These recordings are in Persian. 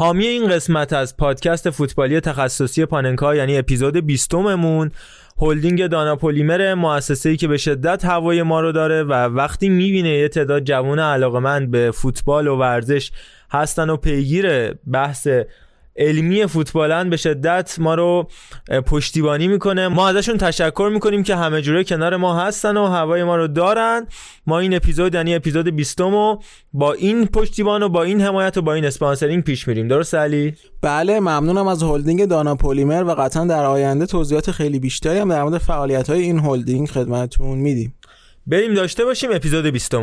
حامی این قسمت از پادکست فوتبالی تخصصی پاننکا یعنی اپیزود 20 مون هلدینگ دانا پلیمر مؤسسه‌ای که به شدت هوای ما رو داره و وقتی می‌بینه یه تعداد جوان علاقمند به فوتبال و ورزش هستن و پیگیر بحث علمی فوتبالن به شدت ما رو پشتیبانی می‌کنه. ما ازشون تشکر می‌کنیم که همه جوره کنار ما هستن و هوای ما رو دارن. ما این اپیزود یعنی اپیزود 20 و با این پشتیبان و با این حمایت و با این sponsoring پیش میریم. درست علی؟ بله ممنونم از هلدینگ دانا پلیمر و قطعا در آینده توضیحات خیلی بیشتری هم در مورد فعالیت های این هلدینگ خدمتتون میدیم. بریم داشته باشیم اپیزود 20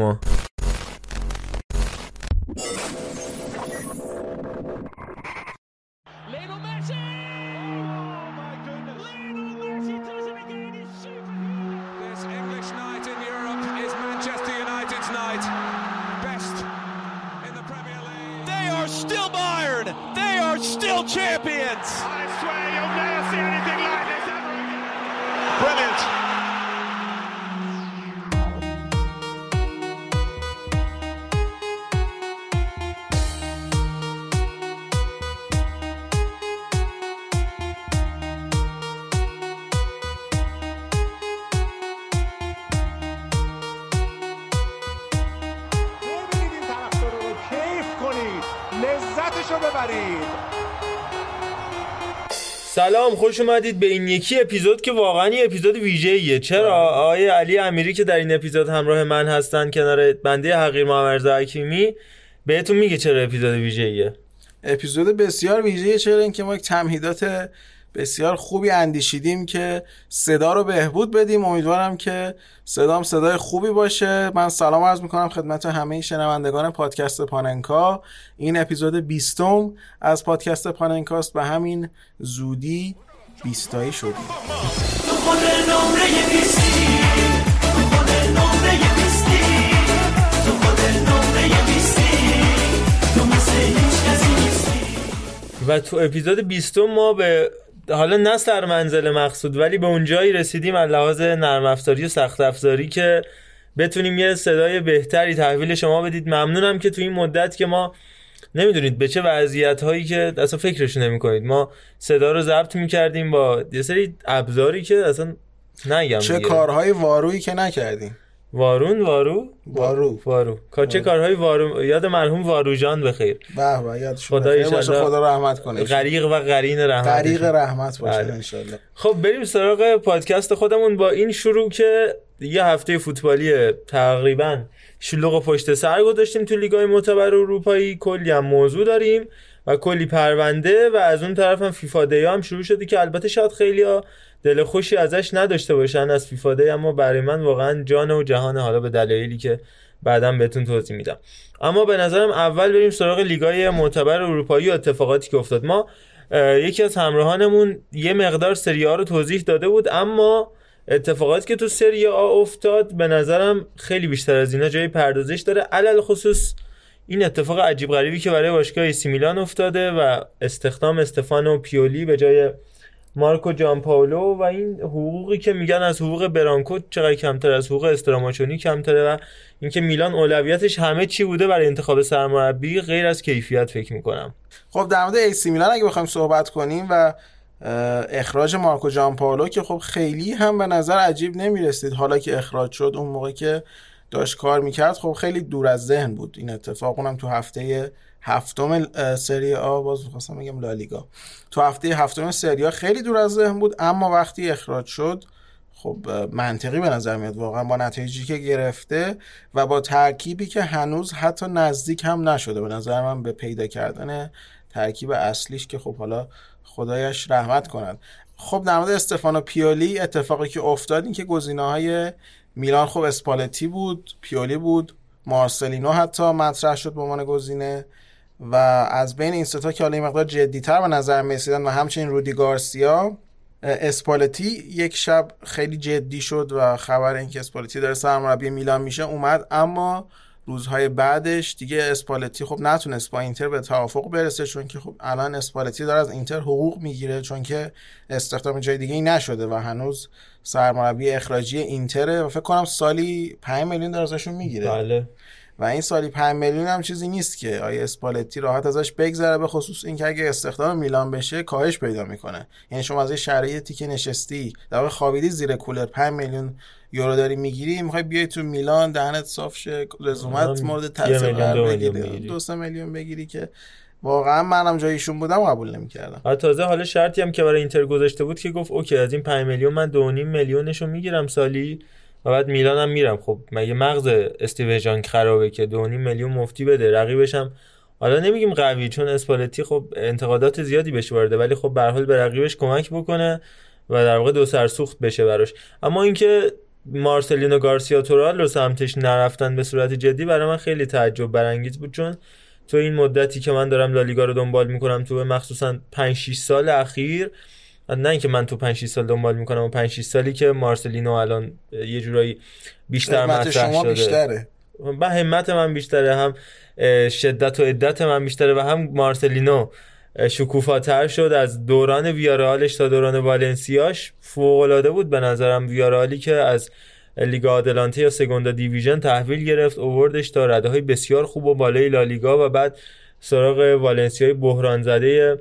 سلام خوش اومدید به این یکی اپیزود که واقعا یه اپیزود ویژه‌ایه. چرا؟ آقای علی امیری که در این اپیزود همراه من هستن کنار بنده حقیر محمد حکیمی بهتون میگه چرا اپیزود ویژه‌ایه. اپیزود بسیار ویژه‌ایه چرا اینکه ما یک تمهیدات بسیار خوبی اندیشیدیم که صدا رو بهبود بدیم. امیدوارم که صدام صدای خوبی باشه. من سلام عرض می‌کنم خدمت همه شنوندگان پادکست پاننکا. این اپیزود بیستم از پادکست پاننکاست به همین زودی بیستایی شد. و تو اپیزود بیستم ما به حالا نه سر منزل مقصود ولی به اونجایی رسیدیم از لحاظ نرم افزاری و سخت افزاری که بتونیم یه صدای بهتری تحویل شما بدید. ممنونم که تو این مدت که ما نمی‌دونید به چه وضعیت هایی که اصلا فکرش نمی کنید ما صدا رو ضبط می‌کردیم با یه سری ابزاری که اصلا نگم چه کارهای وارویی که نکردیم. وارون وارو؟ وارو. وارو. چه کارهای وارو. یاد مرحوم واروجان بخیر. به به یاد خدا خدا رحمت کنه. غریق و قرین رحمت غریق رحمت باشه بله. انشالله خب بریم سراغ پادکست خودمون. با این شروع که یه هفته فوتبالی تقریبا شلوغ و پشت سر گذاشتیم تو لیگای معتبر اروپایی. کلی هم موضوع داریم و کلی پرونده و از اون طرف هم فیفا دی هم شروع شده که البته شاید خیلی ها دل خوشی ازش نداشته باشن از فیفا دی اما برای من واقعا جان و جهان حالا به دلایلی که بعدا بهتون توضیح میدم. اما به نظرم اول بریم سراغ لیگای معتبر اروپایی و اتفاقاتی که افتاد. ما یکی از همراهانمون یه مقدار سری رو توضیح داده بود اما اتفاقاتی که تو سری آ افتاد به نظرم خیلی بیشتر از اینا جای پردازش داره. علی الخصوص این اتفاق عجیب غریبی که برای باشگاه AC میلان افتاده و استخدام استفانو پیولی به جای مارکو جامپائولو و این حقوقی که میگن از حقوق برانکو چقدر کمتر از حقوق استراماچونی کمتره و اینکه میلان اولویتش همه چی بوده برای انتخاب سرمربی غیر از کیفیت فکر می‌کنم. خب در مورد AC میلان اگه بخوایم صحبت کنیم و اخراج مارکو جان پاولو که خب خیلی هم به نظر عجیب نمی‌رسید. حالا که اخراج شد اون موقع که داشت کار می‌کرد خب خیلی دور از ذهن بود این اتفاق. اونم تو هفته هفتم سری آ باز می‌خواستم بگم لالیگا. تو هفته هفتم سری آ خیلی دور از ذهن بود اما وقتی اخراج شد خب منطقی به نظر میاد واقعا با نتایجی که گرفته و با ترکیبی که هنوز حتی نزدیک هم نشده به نظر من به پیدا کردن ترکیب اصلیش که خب حالا خدایش رحمت کند. خب در مورد استفانو پیولی اتفاقی که افتاد این که گزینه های میلان خب اسپالتی بود پیولی بود مارسلینو حتی مطرح شد به عنوان گزینه. و از بین این ستا که حالا این مقدار جدیتر به نظر می‌رسیدن و همچنین رودی گارسیا اسپالتی یک شب خیلی جدی شد و خبر اینکه اسپالتی داره سرمربی میلان میشه اومد اما روزهای بعدش دیگه اسپالتی خب نتونست با اینتر به توافق برسه چون که خب الان اسپالتی داره از اینتر حقوق می‌گیره چون که استخدام جای دیگه ای نشده و هنوز سرمربی اخراجی اینتره و فکر کنم سالی 5 میلیون داره ازشون می‌گیره. بله. و این سالی 5 میلیون هم چیزی نیست که آیا اسپالتی راحت ازش بگذره به خصوص اینکه اگه استخدام میلان بشه کاهش پیدا می‌کنه. یعنی شما از شرایطی که نشستی در واقع خوابیدی زیر کولر 5 میلیون یورو داری می‌گیری می‌خوای بیای تو میلان دهنت صاف شه رزومت مورد تاثیر قرار بگیری دو سه میلیون بگیری که واقعا منم جایشون بودم قبول نمی‌کردم. تازه حالا شرطی هم که برای اینتر گذاشته بود که گفت اوکی از این 5 میلیون من 2.5 میلیونشو می‌گیرم سالی. و بعد میلانم میرم. خب مگه مغز استیو خرابه که 2.5 میلیون مفتی بده؟ رقیبش هم حالا نمیگیم قوی چون اسپالتی خب انتقادات زیادی بهش وارده ولی خب به حال به رقیبش کمک بکنه و در واقع دو سرسوخت بشه براش. اما اینکه مارسلینو گارسیا تورال رو سمتش نرفتن به صورت جدی برای من خیلی تعجب برانگیز بود چون تو این مدتی که من دارم لالیگا رو دنبال می‌کنم تو مخصوصا 5 6 سال اخیر نه اینکه من تو 5 6 سال دنبال می‌کنم و 5 6 سالی که مارسلینو الان یه جورایی بیشتر مطرح شده. بیشتره. به همت من بیشتره هم شدت و عدت من بیشتره و هم مارسلینو شکوفاتر شد. از دوران ویارالش تا دوران والنسیاش فوق العاده بود به نظرم. ویارالی که از لیگا آدلانته یا سگوندا دیویژن تحویل گرفت اووردش تا رده های بسیار خوب و بالای لالیگا و بعد سراغ والنسیای بحران زده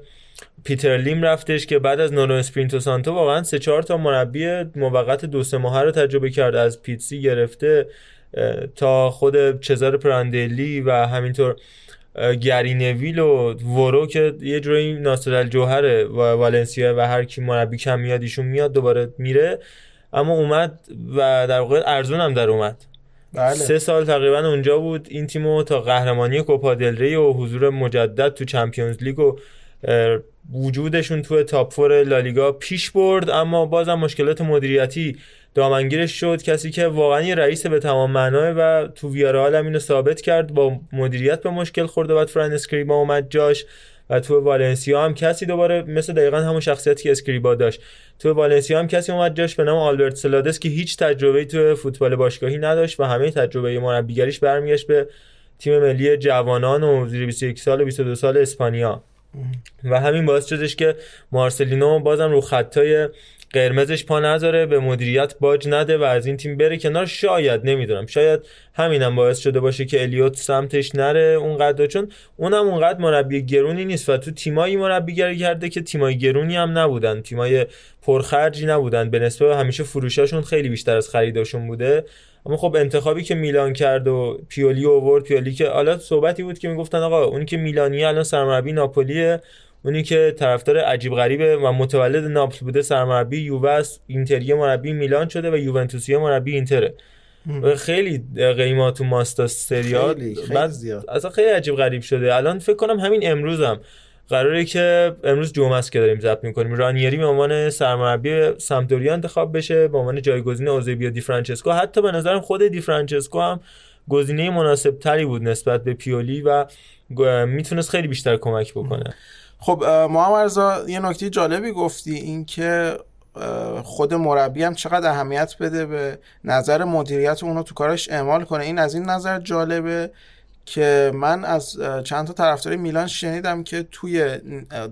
پیتر لیم رفتش که بعد از نونو اسپیریتو سانتو واقعا سه چهار تا مربی موقت دو سه ماهه رو تجربه کرد از پیتسی گرفته تا خود چزاره پراندلی و همینطور گری نویل و وورو که یه جوری ناصر الجوهر و والنسیا و هر کی مربی کم میاد ایشون میاد دوباره میره. اما اومد و در واقع ارزون هم در اومد. بله. سه سال تقریبا اونجا بود. این تیمو تا قهرمانی کوپا دل و حضور مجدد تو Champions League و وجودشون تو top four لالیگا پیش برد اما بازم مشکلات مدیریتی دامنگیرش شد. کسی که واقعا یه رئیس به تمام معنای و تو ویارال هم اینو ثابت کرد با مدیریت به مشکل خورده بعد فران اسکریبا اومد جاش. و تو والنسیا هم کسی دوباره مثل دقیقا همون شخصیتی که اسکریبا داشت. تو والنسیا هم کسی اومد جاش به نام آلبرت سلادس که هیچ تجربه تو فوتبال باشگاهی نداشت و همه تجربه مربیگریش برمیگشت به تیم ملی جوانان و زیر 21 سال و 22 سال اسپانیا. و همین باعث شدش که مارسلینو بازم رو خطای قرمزش پا نذاره به مدیریت باج نده و از این تیم بره کنار. شاید نمی‌دونم. شاید همینم باعث شده باشه که الیوت سمتش نره اونقدر چون اونم اونقدر مربی گرونی نیست و تو تیمایی مربیگری کرده که تیمای گرونی هم نبودن. تیمای پرخرجی نبودن. به نسبت همیشه فروشاشون خیلی بیشتر از خریداشون بوده. اما خب انتخابی که میلان کرد و پیولی اوورد پیولی که حالا صحبتی بود که می‌گفتن آقا اونی که میلانی الان سرمربی ناپولیه. اونی که طرفدار عجیب غریبه و متولد ناپل بوده سرمربی یووه است مربی میلان شده و یوونتوسی مربی اینتره. خیلی قیمات و ماستا خیلی زیاد. اصلا خیلی عجیب غریب شده. الان فکر کنم همین امروزم قراره که امروز جمعه است که داریم ضبط می‌کنیم. رانیری به عنوان سرمربی سمتوریا انتخاب بشه به عنوان جایگزین اوزبیو دی فرانچسکو. حتی به نظرم خود دی فرانچسکو هم گزینه مناسب تری بود نسبت به پیولی و می‌تونست خیلی بیشتر کمک بکنه. خب محمد رضا یه نکته جالبی گفتی اینکه خود مربی هم چقدر اهمیت بده به نظر مدیریت اونو تو کارش اعمال کنه. این از این نظر جالبه که من از چند تا طرفدار میلان شنیدم که توی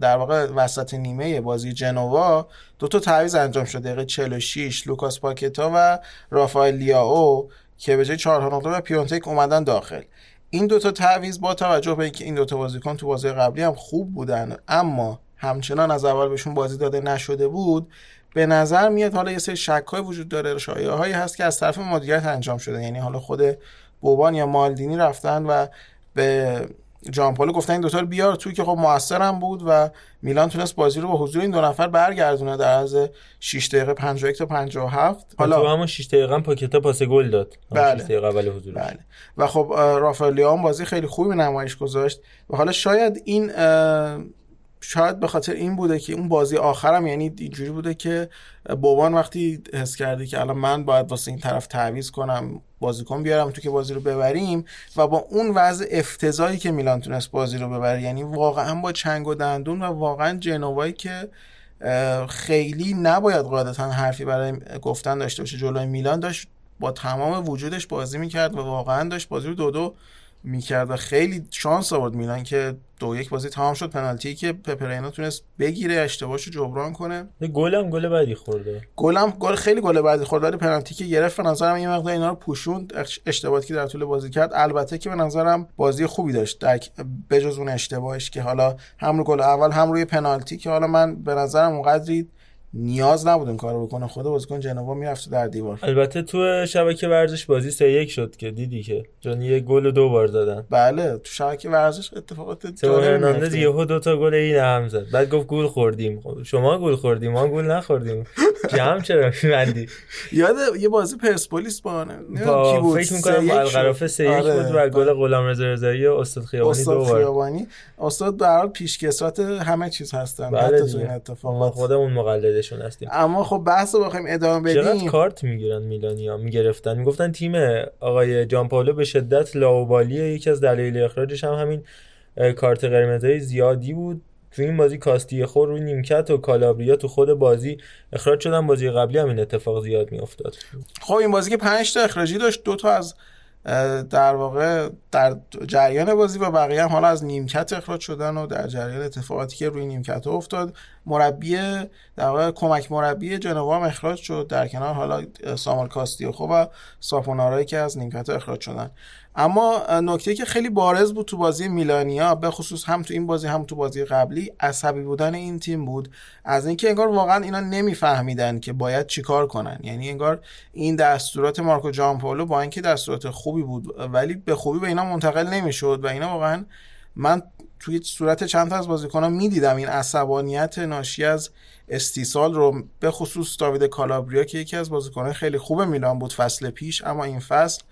در واقع وسط نیمه بازی جنوا دو تا تعویض انجام شده دقیقه 46 لوکاس پاکتا و رافائل لیاو که به جای چهار و پیونتک اومدن داخل. این دوتا تعویض با توجه به اینکه این دوتا بازیکن تو بازی قبلی هم خوب بودن اما همچنان از اول بهشون بازی داده نشده بود به نظر میاد حالا یه سری شک های وجود داره شایعه هایی هست که از طرف مدیریت انجام شده. یعنی حالا خود بوبان یا مالدینی رفتن و به جان پالو گفتن این دوتا رو بیار توی که خب موثرم بود و میلان تونست بازی رو با حضور این دو نفر برگردونه در از 6 دقیقه 51 تا 57 حالا تو همون 6 دقیقه هم پاکتا پاس گل داد بله. 6 دقیقه اول حضور بله. و خب رافائلیو بازی خیلی خوبی نمایش گذاشت و حالا شاید این شاید به خاطر این بوده که اون بازی آخرم یعنی اینجوری بوده که بابان وقتی حس کردی که الان من باید واسه این طرف تعویض کنم بازیکن بیارم تو که بازی رو ببریم و با اون وضع افتضاحی که میلان تونست بازی رو ببره یعنی واقعا با چنگ و دندون و واقعا جنوایی که خیلی نباید قاعدتا حرفی برای گفتن داشته باشه. جلوی میلان داشت با تمام وجودش بازی می‌کرد و واقعا داشت بازی رو دو دو می‌کرد و خیلی شانس آورد میلان که دو یک بازی تمام شد. پنالتی که پپرینا تونست بگیره اشتباهشو جبران کنه. گلم گل بعدی خورده. گلم گل خیلی گل بعدی خورد ولی پنالتی که گرفت به نظرم این مقدار اینا رو پوشوند. اشتباهاتی که در طول بازی کرد. البته که به نظرم بازی خوبی داشت. در بجز اون اشتباهش که حالا هم رو گل اول هم روی پنالتی که حالا من به نظرم اونقدری نیاز نبود این کارو بکنه. خود بازیکن جنوا می‌رفت در دیوار. البته تو شبکه ورزش بازی سه یک شد که دیدی که. چون یه گل دو بار دادن. بله تو شبکه ورزش اتفاقات تو هرناندز یهو دو تا گل این هم زد. بعد گفت گل خوردیم. خب، شما گل خوردیم ما گل نخوردیم. جمع چرا میبندی؟ یاد یه بازی پرسپولیس با کی بود. فکر می‌کنم القرافه 3 1 آره. بود و گل غلام رضا رضایی و استاد خیابانی دو بار. خیابانی. استاد به هر پیشکسوت همه چیز هستن. بله حتی تو این اتفاقات. خودمون هستیم. اما خب بحث رو بخوایم ادامه بدیم. چقدر کارت می‌گیرن میلانیا؟ می‌گرفتن. می‌گفتن تیم آقای جان پاولو به شدت لاوبالیه. یکی از دلایل اخراجش هم همین کارت قرمزای زیادی بود. تو این بازی کاستی خور روی نیمکت و کالابریا تو خود بازی اخراج شدن. بازی قبلی هم این اتفاق زیاد میافتاد. خب این بازی که 5 تا اخراجی داشت دو تا از در واقع در جریان بازی و بقیه هم حالا از نیمکت اخراج شدن و در جریان اتفاقاتی که روی نیمکت افتاد مربی در واقع کمک مربی جنوا هم اخراج شد در کنار حالا سامال کاستیو و ساپونارایی که از نیمکت اخراج شدن. اما نکته که خیلی بارز بود تو بازی میلانیا به خصوص هم تو این بازی هم تو بازی قبلی عصبی بودن این تیم بود. از اینکه انگار واقعا اینا نمیفهمیدن که باید چیکار کنن. یعنی انگار این دستورات مارکو جامپولو با اینکه دستورات خوبی بود ولی به خوبی به اینا منتقل نمی‌شد و اینا واقعا من توی صورت چند تا از بازیکنان می‌دیدم این عصبانیت ناشی از استیصال رو. به خصوص داوید کالابریا که یکی از بازیکنان خیلی خوب میلان بود فصل پیش اما این فصل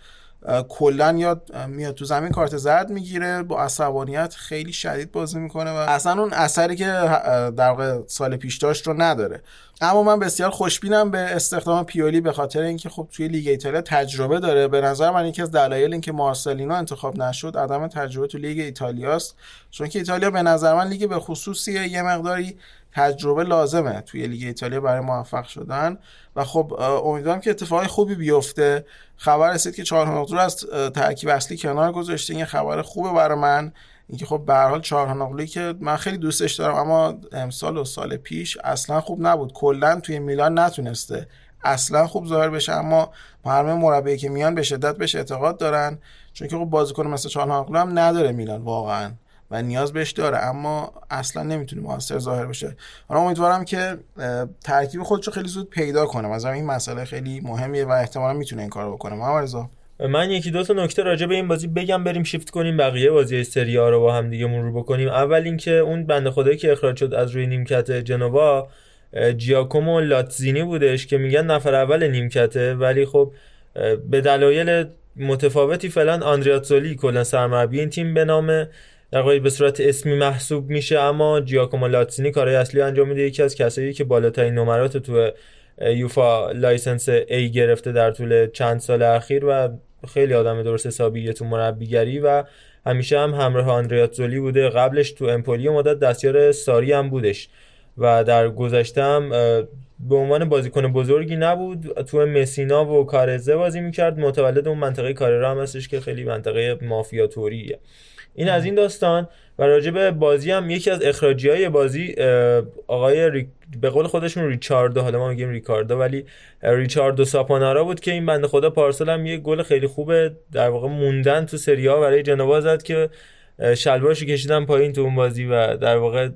کلا یاد میاد تو زمین کارت زرد می‌گیره با عصبانیت خیلی شدید بازی می‌کنه و اصلا اون اثری که در واقع سال پیش داشت رو نداره. اما من بسیار خوشبینم به استخدام پیولی به خاطر اینکه خب توی لیگ ایتالیا تجربه داره. به نظر من یکی از دلایل اینکه مارسلینو انتخاب نشد عدم تجربه تو لیگ ایتالیاست. چون که ایتالیا به نظر من لیگ به خصوصی یه مقداری تجربه لازمه توی لیگ ایتالیا برای موفق شدن. و خب امیدوارم که اتفاقی خوبی بیفته. خبر رسید که چهار رو از ترکیب اصلی کنار گذاشته. این خبر خوبه برای من. اینکه خب به هر حال چهارهانقلی که من خیلی دوستش دارم اما امسال و سال پیش اصلا خوب نبود. کلا توی میلان نتونسته اصلا خوب ظاهر بشه اما همه مربی که میان به شدت بهش اعتقاد دارن. چون که خب بازیکن مثل چهارهانقلی هم نداره میلان واقعا. و نیاز بهش داره اما اصلا نمی‌تونه موثر ظاهر بشه. حالا امیدوارم که ترکیب خودش رو خیلی زود پیدا کنه. مثلا این مسئله خیلی مهمیه و احتمالا می‌تونه این کارو بکنه. محمد من یکی دو تا نکته راجع به این بازی بگم بریم شیفت کنیم بقیه بازی سری ها رو با هم دیگه مرور بکنیم. اول اینکه اون بنده خدایی که اخراج شد از روی نیمکت جنوا جیاکومو لاتزینی بودش که میگن نفر اول نیمکته. ولی خب به دلایل متفاوتی فعلا آندره‌آتزولی کلا سرمربی این تیم به نام در به صورت اسمی محسوب میشه اما جیاکومو لاتزینی کارهای اصلی انجام میده. یکی از کسایی که بالاترین نمرات تو یوفا license A گرفته در طول چند سال اخیر و خیلی آدم درست حسابیه تو مربیگری و همیشه هم همراه آندره‌آتزولی بوده. قبلش تو امپولی مدت دستیار ساری هم بودش و در گذشته هم به عنوان بازیکن بزرگی نبود. تو مسینا و کارزه بازی می‌کرد. متولد اون منطقه کاررا هم هستش که خیلی منطقه مافیاتوریه. این از این داستان و راجع به بازی هم یکی از اخراجی های بازی آقای به قول خودشون ریچاردو حالا ما میگیم ریکاردو ولی ریچاردو ساپانارا بود که این بنده خدا پارسال هم یه گل خیلی خوبه در واقع موندن تو سری ها برای جنوا زد که شلوارشو کشیدن پایین تو اون بازی و در واقع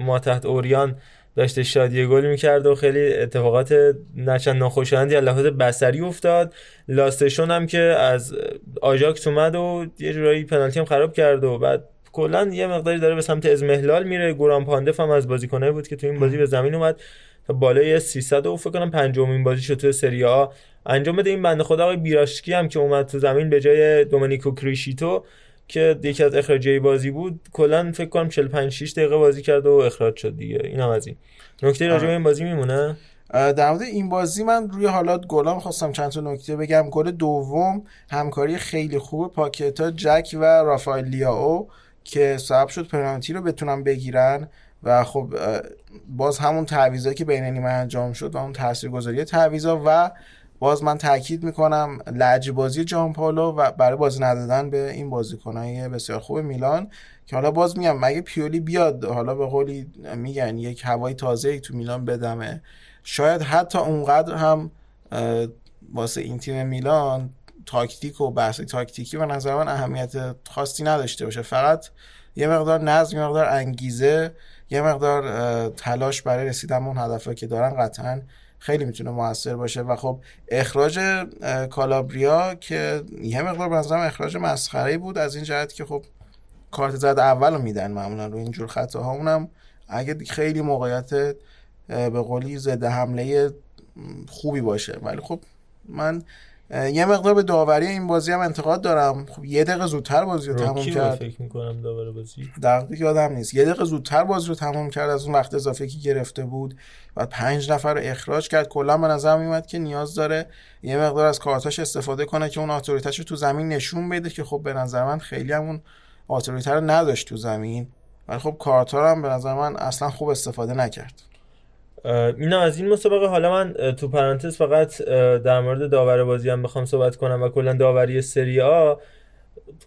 ما تحت اوریان داشته شادی گل می‌کرد و خیلی اتفاقات نچند ناخوشایندی از لحاظ بسری افتاد. لاستشون هم که از آژاکس اومد و یه جورایی پنالتی هم خراب کرد و بعد کلا یه مقداری داره به سمت ازمهلال میره. گوران پاندف هم از بازیکنایی بود که تو این بازی به زمین اومد. تا بالای 300 و فکر کنم پنجمین بازی شد تو سری انجام بده این بنده خدا آقای بیراشکی هم که اومد تو زمین به جای دومینیکو کریشیتو. که یکی از اخراجی بازی بود کلا فکر کنم 45 6 دقیقه بازی کرد و اخراج شد دیگه. اینم از این. نکته راجع به این بازی میمونه؟ در مورد این بازی من روی حالات گلام خواستم چند تا نکته بگم. گل دوم همکاری خیلی خوب پاکتا جک و رافائل لیاو که سبب شد پنالتی رو بتونن بگیرن و خب باز همون تعویضایی که بین نیمه انجام شد و اون تاثیرگذاری تعویضا و باز من تاکید می‌کنم لجبازی جان پالو و برای بازی ندادن به این بازیکنای بسیار خوب میلان که حالا باز میگم مگه پیولی بیاد حالا به قولی میگن یک هوای تازه تو میلان بدمه. شاید حتی اونقدر هم واسه این تیم میلان تاکتیک و بحث تاکتیکی به نظر من اهمیت خاصی نداشته باشه. فقط یه مقدار نظم یه مقدار انگیزه یه مقدار تلاش برای رسیدن اون هدفها که دارن قطعا خیلی می‌تونه موثر باشه. و خب اخراج کالابریا که یه مقدار بنظرم اخراج مسخره بود از این جهت که خب کارت زد اول رو میدن معمولا رو اینجور خطاها. اونم اگه خیلی موقعیت به قولی ضد حمله خوبی باشه. ولی خب من یه مقدار به داوری این بازی هم انتقاد دارم. خب یه دقیقه زودتر بازی رو تموم کرد. فکر می‌کنم داور بازی. دقیقه یادم نیست. یه دقیقه زودتر بازی رو تموم کرد از اون وقت اضافه که گرفته بود. و پنج نفر رو اخراج کرد. کلا به نظر میومد که نیاز داره یه مقدار از کارتاش استفاده کنه که اون اتوریتش رو تو زمین نشون بده که خب به نظر من خیلی همون اتوریته رو نداشت تو زمین. ولی خب کارتا هم به نظر من اصلا خوب استفاده نکرد. این از این مسابقه حالا من تو پرانتز فقط در مورد داور بازی هم بخوام صحبت کنم و کلا داوری سری آ.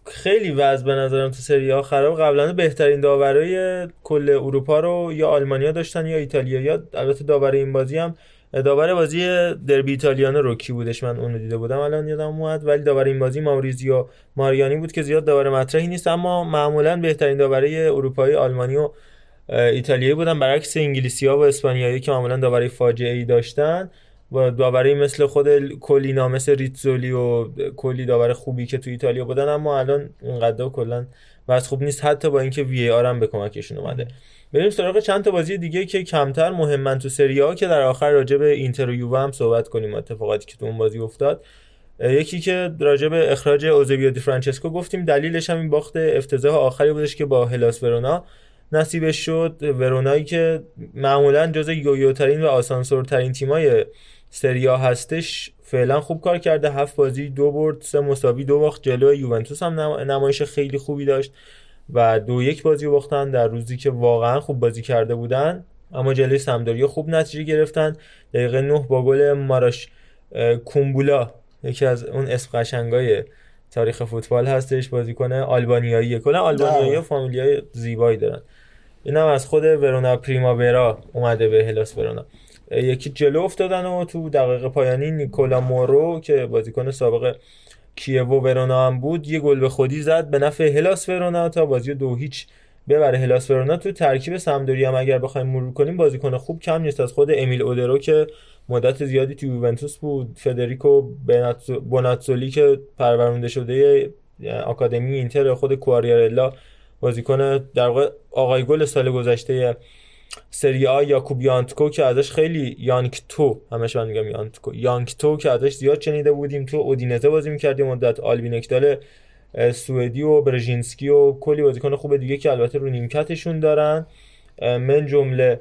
خیلی وضع به نظرم تو سری آ خراب. قبلا بهترین داورای کل اروپا رو یا آلمانیا داشتن یا ایتالیا یا البته داور این بازی هم. داور بازی دربی ایتالیانو روکی بودش من اونو دیده بودم. الان یادم اومد ولی داور این بازی ماوریزیو ماریانی بود که زیاد داور مطرحی نیست اما معمولا بهترین داورای اروپایی آلمانی و ایتالیایی بودن برعکس انگلیسی ها و اسپانیایی که معمولا داوری فاجعه ای داشتن. و داوری مثل خود کلینا مثل ریتزولی و کلی داور خوبی که تو ایتالیا بودن اما الان اونقدر کلا وضع خوب نیست. حتی با اینکه وی آر هم به کمکشون اومده. بریم سراغ چند تا بازی دیگه که کمتر مهمن تو سری ها که در آخر راجع به اینتر و یووه هم صحبت کنیم. اتفاقاتی که تو اون بازی افتاد. یکی که راجع به اخراج اوزبیو دی فرانچسکو گفتیم دلیلش هم این باخت افتضاح آخری بودش که با هلاس ورونا نصیبش شد. ورونایی که معمولا جز یویوترین و آسانسورترین تیمای سریا هستش فعلا خوب کار کرده. هفت بازی دو برد سه مساوی دو باخت جلو یوونتوس هم نمایش خیلی خوبی داشت و دو یک بازی باختن در روزی که واقعا خوب بازی کرده بودن. اما جلوی سمداریا خوب نتیجه گرفتن. دقیقه نه با گل ماراش کومبولا یکی از اون اسم قشنگای تاریخ فوتبال هستش بازیکن آلبانیایی. کلا آلبانیایی فامیلیای زیبایی دارن. اینم از خود ورونا پریماورا اومده به هلاس ورونا یکی جلو افتادن و تو دقیقه پایانی نیکولا مورو که بازیکن سابق کیو و ورونا هم بود یه گل به خودی زد به نفع هلاس ورونا تا بازی دو هیچ ببره. هلاس ورونا تو ترکیب سمدوری هم اگر بخوایم مرور کنیم بازیکن خوب کم نیست. از خود امیل اودرو که مدت زیادی تو یوونتوس بود فدریکو بوناتزولی که پرورونده شده آکادمی اینتر خود کواریارلا بازیکن در واقع آقای گل سال گذشته سری آ یاکوب یانتکو که ازش خیلی یانکتو همش من میگم یانتکو یانکتو که ازش زیاد شنیده بودیم. تو اودینزه بازی می‌کردیم مدت آلبینکدال سوئدی و برژینسکی و کلی بازیکن خوب دیگه که البته رو نیمکتشون دارن. من جمله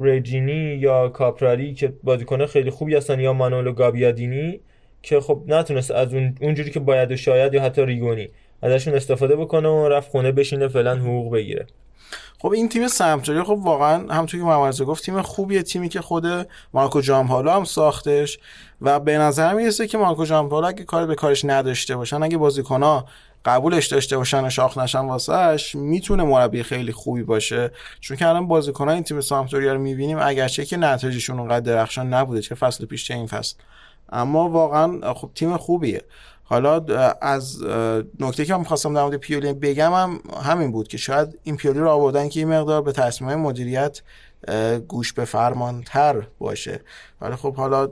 رجینی یا کاپراری که بازیکن خیلی خوبی هستن یا مانولو گابیادینی که خب نتونست از اون اونجوری که باید و شاید یا حتی ریگونی. ازشون استفاده بکنه و رفت خونه بشینه فعلا حقوق بگیره. خب این تیم سمتوری خب واقعا همونطور که محمد گفت تیم خوبیه تیمی که خود مارکو جامپالو هم ساختش و به نظر می‌رسه که مارکو جامپالو اگه کار به کارش نداشته باشن اگه بازیکن‌ها قبولش داشته باشن و شاخ نشن واسهش می‌تونه مربی خیلی خوبی باشه. چون که الان بازیکن‌ها این تیم سامپدوریا رو می‌بینیم اگرچه که نتایجشون اونقدر درخشان نبوده چه فصل پیش چه این فصل. اما واقعا خب تیم خوبیه. حالا از نکته که من می‌خواستم در مورد پیولی بگم هم همین بود که شاید این پیولی رو آوردن که این مقدار به تصمیم مدیریت گوش به فرمان تر باشه. ولی خب حالا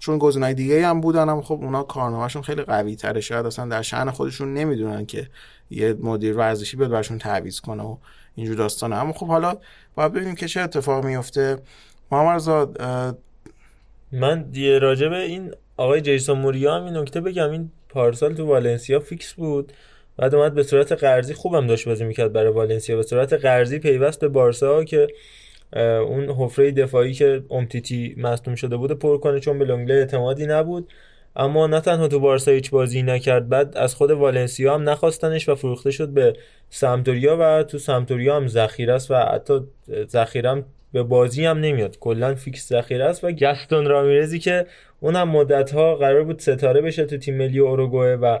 چون گزینه‌های دیگه هم بودن هم خب اونا کارنامهشون خیلی قوی تره شاید اصلا در شأن خودشون نمی‌دونن که یه مدیر ورزشی بیاد برشون تعویض کنه و اینجور داستانه. اما خب حالا باید ببینیم که چه اتفاق میفته محمد من دیگه راجع به این آقای جیسون موریا هم این نکته بگم. این پارسال تو والنسیا فیکس بود. بعد اومد به صورت قرضی خوبم داشت بازی می‌کرد برای والنسیا. به صورت قرضی پیوست به بارسا که اون حفره دفاعی که اومتیتی مصدوم شده بود پر کنه چون به لونگله اعتمادی نبود. اما نه تنها تو بارسا هیچ بازی نکرد بعد از خود والنسیا هم نخواستنش و فروخته شد به سمپدوریا و تو سمپدوریا هم ذخیره است و حتی ذخیره به بازی هم نمیاد. کلا فیکس ذخیره است و گستون رامیرزی که اونم مدت ها قرار بود ستاره بشه تو تیم ملی اوروگوئه و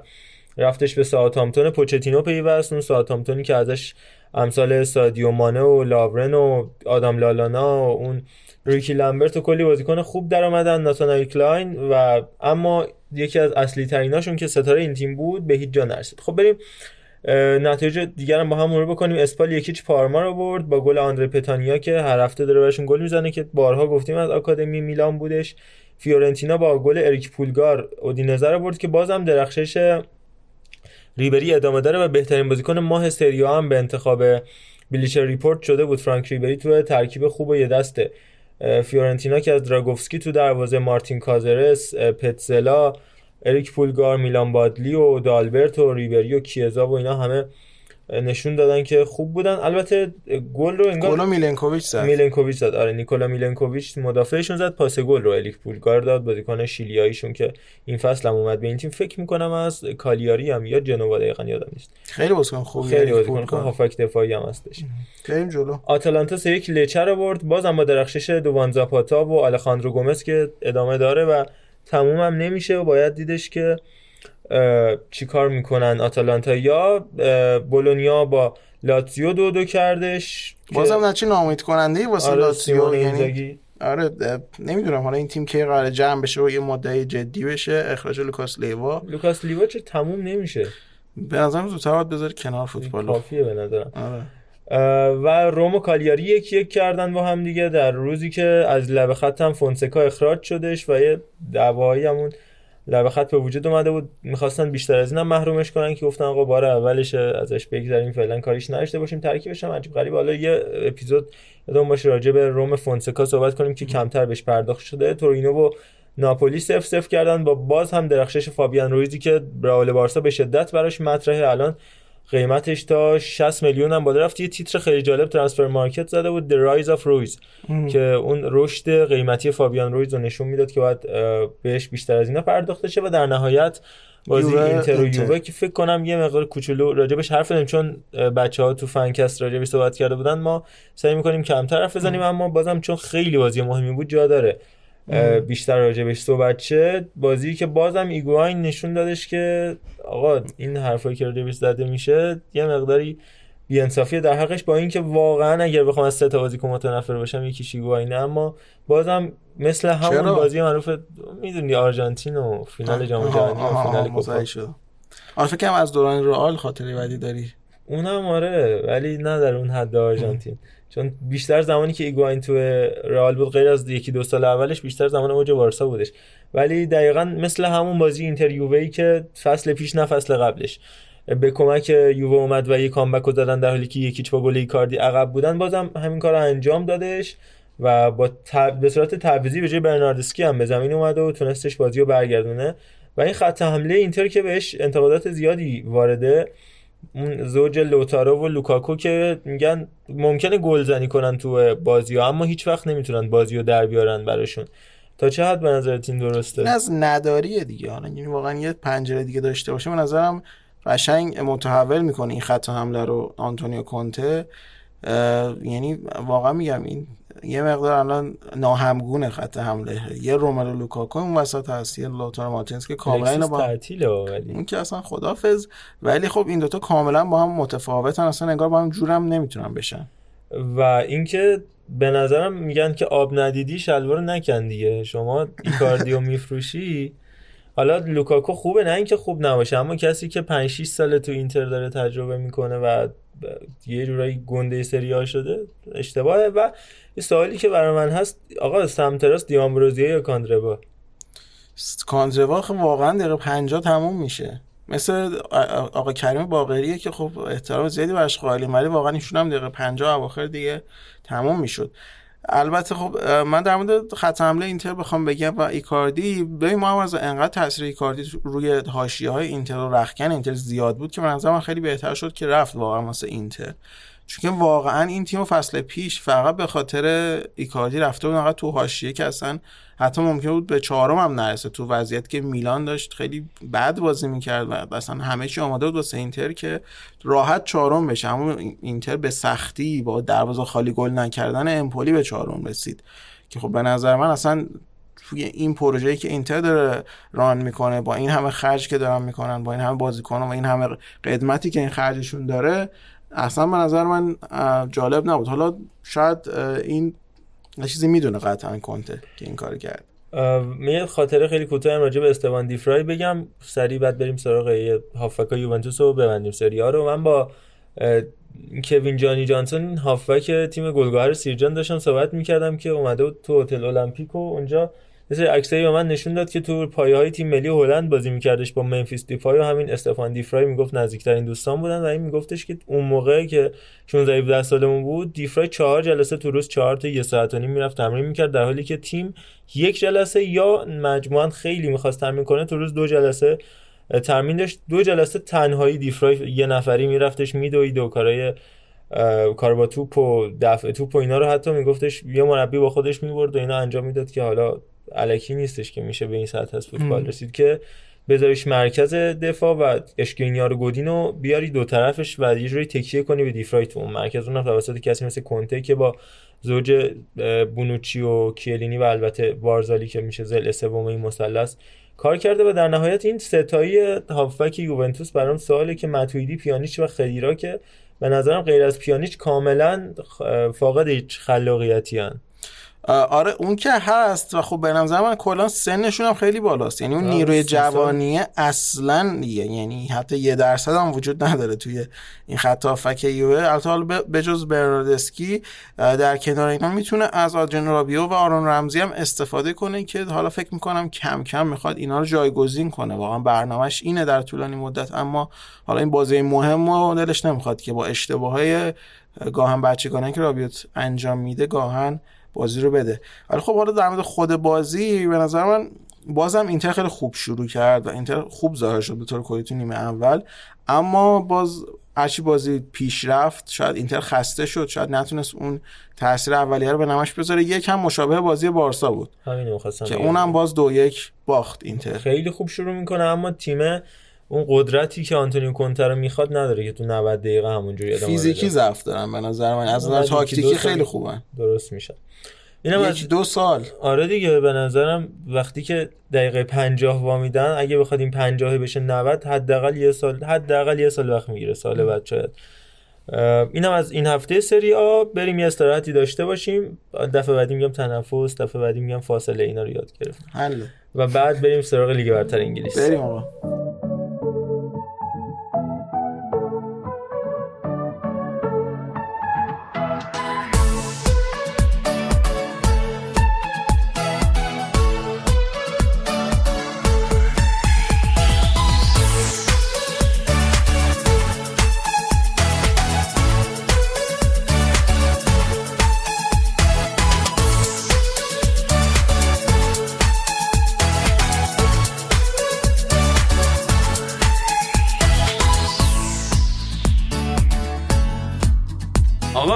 رفتش به ساوثهامپتون پوچتینو پیوست. اون ساوثهامپتونی که ازش امثال سادیو مانه و لاورن و آدم لالانا و اون ریکی لامبرت و کلی بازیکن خوب در آمدن ناتانیل کلاین و اما یکی از اصلی تریناشون که ستاره این تیم بود به هیچ جا نرسید. خب بریم نتایج دیگر هم با هم مرور بکنیم. اسپال یک هیچ پارما رو برد با گل آندره پتانیا که هر هفته داره بهشون گل می‌زنه که بارها گفتیم از آکادمی میلان بودش. فیورنتینا با گل اریک پولگار اودینزه رو برد که بازم درخشش ریبری ادامه داره و بهترین بازیکن ماه سری آ هم به انتخاب Bleacher Report شده بود. فرانک ریبری تو ترکیب خوب و یه دست فیورنتینا که از دراگوفسکی تو دروازه مارتین کازرس پتزلا اریک پولگار میلان بادلی و دالبرت و ریبری و کیزا و اینا همه نشون دادن که خوب بودن. البته گل رو انگار گل میلنکوویچ زد. میلنکوویچ زد. آره نیکولا میلنکوویچ مدافعشون زد پاس گل رو اریک پولگار داد. بازیکن شیلیاییشون که این فصل هم اومد به این تیم فکر می‌کنم از کالیاری هم یا جنوا دقیقاً یادم نیست. خیلی بازیکن خوبی خیلی بازیکن خوب هافک دفاعی هم هستش. بریم جلو. آتالانتا سه یک لچه رو برد. بازم با درخشش دوان زاپاتا و آلخاندرو گومز که ادامه داره و تموم هم نمیشه و باید دیدش که چی کار می‌کنن آتالانتا. یا بولونیا با لاتزیو دو دو کردش بازم نچی نامید کننده واسه آره لاتزیو؟ یعنی یعنی آره نمی‌دونم. حالا این تیم که قرار جمع بشه و یه مدعی جدی بشه اخراج لوکاس لیوا. لوکاس لیوا چه تموم نمیشه. به نظرم زودتر باید بذاری کنار فوتبال کافیه به نظرم. آره. و روم و کالیاری یک یک کردن با هم دیگه در روزی که از لب خط هم فونسکا اخراج شدش و یه دعوایی همون لب خط به وجود اومده بود. می‌خواستن بیشتر از اینم محرومش کنن که گفتن آقا بار اولش ازش بگذاریم فعلا کاریش نداشته باشیم ترکیبش هم عجیب غریب. حالا یه اپیزود یادم باشه راجع به روم فونسکا صحبت کنیم که کمتر بهش پرداخت شده. تورینو و ناپولی صفر صفر کردن با باز هم درخشش فابیان رویزی که رئال و بارسا به شدت براش مطرحه. الان قیمتش تا 60 میلیون هم بالا رفت. یه تیتر خیلی جالب Transfermarkt زده بود The Rise of Ruiz که اون رشد قیمتی فابیان رویز رو نشون می‌داد که باید بهش بیشتر از اینا پرداخته شه و در نهایت بازی اینتر و یووه که فکر کنم یه مقدار کوچولو راجبش حرف بزنیم چون بچه ها تو فنکست راجبش صحبت کرده بودن. ما سعی می‌کنیم کمتر حرف بزنیم اما بازم چون خیلی بازی مهمی بود جا داره. بیشتر راجبش صحبت شه. بازی که بازم ایگواین نشون دادش که آقا این حرفایی که راجبش زده میشه یه مقداری بیانصافیه در حقش با اینکه واقعا اگر بخوام از سه تا بازیکن متنفر باشم یکیش ایگواینه اما بازم مثل همون چرا؟ بازی معروف می‌دونی آرژانتین و فینال جام جهانی و فینال کوپا. فکر کنم از دوران رئال خاطره بدی داری. اونم آره ولی نه در اون حد آرژانتین. چون بیشتر زمانی که ایگواین تو رئال بود غیر از یکی دو سال اولش بیشتر زمان اوج بارسا بودش. ولی دقیقا مثل همون بازی اینتر یووهی که فصل پیش نه فصل قبلش. به کمک یووه اومد و یه comeback رو دادن در حالی که یک هیچ با گل ایکاردی عقب بودن بازم همین کار انجام دادش و با تب... به صورت تعویضی به جای برناردسکی هم به زمین اومد و تونستش بازی رو برگردونه. و این خط حمله اینتر که بهش انتقادات زیادی وارده اون زوج لوتارو و لوکاکو که میگن ممکنه گلزنی کنن تو بازی ها اما هیچ وقت نمی‌تونن بازی رو در بیارن براشون. تا چه حد به نظرت این درسته؟ از نداریه دیگه. حالا یعنی واقعا یه پنجره دیگه داشته باشه. به نظرم قشنگ متحول می‌کنه این خط حمله رو آنتونیو کونته. یعنی واقعا میگم این یه مقدار الان ناهمگونه خط حمله. یه روملو لوکاکو اون وسط هست یه لوتارو مارتینز که کاملا اینا با تعطیله ولی این که اصلا خدافظ. ولی خب این دوتا کاملا با هم متفاوتن اصلا انگار با هم جورم نمی‌تونن بشن. و اینکه به نظرم میگن که آب ندیدی شلوار نکن دیگه. شما ایکاردیو میفروشی. حالا لوکاکو خوبه نه اینکه خوب نباشه اما کسی که 5 6 ساله تو اینتر داره تجربه می‌کنه و یه جورایی گنده سری ها شده اشتباهه. و یه سوالی که برای من هست آقا سمتراس دیامبروزیه یا کاندروا کاندروا خب واقعا دقیقه 50 تموم میشه. مثل آقا کریم باقریه که خب احترام زیادی براش قائلیم ولی واقعا ایشون هم دقیقه 50 اواخر دیگه تموم می‌شد. البته خب من در مورد خط حمله اینتر بخوام بگم و ایکاردی ببین ما از انقدر تاثیر ایکاردی روی حاشیه های اینتر و رخکن اینتر زیاد بود که من خیلی بهتر شد که رفت واقعا واسه اینتر. چون که واقعا این تیم فصل پیش فقط به خاطر ایکاردی رفته بود تو حاشیه که اصلا حتی ممکن بود به چهارم هم نرسه. تو وضعیت که میلان داشت خیلی بد بازی می‌کرد و اصلا همه چی آماده بود واسه اینتر که راحت چهارم بشه. اما اینتر به سختی با دروازه خالی گل نکردن امپولی به چهارم رسید. که خب به نظر من اصلا توی این پروژه‌ای که اینتر داره ران می‌کنه با این همه خرج که دارن می‌کنن با این همه بازیکن و این همه قدمتی که این خرجشون داره اصلا به نظر من جالب نبود. حالا شاید این چیزی می‌دونه قطعا کنته که این کار کرد. می خاطره خیلی کوتاه راجع به استوان دیفرای بگم. سریع بعد بریم سراغ هافکا یوونتوس رو ببندیم. سری ها رو. من با کوین جانی جانسون هافک تیم گلگهر سیرجان داشتم صحبت می‌کردم که اومده بود تو هتل المپیک اونجا سری عکسایی به من نشون داد که تو پایه های تیم ملی هلند بازی میکردش با منفیس دیفای و همین استفان دیفرای می‌گفت نزدیکترین دوستان بودن و این میگفتش که اون موقع که 16 17 سالمون بود دیفرای چهار جلسه تو روز چهار تا یه ساعت و نیم می‌رفت تمرین می‌کرد در حالی که تیم یک جلسه یا مجموعا خیلی می‌خواست تمرین کنه تو روز دو جلسه تمرین داشت. دو جلسه تنهایی دیفرای یه نفری میرفتش میدوید و کارای کار با توپ و دفع توپ و اینا رو حتی میگفتش یه مربی با خودش می‌برد و اینا انجام می‌داد که حالا علکی نیستش که میشه به این سطح از فوتبال رسید که بذاریش مرکز دفاع و اشکینیار گودین رو بیاری دو طرفش و یه جوری تکیه کنی به دیفرای تو اون مرکز اون توسط کسی مثل کنته که با زوج بونوچی و کیلینی و البته بارزالی که میشه زل سوم این مثلث کار کرده و در نهایت این ستایی هافک یوونتوس برام سواله که متویدی پیانیچ و خدیرا که به نظرم غیر از پیانیچ کاملا فاقد هیچ خلاقیتی هن. آره اون که هست و خب به نظر من کلا سنشون هم خیلی بالاست. یعنی اون نیروی جوانیه اصلا یعنی حتی یه درصد هم وجود نداره توی این خط هافک یوه البته حالا بجز برناردسکی در کنار اینا می‌تونه از آدرین رابیو و آرون رمزی هم استفاده کنه که حالا فکر می‌کنم کم کم می‌خواد اینا رو جایگزین کنه. واقعا برنامهش اینه در طولانی مدت اما حالا این بازی مهم و دلش نمی‌خواد که با اشتباه های گاهن بچگانه که رابیوت انجام میده گاهن بازی رو بده. ولی خب حالا در مورد خود بازی به نظر من بازم اینتر خیلی خوب شروع کرد و اینتر خوب ظاهر شد به طور کلی تو نیمه اول. اما باز هرچی بازی پیش رفت شاید اینتر خسته شد شاید نتونست اون تاثیر اولیه رو به نمش بذاره. یکم مشابه بازی بارسا بود که اونم باز دو یک باخت اینتر. خیلی خوب شروع می‌کنه اما تیم اون قدرتی که آنتونیو کونته رو می‌خواد نداره که تو 90 دقیقه همونجوری ادامه فیزیکی ضعف دارن به نظر من. از نظر تاکتیکی خیلی خوبن. درست میشه. اینم از دو سال. آره دیگه به نظرم وقتی که دقیقه 50 وامیدن اگه بخواد این 50 بشه 90 حداقل یه سال حداقل یه سال وقت می‌گیره سال بعد شاید. اینم از این هفته سری آ بریم یه استراحتی داشته باشیم. دفعه بعدی میگم تنفس دفعه بعدی میگم فاصله اینا رو یاد گرفتیم و بعد بریم سراغ لیگ برتر انگلیس. بریم آقا.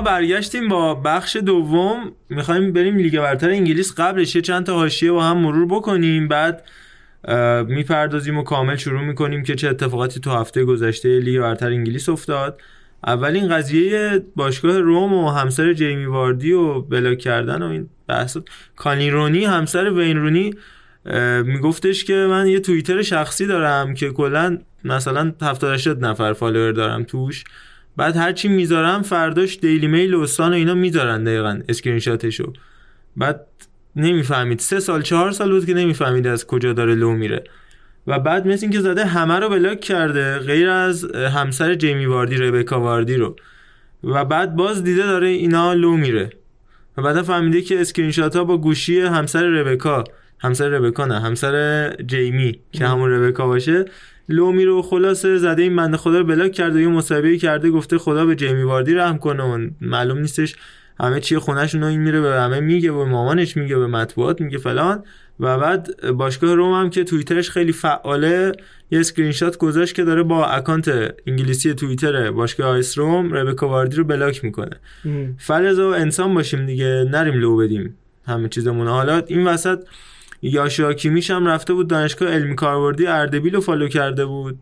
برگشتیم با بخش دوم. می‌خوایم بریم لیگ برتر انگلیس قبلش یه چند تا حاشیه با هم مرور بکنیم. بعد می‌پردازیم و کامل شروع می‌کنیم که چه اتفاقاتی تو هفته گذشته لیگ برتر انگلیس افتاد. اولین قضیه باشگاه روم و همسر جیمی واردی و بلاک کردن و این بحث. کالین رونی همسر وین رونی میگفتش که من یه توییتر شخصی دارم که کلا مثلا 70 نفر follower دارم توش. بعد هرچی می‌ذارم فرداش Daily Mail و و اینا می‌ذارن دقیقا اسکرین شاتشو بعد نمی‌فهمید. سه سال چهار سال بود که نمی‌فهمید از کجا داره لو میره. و بعد مثل اینکه زده همه رو بلاک کرده غیر از همسر جیمی واردی ربکا واردی رو. و بعد باز دیده داره اینا لو میره. و بعد فهمیده که screen ها با گوشی همسر ربکا همسر ربکا نه همسر جیمی که همون ربکا باشه لو میره و خلاصه زده این بنده خدا رو بلاک کرده یه مصاحبه کرده گفته خدا به جیمی واردی رحم کنه و معلوم نیستش همه چی خونهشون این میره به همه میگه و مامانش میگه به مطبوعات میگه فلان. و بعد باشگاه روم هم که توییترش خیلی فعاله یه اسکرین شات گذاشت که داره با اکانت انگلیسی توییتر باشگاه آ اس روم ربکا واردی رو بلاک می‌کنه. فلذا انسان باشیم دیگه نریم لو بدیم همه چیزمون. حالا این وسط یاشا کیمیش هم رفته بود دانشگاه علمی کاربردی اردبیل رو فالو کرده بود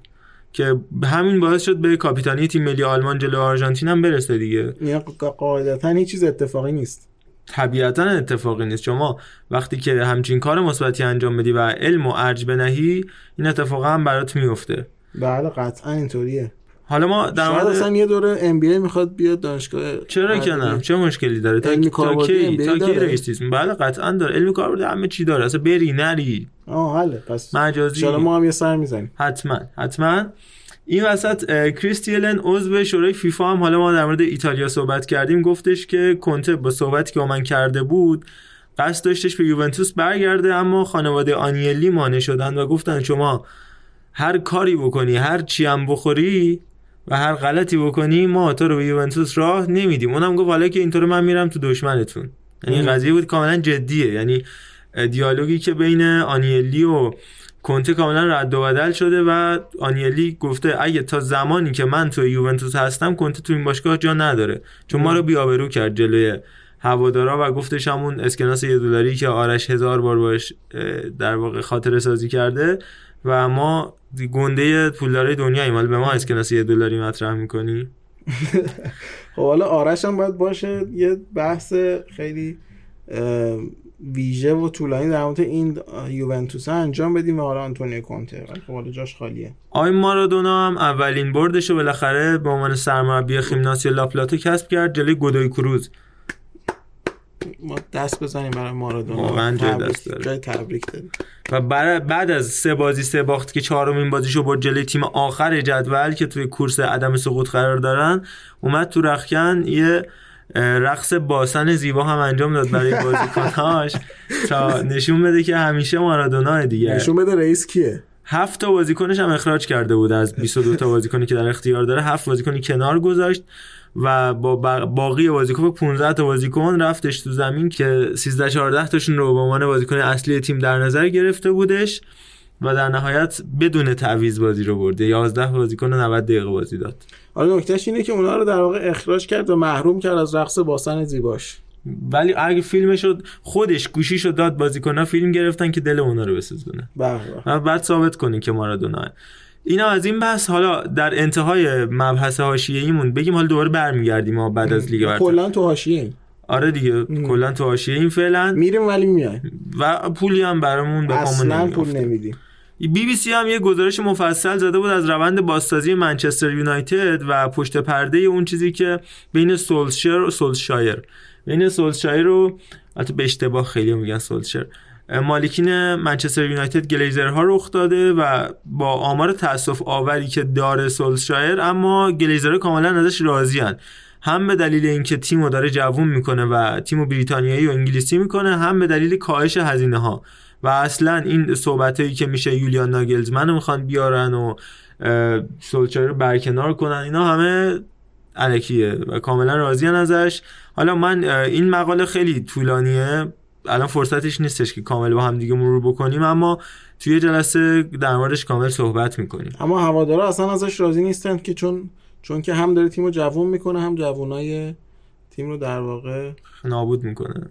که همین باعث شد به کاپیتانی تیم ملی آلمان جلو آرژانتین هم برسه دیگه. یعنی قاعدتا هیچ چیز اتفاقی نیست. طبیعتا اتفاقی نیست. شما وقتی که همچین کار مثبتی انجام بدی و علم و ارج بنهی این اتفاقا هم برات میفته. بله قطعا اینطوریه. حالا ما در مورد اصلا یه دوره ام بی می‌خواد بیاد دانشگاه چرا که نه؟ چه مشکلی داره؟ تا, علمی تا کاربردی کی؟ تا کی؟ رئیسیسم؟ بله قطعا داره. علمی کاربردی همه چی داره. اصلا بری نری. آه حله. پس مجازی. ان ما هم یه سر می‌زنیم. حتما حتما. این وسط کریستیلن عضو شورای فیفا هم. حالا ما در مورد ایتالیا صحبت کردیم. گفتش که کنته با صحبتی که با من کرده بود قصد داشتش به یوونتوس برگرده اما خانواده آنیلی مانع شدن و گفتن شما هر کاری بکنی هر چی هم بخوری و هر غلطی بکنی ما تو رو به یوونتوس راه نمیدیم. اونم گفت حالا که اینطور من میرم تو دشمنتون. یعنی. قضیه بود کاملا جدیه. یعنی دیالوگی که بین آنیلی و کنته کاملا رد و بدل شده و آنیلی گفته اگه تا زمانی که من تو یوونتوس هستم کنته تو این باشگاه جا نداره. چون ما رو بیابرو کرد جلوی هوادارا و گفتش همون اسکناس یه دلاری که آرش هزار بار باش در واقع خاطره سازی کرده. و ما گنده پولدارای دنیاییم حالا به ما اسکناس یه دلاری مطرح می‌کنی؟ خب حالا آرش هم باید باشه یه بحث خیلی ویژه و طولانی در مورد این یوونتوس انجام بدیم و حالا آنتونیو کونته ولی خب حالا جاش خالیه. آقای مارادونا هم اولین بردش رو بالاخره به عنوان سرمربی خیمناسیا لاپلاتا کسب کرد جلوی گودوی کروز. ما دست بزنیم برای مارادونا. واقعا جای دست داره. جای تبریک داریم. و بعد از سه بازی سه باخت که چهارمین بازیشو برد جلوی تیم آخر جدول که توی کورس عدم سقوط قرار دارن اومد تو رخکن یه رقص باسن زیبا هم انجام داد برای بازیکناش. تا نشون بده که همیشه مارادونا دیگه. نشون بده رئیس کیه. هفت تا بازیکنش هم اخراج کرده بود از 22 تا بازیکنی که در اختیار داره. هفت بازیکنی کنار گذاشت. و با باقی بازیکن 15 تا بازیکن رفتش تو زمین که 13 14 تاشون رو به عنوان بازیکن اصلی تیم در نظر گرفته بودش و در نهایت بدون تعویض بازی رو برده 11 بازیکن و 90 دقیقه بازی داد. حالا نکتهش اینه که اونا رو در واقع اخراج کرد و محروم کرد از رقص باسن زیباش. ولی اگه فیلمش شد خودش گوشیشو داد بازیکن‌ها فیلم گرفتن که دل اونا رو بسوزونه. بله. و بعد ثابت کنی که مارادونا اینا از این بحث حالا در انتهای مبحث حاشیه‌ایمون بگیم حالا دوباره برمیگردیم ما بعد از لیگ برتر. کلا تو حاشیه آره دیگه کلا تو حاشیه این فعلا. میریم ولی میایم. و پولی هم برامون به اصلا پول. نمیدیم. بی بی سی هم یه گزارش مفصل زده بود از روند بازسازی منچستر یونایتد و پشت پرده اون چیزی که بین سولشر و سولشایر. بین سولشایر و البته به اشتباه خیلی میگن سولشر مالکین منچستر یونایتد گلیزرها رخ داده و با آمار تاسف آوری که داره سولشایر اما گلیزرها کاملا ازش راضیان هم به دلیل اینکه تیمو داره جوون می‌کنه و تیمو بریتانیایی و انگلیسی می‌کنه هم به دلیل کاهش هزینه ها و اصلا این صحبت هایی که میشه یولیان ناگلزمن رو می‌خوان بیارن و اه، سولچر رو برکنار کنن اینا همه علکیه و کاملا راضیان ازش. حالا من این مقاله خیلی طولانیه. الان فرصتش نیستش که کامل با هم دیگه مرور بکنیم اما توی جلسه در موردش کامل صحبت می‌کنیم. اما هوادارا اصلا ازش راضی نیستند که چون چون که هم داره تیمو جوون می‌کنه هم جوونای تیم رو در واقع نابود می‌کنه.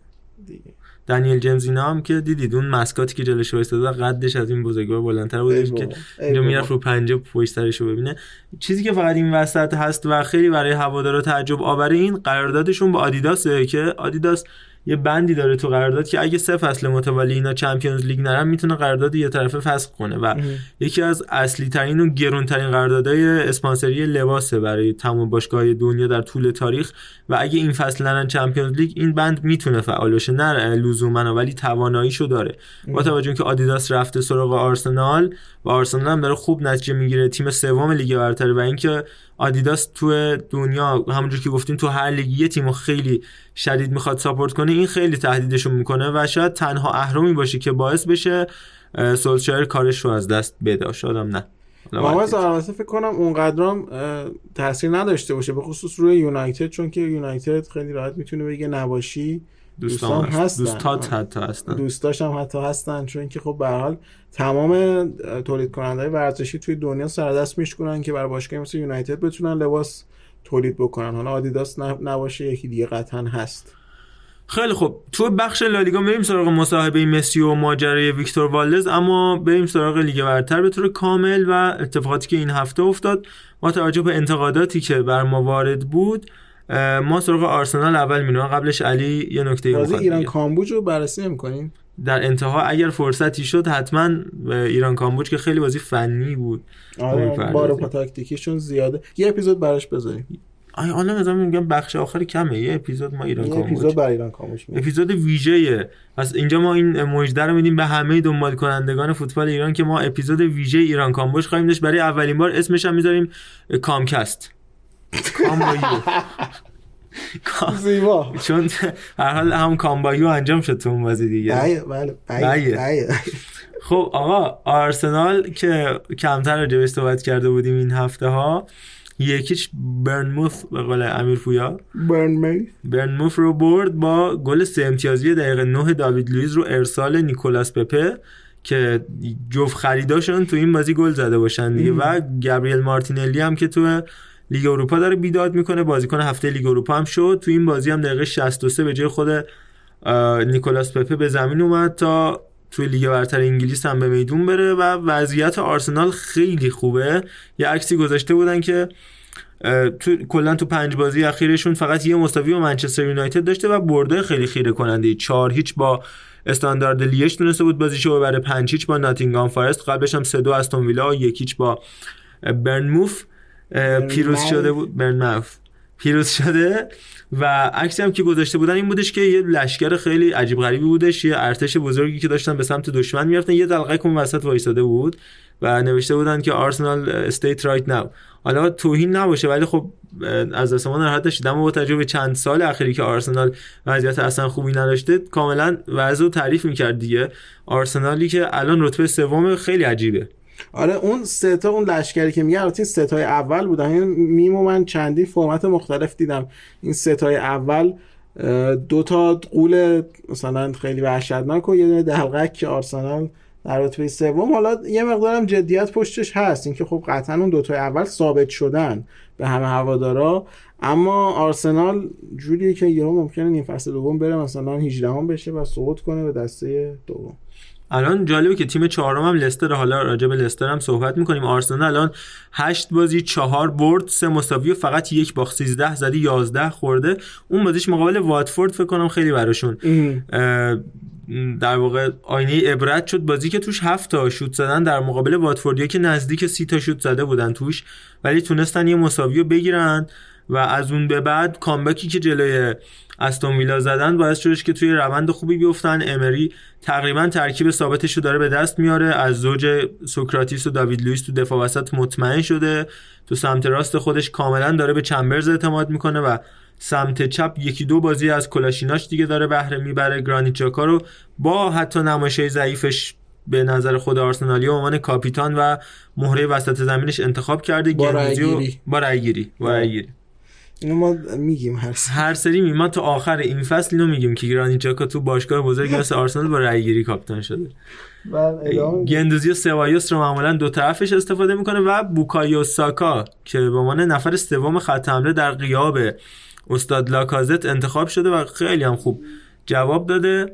دیگه. دنیل جیمز اینا هم که دیدید اون مسکاتی که جلوش وایساده قدش از این بزرگوار بلندتر بودش بابا، که ای اینجا. می‌رفت رو پنجه پشت سرش رو ببینه. چیزی که فقط این وسط هست و خیلی برای هوادارا تعجب آوره این قراردادشون با آدیداسه که آدیداس یه بندی داره تو قرارداد که اگه سه فصل متوالی اینا چمپیونز لیگ نرن می‌تونه قرارداد یه طرفه فسخ کنه و یکی از اصلی ترین و گرون ترین قراردادهای اسپانسری لباسه برای تمام باشگاه دنیا در طول تاریخ و اگه این فصل نرن Champions League این بند می‌تونه فعال بشه نه لزوما ولی تواناییشو داره. با توجه اینکه آدیداس رفته سراغ آرسنال و آرسنال هم داره خوب نتیجه می‌گیره. تیم سوم لیگ برتر و اینکه آدیداس تو دنیا همونجور که گفتیم تو هر لیگ یه تیمو خیلی شدید می‌خواد support کنه این خیلی تهدیدشون می‌کنه و شاید تنها اهرمی باشه که باعث بشه سولشایر کارش رو از دست بده. شادم نه. محمد. البته فکر کنم اونقدرام تاثیر نداشته باشه به خصوص روی یونایتد چون که یونایتد خیلی راحت می‌تونه بگه نباشی. دوستان هستن. دوستات حتی هستن. دوستاش هم حتی هستن. چون که خب به حال تمام تولید کننده ورزشی توی دنیا سر دست میشکنن که بر باشگاه مثل یونایتد بتونن لباس تولید بکنن. حالا آدیداس نب- نباشه یکی دیگه قطعا هست. خیلی خوب. تو بخش لالیگا بریم سراغ مصاحبه مسی و ماجرای ویکتور والدز اما بریم سراغ لیگ برتر. به طور کامل و اتفاقاتی که این هفته افتاد با توجه به انتقاداتی که بر ما وارد بود ما سراغ آرسنال اول میریم. قبلش علی یه نکته بازی ایران کامبوج رو بررسی نمی‌کنیم؟ در انتها اگر فرصتی شد حتما ایران کامبوج که خیلی بازی فنی بود آره بارو تاکتیکیشون زیاده. یه اپیزود براش بذاریم. آیا حالا مثلا میگم بخش آخر کمه. یه اپیزود ما ایران کامبوج. اپیزود بر ایران کامبوج اپیزود ویژه پس اینجا ما این مژده رو میدیم به همه دنبال کنندگان فوتبال ایران که ما اپیزود ویژه ایران کامبوج خواهیم داشت. برای اولین بار اسمش هم می‌ذاریم کامکست. کامبایو زیبا. چون هر حال هم کامبایو انجام شد تو اون بازی دیگه. بله بله, بله. خب آقا آرسنال که کمتر راجبش صحبت کرده بودیم این هفته ها یکیش برنموث به قول امیر پویا. برنموث. برنموث رو برد با گل سه امتیازی دقیقه 9 داوید لوئیس رو ارسال نیکولاس پپه که جفت خریداشون تو این بازی گل زده باشن دیگه. و گابریل مارتینلی هم که تو لیگ اروپا داره بیداد می‌کنه بازیکن هفته لیگ اروپا هم شد. تو این بازی هم دقیقه 63 به جای خود نیکولاس پپه به زمین اومد تا توی لیگ برتر انگلیس هم به میدون بره و وضعیت آرسنال خیلی خوبه. یه عکسی گذاشته بودن که تو کلا تو پنج بازی اخیرشون فقط یه مساوی با منچستر یونایتد داشته و برده خیلی خیره کننده. چهار هیچ با استاندارد لیش تونسته بود بازیشو ببره. پنج هیچ با ناتینگام فارست قبلش هم سه دو استون ویلا یک هیچ با برنموف پیروز شده بود. برنموف پیروز شده و عکسی هم که گذاشته بودن این بودش که یه لشکر خیلی عجیب غریبی بودش یه ارتش بزرگی که داشتن به سمت دشمن می‌رفتن. یه دلقه کم وسط وایساده بود و نوشته بودن که Arsenal state right now حالا توهین نباشه ولی خب از دست ما ناراحت داشتید اما با تجربه چند سال اخیری که آرسنال وضعیت اصلا خوبی نداشته کاملا وضع رو تعریف می‌کرد دیگه. آرسنالی که الان رتبه سوم خیلی عجیبه. آره اون سه تا اون لشکری که میگه البته سه تای اول بودن. این میمو من چندی فرمت مختلف دیدم. این سه تای اول دو تا غول مثلا خیلی وحشتناک و یه دونه دلقک که آرسنال در رتبه سوم. حالا یه مقدارم جدیت پشتش هست. اینکه خب قطعا اون دوتای اول ثابت شدن به همه هوادارا. اما آرسنال جوریه که یهو ممکنه نیم فصل دوم بره مثلا 18 هم بشه و سقوط کنه به دسته دوم. الان جالبه که تیم چهارم هم لستر حالا راجع به لستر هم صحبت می‌کنیم. آرسنال الان هشت بازی چهار برد سه مساوی و فقط یک باخت. 13 زدی 11 خورده. اون بازیش مقابل واتفورد فکر کنم خیلی براشون در واقع آینه عبرت شد. بازی که توش هفت تا شوت زدن در مقابل واتفوردیا که نزدیک سی تا شوت زده بودن توش ولی تونستن یه مساوی رو بگیرن و از اون به بعد comeback ی که جلوی استون ویلا زدن باعث شدش که توی روند خوبی بیفتن. امری تقریبا ترکیب ثابتش رو داره به دست میاره. از زوج سوکراتیس و داوید لوئیس تو دفاع وسط مطمئن شده. تو سمت راست خودش کاملا داره به چمبرز اعتماد می‌کنه و سمت چپ یکی دو بازی از کلاشیناش دیگه داره بهره می‌بره. گرانیت جاکا رو با حتی نمایشه ضعیفش به نظر خود آرسنالی به عنوان کاپیتان و مهره وسط زمینش انتخاب کرده. با رأیگیری. با اینو ما میگیم هر سری. هر سری می ما تو آخر این فصل اینو میگیم که گرانیت جاکا تو باشگاه بزرگ مثل آرسنال با رأیگیری کاپیتان شده. گندوزی و سوایوس رو معمولا دو طرفش استفاده می‌کنه و بوکایو ساکا که به عنوان نفر سوم خط حمله در قیاب استاد لاکازت انتخاب شده و خیلی هم خوب جواب داده.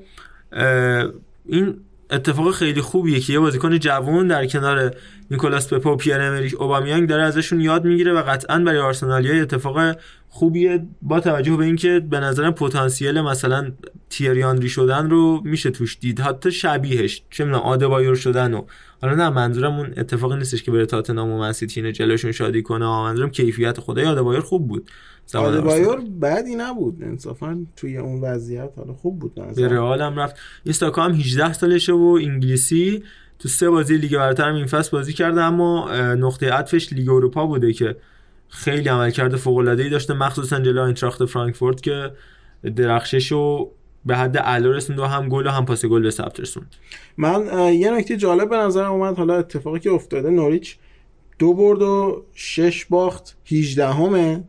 این اتفاق خیلی خوبیه که یه بازیکن جوان در کنار نیکولاس پپا و پیر امریک اوبامیانگ داره ازشون یاد می‌گیره و قطعا برای آرسنالیا اتفاق خوبیه با توجه به اینکه به نظرم پتانسیل مثلا تیریاندری شدن رو میشه توش دید. حتی شبیهش چه می‌دونم آدبایر شدن و حالا نه منظورم اون اتفاقی نیستش که بره تاتنهام و منسیتی جلوشون شادی کنه. منظورم کیفیت خدای آدبایر خوب بود. آدبایور بدی نبود انصافا توی اون وضعیت. حالا خوب بود به رئال هم رفت. این هم 18 سالشه و انگلیسی. تو سه بازی لیگ برتر این فصل بازی کرده اما نقطه عطفش لیگ اروپا بوده که خیلی عملکرد فوق العاده ای داشته مخصوصا جلوی اینتراخت فرانکفورت که درخشش و به حد اعلا رسوند و هم گل و هم پاس گل به ثبت رسوند. من یه نکته جالب به نظرم اومد حالا اتفاقی که افتاده نوریچ دو برد و شش باخت 18 همه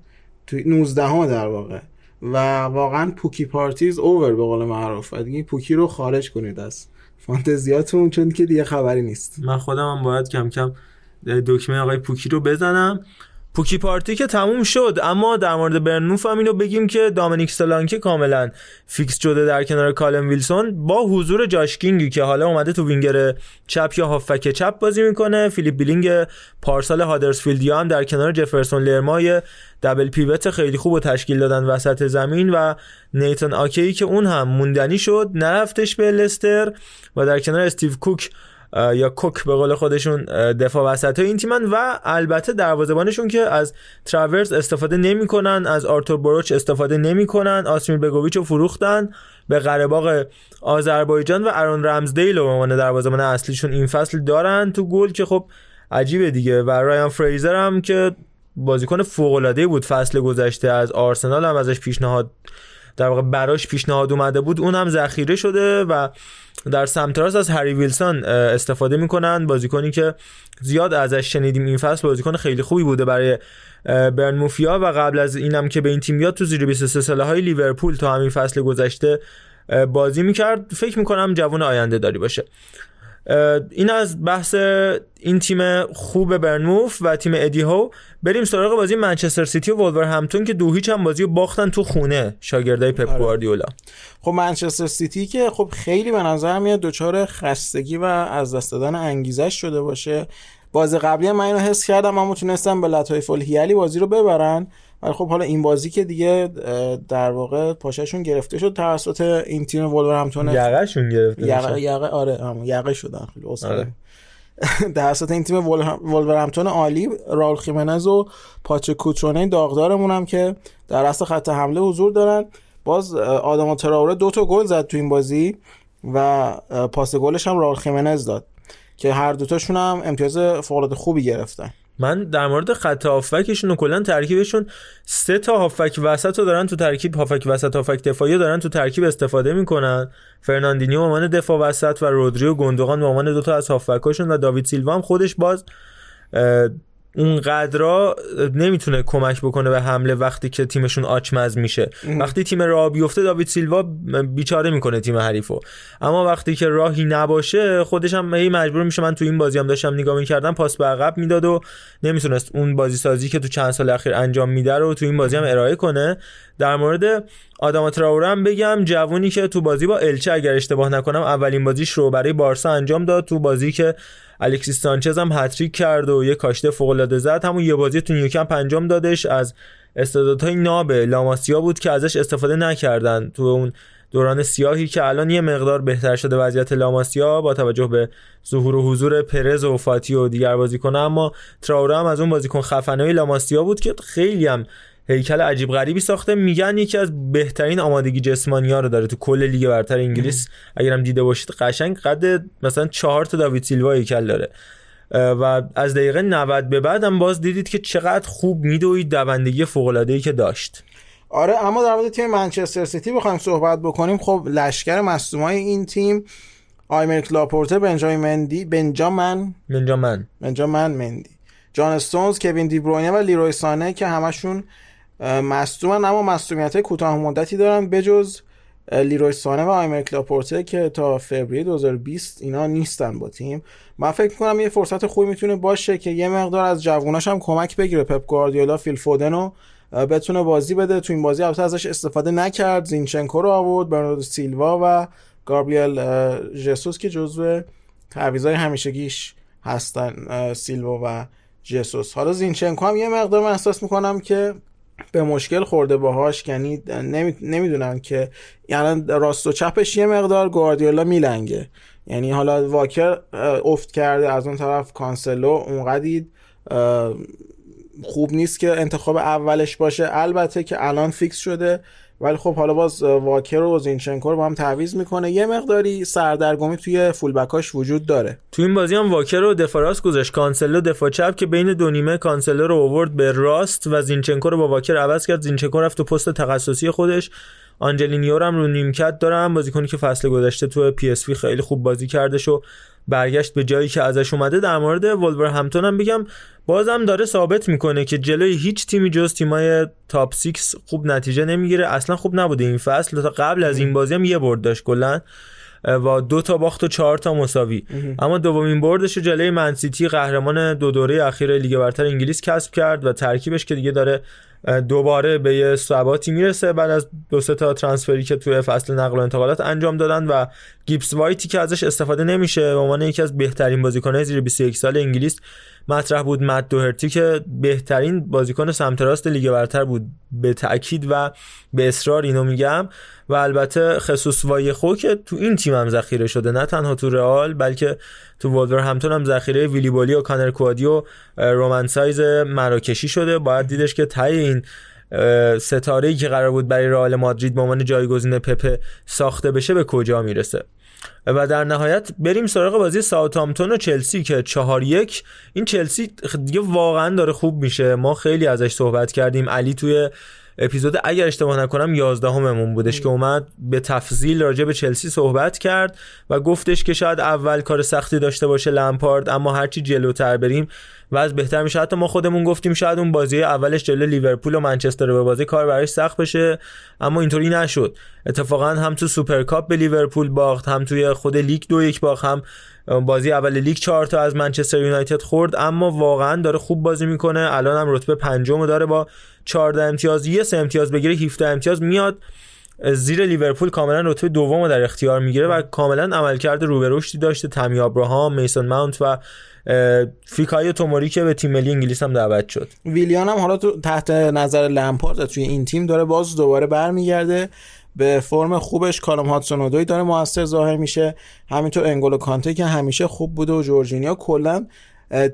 تو 19 همه در واقع. و واقعا Pukki party's over به قول معروف. دیگه پوکی رو خارج کنید از فانتزیاتون چون که دیگه خبری نیست. من خودم هم باید کم کم دکمه آقای پوکی رو بزنم. Pukki party که تموم شد اما در مورد برنموث هم اینو بگیم که دامینیک سالانکه کاملا فیکس شده در کنار کالم ویلسون با حضور جاش کینگی که حالا اومده تو وینگر چپ یا هافک چپ بازی می‌کنه. فیلیپ بیلینگ پارسال هادرسفیلد هم در کنار جفرسون لرما یه double pivot خیلی خوب و تشکیل دادن وسط زمین و نیتان آکی که اون هم موندنی شد نرفتش به لستر و در کنار استیو کوک یا کوک به قول خودشون دفاع وسط این تیمن و البته دروازه‌بانشون که از تراورز استفاده نمی‌کنن از آرتور بروچ استفاده نمی‌کنن آسمیر بگوویچ رو فروختن. به قره آذربایجان و ارون رمزدیل رو به عنوان دروازه‌بان اصلیشون این فصل دارن تو گل که خب عجیبه دیگه. و رایان فریزر هم که بازیکن فوق بود فصل گذشته از آرسنال هم ازش پیشنهاد در واقع براش پیشنهاد اومده بود اونم ذخیره شده و در سمت راست از هری ویلسون استفاده می‌کنن بازیکنی که زیاد ازش شنیدیم این فصل بازیکن خیلی خوبی بوده برای برن موفیا و قبل از اینم که به این تیم بیاد تو زیر 23 ساله های لیورپول تا همین فصل گذشته بازی می‌کرد. فکر می‌کنم جوان آینده داری باشه. این از بحث این تیم خوب برنموف و تیم ادی هو بریم سراغ بازی منچستر سیتی و همتون که دو هیچ هم بازی رو باختن تو خونه شاگردای پپ آره. گواردیولا. خب منچستر سیتی که خب خیلی به نظر میاد دچار خستگی و از دست دادن انگیزش شده باشه. بازی قبلی من اینو حس کردم اما تونستم به لطایف الهیالی بازی رو ببرن. ولی خب حالا این بازی که دیگه در واقع پاششون گرفته شد توسط این تیم ولورهمپتون یقهشون گرفته یقه یقه آره هم یقه شدن خیلی آره. توسط این تیم ولورهمپتون عالی رال خیمنز و پاتریک کوترونه داغدارمون هم که در اصل خط حمله حضور دارن. باز آدم تراوره دو تا گل زد تو این بازی و پاس گلش هم رال خیمنز داد. که هر دوتاشون هم امتیاز فوق خوبی گرفتن. من در مورد خط هافکشون و کلا ترکیبشون سه تا هافک وسط رو دارن تو ترکیب هافک وسط هافک دفاعی دارن تو ترکیب استفاده می‌کنن. فرناندینیو به عنوان دفاع وسط و رودریو گندوغان به عنوان دو تا از هافکاشون و داوید سیلوا هم خودش باز اون قدرا نمی‌تونه کمک بکنه به حمله وقتی که تیمشون آچمز میشه. وقتی تیم راه بیفته داوید سیلوا بیچاره می‌کنه تیم حریفو. اما وقتی که راهی نباشه خودش هم مجبور میشه. من تو این بازی هم داشتم نگاه می‌کردم پاس به عقب می‌داد و نمی‌تونست اون بازی سازی که تو چند سال اخیر انجام میده رو تو این بازی هم ارائه کنه. در مورد آدم تراوره هم بگم جوونی که تو بازی با الچه اگر اشتباه نکنم اولین بازیش رو برای بارسا انجام داد. تو بازی که الکسیس سانچز هم هتریک کرد و یه کاشته فوق العاده زد. همون یه بازی تو نیوکمپ انجام دادش. از استعدادهای ناب لاماسیا بود که ازش استفاده نکردن. تو اون دوران سیاهی که الان یه مقدار بهتر شده وضعیت لاماسیا با توجه به ظهور و حضور پرز و فاتی و دیگر بازیکن. اما تراوره هم از اون بازیکن خفنای لاماسیا بود که خیلی هم هیکل عجیب غریبی ساخته. میگن یکی از بهترین آمادگی جسمانی ها رو داره تو کل لیگ برتر انگلیس. اگرم دیده باشید قشنگ قد مثلا چهار تا داوید سیلوا هیکل داره. و از دقیقه 90 به بعد هم باز دیدید که چقدر خوب میدوید دوندگی فوق العاده ای که داشت. آره اما در مورد تیم منچستر سیتی بخوایم صحبت بکنیم. خب لشکر مصدومای این تیم آیمرک لاپورته بنجامین مندی بنجامن بنجامن بنجامن مندی جان استونز کوین دیبروینه و لیروی سانه که همشون مصدومن اما مصدومیت کوتاه مدتی دارن بجز لیروی سانه و آیمر کلاپورته که تا فوریه 2020 اینا نیستن با تیم. من فکر کنم یه فرصت خوبی می‌تونه باشه که یه مقدار از جووناش هم کمک بگیره. پپ گواردیولا فیل فودن بتونه بازی بده. تو این بازی البته ازش استفاده نکرد. زینچنکو رو آورد برناردو سیلوا و گابریل جسوس که جزو تعویضای همیشگیش هستن سیلوا و جسوس. حالا زینچنکو هم یه مقدار من احساس می‌کنم که به مشکل خورده باهاش. یعنی نمی‌دونن که یعنی راست و چپش یه مقدار گواردیولا میلنگه. یعنی حالا واکر افت کرده از اون طرف کانسلو اونقدی خوب نیست که انتخاب اولش باشه. البته که الان فیکس شده. ولی خب حالا باز واکر و زینچنکو رو با هم تعویض می‌کنه. یه مقداری سردرگمی توی فولبکاش وجود داره. تو این بازی هم واکر رو دفاع راست گذاشت. کانسلو دفاع چپ که بین دو نیمه کانسلو رو آورد به راست و زینچنکو رو با واکر عوض کرد. زینچنکو رفت تو پست تخصصی خودش. آنجلینیو هم رو نیمکت دارن بازیکنی که فصل گذشته تو PSV خیلی خوب بازی کرده و برگشت به جایی که ازش اومده در مورد همپتون هم بگم بازم داره ثابت می‌کنه که جلوی هیچ تیمی جز تیمای تاپ 6 خوب نتیجه نمی‌گیره. اصلا خوب نبوده این فصل. تا قبل از این بازی هم یه برد داشت کلا با دو تا باخت و چهار تا مساوی. اما دومین بردش جلوی منسیتی قهرمان دو دوره اخیر لیگ برتر انگلیس کسب کرد و ترکیبش که دیگه داره دوباره به یه ثباتی می‌رسه. بعد از دو سه تا transfer ی که توی فصل نقل و انتقالات انجام دادن و گیبس وایتی که ازش استفاده نمیشه به عنوان یکی از بهترین بازیکن‌های زیر 21 سال انگلیس مطرح بود. مت دوهرتی که بهترین بازیکن سمت راست لیگ برتر بود. به تاکید و به اصرار اینو میگم. و البته خسوس وایخو که تو این تیم هم ذخیره شده. نه تنها تو رئال بلکه تو همپتون هم ذخیره ویلی بولی و کانر کوادی و رومن سایز مراکشی شده. باید دیدش که تای این ستاره ای که قرار بود برای رئال مادرید به عنوان جایگزین پپه ساخته بشه به کجا می‌رسه. و در نهایت بریم سراغ بازی ساوثهامپتون و چلسی که چهار یک. این چلسی دیگه واقعا داره خوب میشه. ما خیلی ازش صحبت کردیم. علی توی اپیزود اگر اشتباه نکنم 11 هممون بودش که اومد به تفصیل راجع به چلسی صحبت کرد و گفتش که شاید اول کار سختی داشته باشه لمپارد اما هرچی جلوتر بریم وضع بهتر میشه. حتی ما خودمون گفتیم شاید اون بازی اولش جلو لیورپول و منچستر به بازی کار براش سخت بشه اما اینطوری نشد. اتفاقا هم تو سوپرکاپ به لیورپول باخت هم توی خود لیگ دو یک باخت هم بازی اول لیگ چهار تا از منچستر یونایتد خورد اما واقعا داره خوب بازی می‌کنه. الان هم رتبه پنجم داره با 14 امتیاز یه سه امتیاز بگیره 17 امتیاز میاد. زیر لیورپول کاملا رتبه دوم در اختیار می‌گیره و کاملا عملکرد رو داشته. تامی ابراهام میسون ماونت و فیکای توموری که به تیم ملی انگلیس هم دعوت شد. ویلیان هم حالا تو تحت نظر لمپارد توی این تیم داره باز دوباره برمیگرده. به فرم خوبش کالوم هاتسون داره موثر ظاهر میشه. همینطور انگولو کانته که همیشه خوب بوده و جورجینیا کلا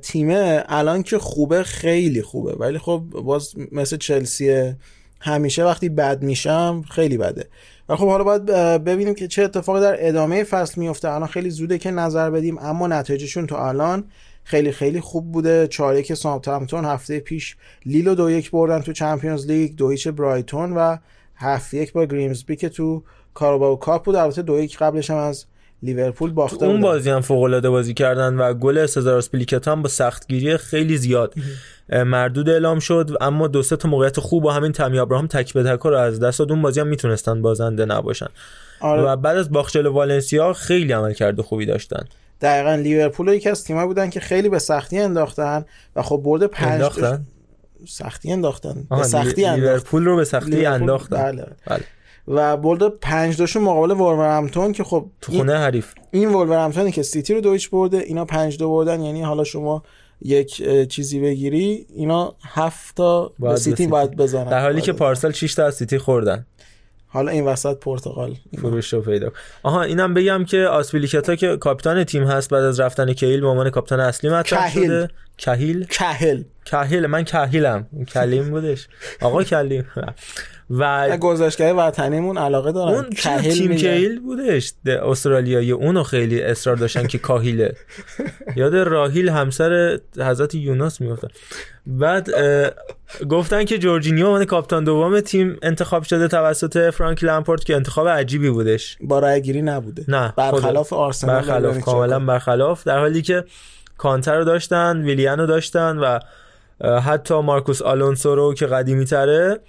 تیم الان که خوبه خیلی خوبه. ولی خب باز مثل چلسی همیشه وقتی بد میشن خیلی بده. و خب حالا باید ببینیم که چه اتفاقی در ادامه فصل میفته. الان خیلی زوده که نظر بدیم اما نتایجشون تا الان خیلی خیلی خوب بوده. چهار یک ساوثهامپتون هفته پیش لیلو دو یک بردن تو چمپیونز لیگ دو برایتون و هفت یک با گریمزبی که تو کاراباو کاپ بود. البته دو یک قبلش هم از لیورپول باخته اون بازی هم فوق العاده بازی کردن و گل سزار اسپلیکتا هم با سختگیری خیلی زیاد مردود اعلام شد. اما دو سه تا موقعیت خوب و همین تامی ابراهام تک به تک رو از دست داد. اون بازی هم می‌تونستن بازنده نباشن. آره. و بعد از باخچل والنسیا خیلی عمل کرده خوبی داشتن. دقیقا لیورپول یکی از تیم‌ها بودن که خیلی به سختی انداختن و خب برد پنج انداختن؟ سختی انداختن. به سختی لیورپول رو به سختی انداختن. بله. بله. و برد پنج دوشون مقابل وولورهمپتون که خب تو خونه حریف. این وولورهمپتونی که سیتی رو دو هیچ برده اینا پنج دو بردن یعنی حالا شما یک چیزی بگیری اینا هفت تا به سیتی باید بزنن. در حالی که پارسال 6 تا از سیتی خوردن. حالا این وسط پرتغال. فروش رو پیدا آها اینم بگم که آسپیلیکتا که کاپیتان تیم هست بعد از رفتن کهیل به عنوان کاپیتان اصلی مطرح شده. کهیل؟ کهل. کهیل. من کهیلم. کلیم بودش. آقا کلیم. و گذاشتگاه وطنیمون علاقه دارن. اون تیم کیل بودش؟ استرالیایی اونو خیلی اصرار داشتن که کاهیله. یاد راهیل همسر حضرت یوناس میفتن بعد گفتن که جورجینیو من کاپتان دوم تیم انتخاب شده توسط فرانک لامپورت که انتخاب عجیبی بودش. با رای گیری نبوده. نه برخلاف آرسنال برخلاف کاملا برخلاف در حالی که کانتر رو داشتن ویلیان رو داشتن و حتی مارکوس آلونسو رو که قدیمی تره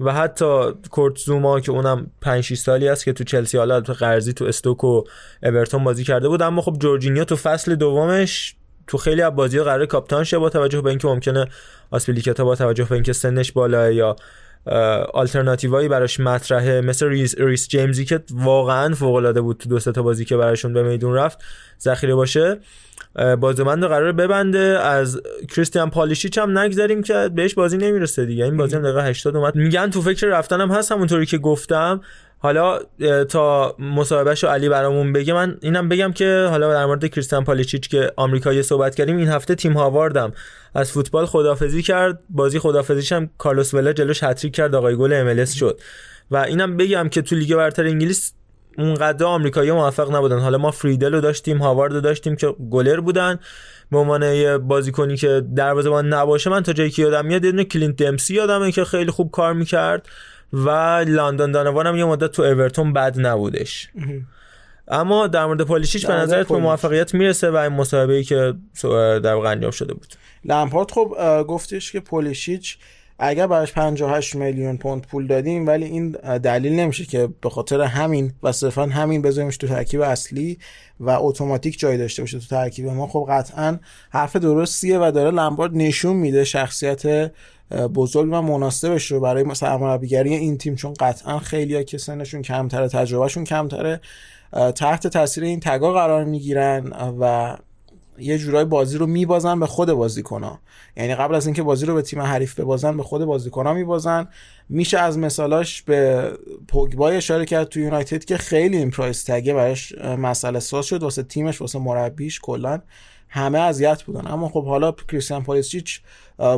و حتی کورت زوما که اونم 5 6 سالی است که تو چلسی حالا تو قرضی تو استوک و اورتون بازی کرده بود اما خب جورجینیو تو فصل دومش تو خیلی از بازی‌ها قرار کاپیتان شه با توجه به اینکه ممکنه آسپیلیکتا با توجه به اینکه سنش بالاه یا آلترناتیوایی براش مطرحه. مثل ریس, ریس جیمزی که واقعا فوق العاده بود تو دو تا بازی که براشون به میدون رفت. ذخیره باشه. بازمند قرار ببنده. از کریستیان پالیشیچ هم نگذاریم که بهش بازی نمی‌رسه دیگه. این بازی هم دقیقه 80 اومد. میگن تو فکر رفتنم هست همونطوری که گفتم. حالا تا مصاحبهشو علی برامون بگه من اینم بگم که حالا در مورد کریستیان پالیچیچ که آمریکایی صحبت کردیم این هفته تیم هاواردم از فوتبال خدافزی کرد. بازی خدافزیش هم کارلوس ولا جلوش هتریک کرد آقای گل ام شد. و اینم بگم که تو لیگ برتر انگلیس اونقدر آمریکایی موفق نبودن. حالا ما فریدل رو داشتیم هاوارد رو داشتیم که گلر بودن. به عنوان یه بازیکنی که دروازه‌بان نباشه من تا جایی که یادم میاد یه کلینت دمسی یادمه که خیلی خوب کار می‌کرد. و لندن دانوان هم یه مدت تو اورتون بد نبودش. اما در مورد پولیشیچ به نظرت به موفقیت می‌رسه و این مسابقه که در واقع انجام شده بود. لامپارد خب گفتش که پولیشیچ اگر براش 58 میلیون پوند پول دادیم ولی این دلیل نمیشه که به خاطر همین و صرفا همین بذاریمش تو ترکیب اصلی و اتوماتیک جای داشته باشه تو ترکیب ما. خب قطعا حرف درستیه و داره لمبارد نشون میده شخصیت بزرگ و مناسبش رو برای سرمربیگری این تیم چون قطعا خیلیا که سنشون کمتره تجربهشون کمتره تحت تاثیر این تگا قرار می‌گیرن و یه جورای بازی رو میبازن به خود بازیکنها. یعنی قبل از اینکه بازی رو به تیم حریف ببازن به خود بازیکنها میبازن. میشه از مثالاش به پوگبای اشاره کرد تو یونایتد که خیلی این پرایس تگه براش مسئله ساز شد. واسه تیمش واسه مربیش کلا همه اذیت بودن. اما خب حالا کریستیان پولیسیچ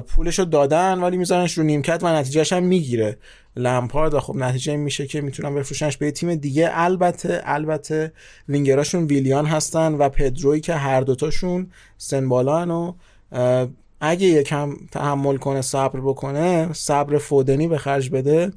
پولش رو دادن ولی میذارنش رو نیمکت و نتیجهش هم می‌گیره. لمپارد خب نتیجه میشه که می‌تونن بفروشنش به تیم دیگه. البته البته وینگراشون ویلیان هستن و پدروی که هر دوتاشون سن بالان و اگه یکم تحمل کنه صبر بکنه صبر فودنی به خرج بده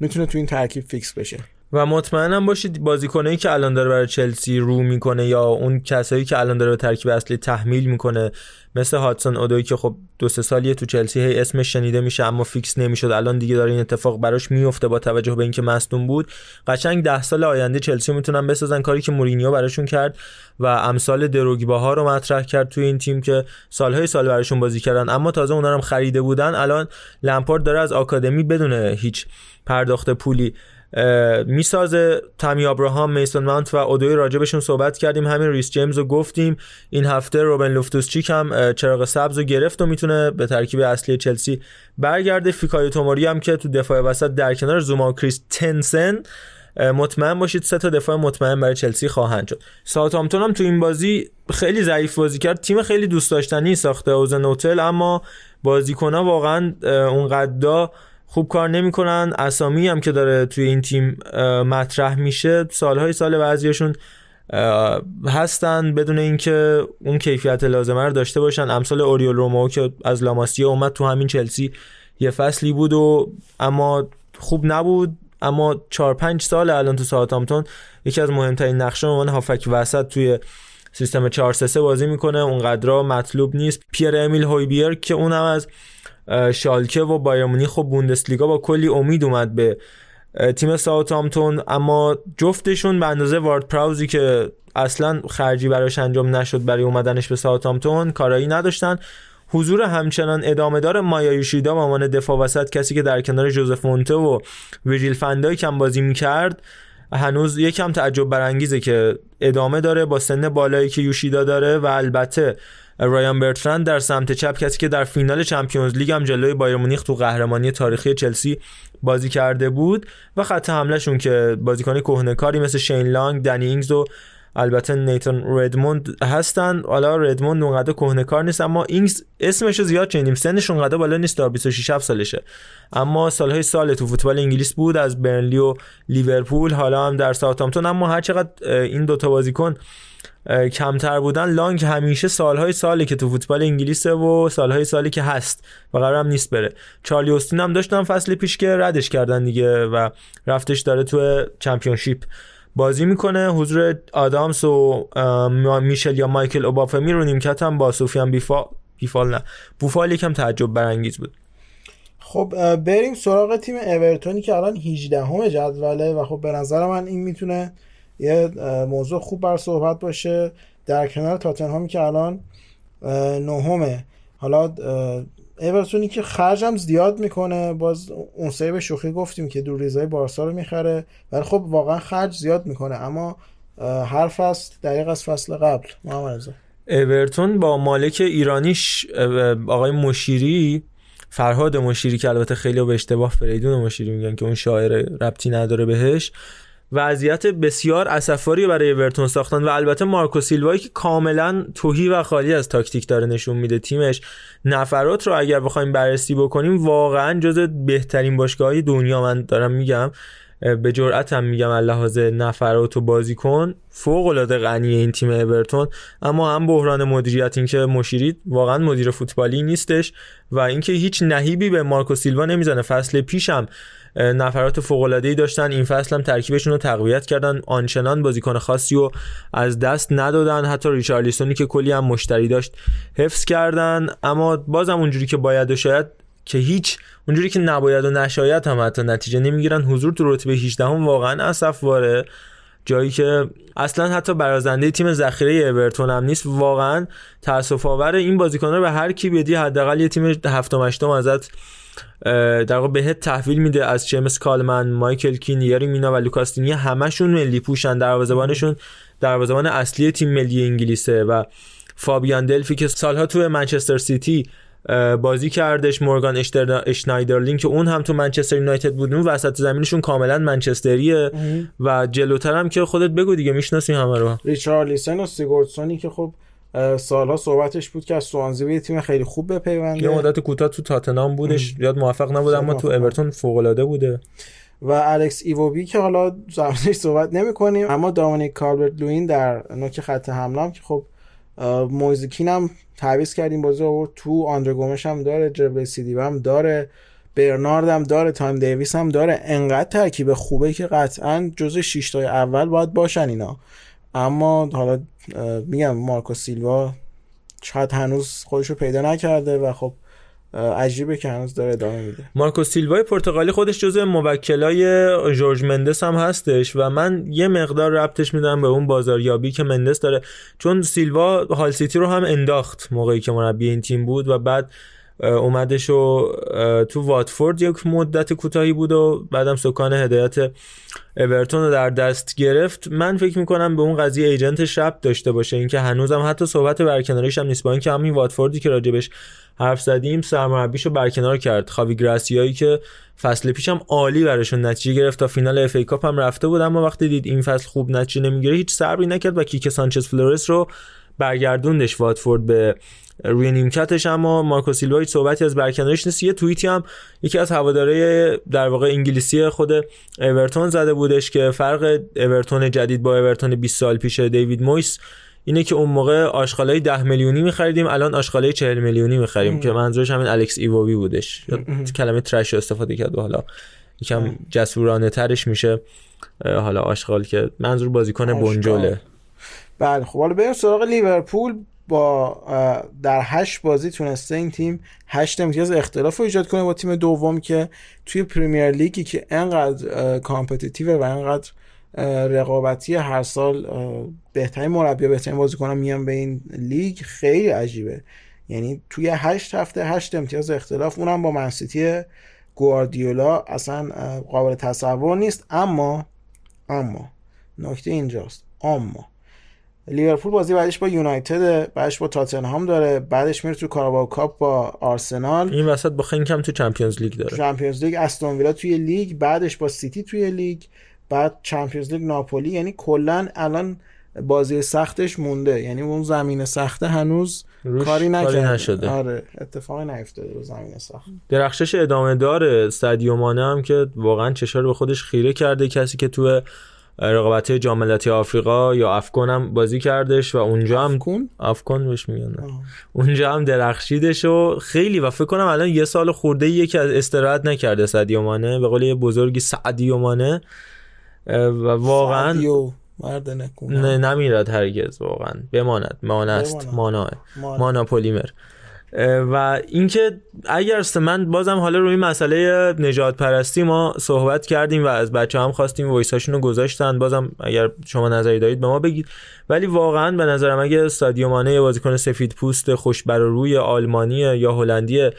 می‌تونه تو این ترکیب فیکس بشه. و مطمئنم باشید بازیکنایی که الان داره برای چلسی رو می‌کنه یا اون کسایی که الان داره به ترکیب اصلی تحمیل می‌کنه مثل هادسون اودوی که خب دو سه سالیه تو چلسی هی اسمش شنیده میشه اما فیکس نمی‌شد. الان دیگه داره این اتفاق براش میفته با توجه به اینکه مصدوم بود. قشنگ ده سال آینده چلسی می‌تونن بسازن. کاری که مورینیو براشون کرد و امثال دروگباها رو مطرح کرد تو این تیم که سالهای سال براشون بازی کردن. اما تازه اونا هم خریده بودن. الان لمپارد داره از آکادمی بدون هیچ پرداخت پولی می‌سازه تامی ابراهام میسون مانت و اودوی راجبشون صحبت کردیم. همین ریس جیمز رو گفتیم. این هفته روبن لوفتوس چیک هم چراغ سبز رو گرفت و می‌تونه به ترکیب اصلی چلسی برگرده. فیکای توموری هم که تو دفاع وسط در کنار زوما و کریستنسن مطمئن باشید سه تا دفاع مطمئن برای چلسی خواهند شد. ساوثهامپتون هم تو این بازی خیلی ضعیف بازی کرد. تیم خیلی دوست داشتنی ساخته اوزن هتل اما بازیکن‌ها واقعا اون قدا خوب کار نمی‌کنن. اسامی هم که داره توی این تیم مطرح میشه سالهای سال بعضیشون هستن بدون اینکه اون کیفیت لازمه رو داشته باشن. امثال اوریول رومو که از لاماسیا اومد تو همین چلسی یه فصلی بود و اما خوب نبود. اما 4 5 سال الان تو ساوثهامپتون یکی از مهمترین نقشا به عنوان هافبک وسط توی سیستم 4 3 بازی می‌کنه. اونقدر مطلوب نیست. پیر امیل هویبیر که اونم از شالکه و بایرن مونیخ خب بوندسلیگا با کلی امید اومد به تیم ساوثهامپتون اما جفتشون به اندازه وارد پراوزی که اصلا خرجی براش انجام نشد برای اومدنش به ساوثهامپتون کارایی نداشتن. حضور همچنان ادامه دار مایا یوشیدا به عنوان دفاع وسط کسی که در کنار جوزف مونته و ویجیل فندای کم بازی می‌کرد هنوز یکم تعجب برانگیزه که ادامه داره با سن بالایی که یوشیدا داره و البته رایان برترند در سمت چپ کسی که در فینال چمپیونز لیگ هم جلوی بایر مونیخ تو قهرمانی تاریخی چلسی بازی کرده بود و خط حملهشون که بازیکن کهنکاری مثل شین لانگ، دنی اینگز و البته نیتن ردموند هستن. حالا ردموند اونقدر کهنه‌کار نیست اما اینگز اسمش زیاد شنیدیم سنش اونقدر بالا نیست تا 26 سالشه. اما سالهای سال تو فوتبال انگلیس بود از برنلی و لیورپول حالا هم در ساوثهامپتون اما هر چقدر این دوتا بازیکن کمتر بودن. لانگ همیشه سالهای سالی که تو فوتبال انگلیسه و سالهای سالی که هست و قرارم نیست بره. چارلی اوستین هم داشتن فصل پیش که ردش کردن دیگه و رفتش داره تو چمپیونشیپ بازی می‌کنه. حضور آدامس و میشل یا مایکل اوبافمی رو نیمکت هم با سوفیان بیفا بیفال نه. بوفال یکم تعجب برانگیز بود. خب بریم سراغ تیم اورتونی که الان 18 همه جدوله و خب به نظر من این می‌تونه یه موضوع خوب بر صحبت باشه. در کنار تاتنهامی که الان نهمه. حالا اورتونی که خرجم زیاد می‌کنه. باز اون سه به شوخی گفتیم که دور ریزای بارسا رو می‌خره. ولی خب واقعا خرج زیاد می‌کنه. اما هر فصل دقیق از فصل قبل. محمد اورتون با مالک ایرانیش آقای مشیری فرهاد مشیری که البته خیلی به اشتباه فریدون مشیری میگن که اون شاعر ربطی نداره بهش وضعیت بسیار اسفاری برای اورتون ساختن و البته مارکو سیلوایی که کاملا توهی و خالی از تاکتیک داره نشون میده تیمش نفرات رو اگر بخوایم بررسی بکنیم واقعا جز بهترین باشگاه دنیا من دارم میگم به جرأت هم میگم لحاظ نفرات و بازیکن فوق العاده غنی این تیم اورتون. اما هم بحران مدیریت اینکه مشیری واقعا مدیر فوتبالی نیستش و اینکه هیچ نهیبی به مارکو سیلوا نمی‌زنه. فصل پیشم نفرات فوق العاده ای داشتن. این فصل هم ترکیبشون رو تقویت کردن. آنچنان بازیکن خاصی و از دست ندادن. حتی ریچارلیسونی که کلی هم مشتری داشت حفظ کردن. اما بازم اونجوری که باید و شاید که هیچ اونجوری که نباید و نشاید هم حتی نتیجه نمی‌گیرن. حضور تو رتبه 18 هم واقعا اسفواره جایی که اصلا حتی برازنده تیم ذخیره اورتون هم نیست. واقعا تاسف آور این بازیکن رو به هر کی بدی حداقل یه تیم هفتم هشتم ازت در واقع بهت تحویل میده از چیمس کالمن مایکل کین یری مینا و لوکاستینی همشون ملی پوشن دروازه‌بانشون دروازه‌بان اصلی تیم ملی انگلیسه و فابیان دلفی که سالها تو منچستر سیتی بازی کردش مورگان اشنایدرلین که اون هم تو منچستر یونایتد بود. اون وسط زمینشون کاملا منچستریه و جلوتر هم که خودت بگو دیگه می‌شناسی همه رو. ریچارلیسن و سیگوردسونی که خب سالها صحبتش بود که از سوانزی به تیم خیلی خوب بپیونده. یه مدت کوتاه تو تاتنام بودش. یاد موفق نبود اما تو اورتون فوق العاده بوده. و الکس ایووبی که حالا زمانش صحبت نمی کنیم اما دامینیک کالبرت لوین در نوک خط حمله که خب مویس کین هم تعویض کردیم بازی آورد. تو آندره گومش هم داره جبریل سیدیبه هم داره برنارد هم داره تام دیویس هم داره. انقدر ترکیب خوبه که قطعا جز 6 تای اول باید باشن اینا. اما حالا میگم مارکو سیلوا شاید هنوز خودشو پیدا نکرده و خب عجیبه که هنوز داره ادامه میده. مارکو سیلوا پرتغالی خودش جزء موکلای جورج مندس هم هستش و من یه مقدار ربطش میدم به اون بازاریابی که مندس داره. چون سیلوا هال سیتی رو هم انداخت موقعی که مربی این تیم بود و بعد اومدش و تو واتفورد یک مدت کوتاهی بود و بعدم سکان هدایت اورتون رو در دست گرفت. من فکر می‌کنم به اون قضیه ایجنت شب داشته باشه. اینکه هنوزم حتی صحبت برکناریش هم نیست. با اینکه همین واتفوردی که راجبش حرف زدیم سرمربیشو برکنار کرد. خاوی گراسیایی که فصل پیشم عالی براشون نتیجه گرفت. تا فینال اف ای کاپ هم رفته بود. اما وقتی دید این فصل خوب نتیجه نمی‌گیره هیچ صبری نکرد و کیکه سانچز فلورس رو برگردوندش واتفورد به روی نیمکتش اما مارکو سیلوا هیچ صحبتی از برکناریش نیست. یه توییتی هم یکی از هواداره در واقع انگلیسی خود اورتون زده بودش که فرق اورتون جدید با اورتون 20 سال پیش دیوید مویس اینه که اون موقع آشغالای 10 میلیونی می‌خریدیم الان آشغالای 40 میلیونی می‌خریم که منظورش همین الکس ایووی بودش. کلمه ترش استفاده کرد و حالا یکم جسورانه ترش میشه. حالا آشغال که منظور بازیکن بنجله. بله خب حالا بریم سراغ لیورپول. با در هشت بازی تونسته این تیم هشت امتیاز اختلاف رو ایجاد کنه با تیم دوم که توی پریمیر لیگی که انقدر competitive و انقدر رقابتی هر سال بهترین مربی و بهترین بازیکن میان به این لیگ خیلی عجیبه. یعنی توی هشت هفته هشت امتیاز اختلاف اونم با منسیتی گواردیولا اصلا قابل تصور نیست اما اما نکته اینجاست اما لیورپول بازی بعدش با یونایتد بعدش با تاتنهام داره بعدش میره تو کاراباو کاپ با آرسنال. این وسط با خنکم تو چمپیونز لیگ داره. چمپیونز لیگ استون ویلا توی لیگ بعدش با سیتی توی لیگ بعد چمپیونز لیگ ناپولی. یعنی کلا الان بازی سختش مونده. یعنی اون زمین سخته هنوز کاری نکرده. نشده. آره اتفاقی نیفتاده رو زمین سخت. درخشش ادامه داره. سادیو مانه هم که واقعا چشار به خودش خیره کرده. کسی که تو رقابت جام ملتی آفریقا یا افکن هم بازی کردش و اونجا هم افکون افکن بهش میگن. اونجا هم درخشیدش و خیلی و فکر کنم الان یه سال خورده ای که از استراحت نکرده سادیو مانه به قول یه بزرگی سعدیو مانه و واقعا سادیو مرد نه نمیرد هرگز واقعا. بماند. مانست مانا. مانا پلیمر. و اینکه اگر من بازم حالا روی مسئله نجات پرستی ما صحبت کردیم و از بچه هم خواستیم وایساشون رو گذاشتن. بازم اگر شما نظری دارید به ما بگید. ولی واقعا به نظرم اگه سادیو مانه یه بازیکن سفید پوست خوش بر روی آلمانی یا هلندی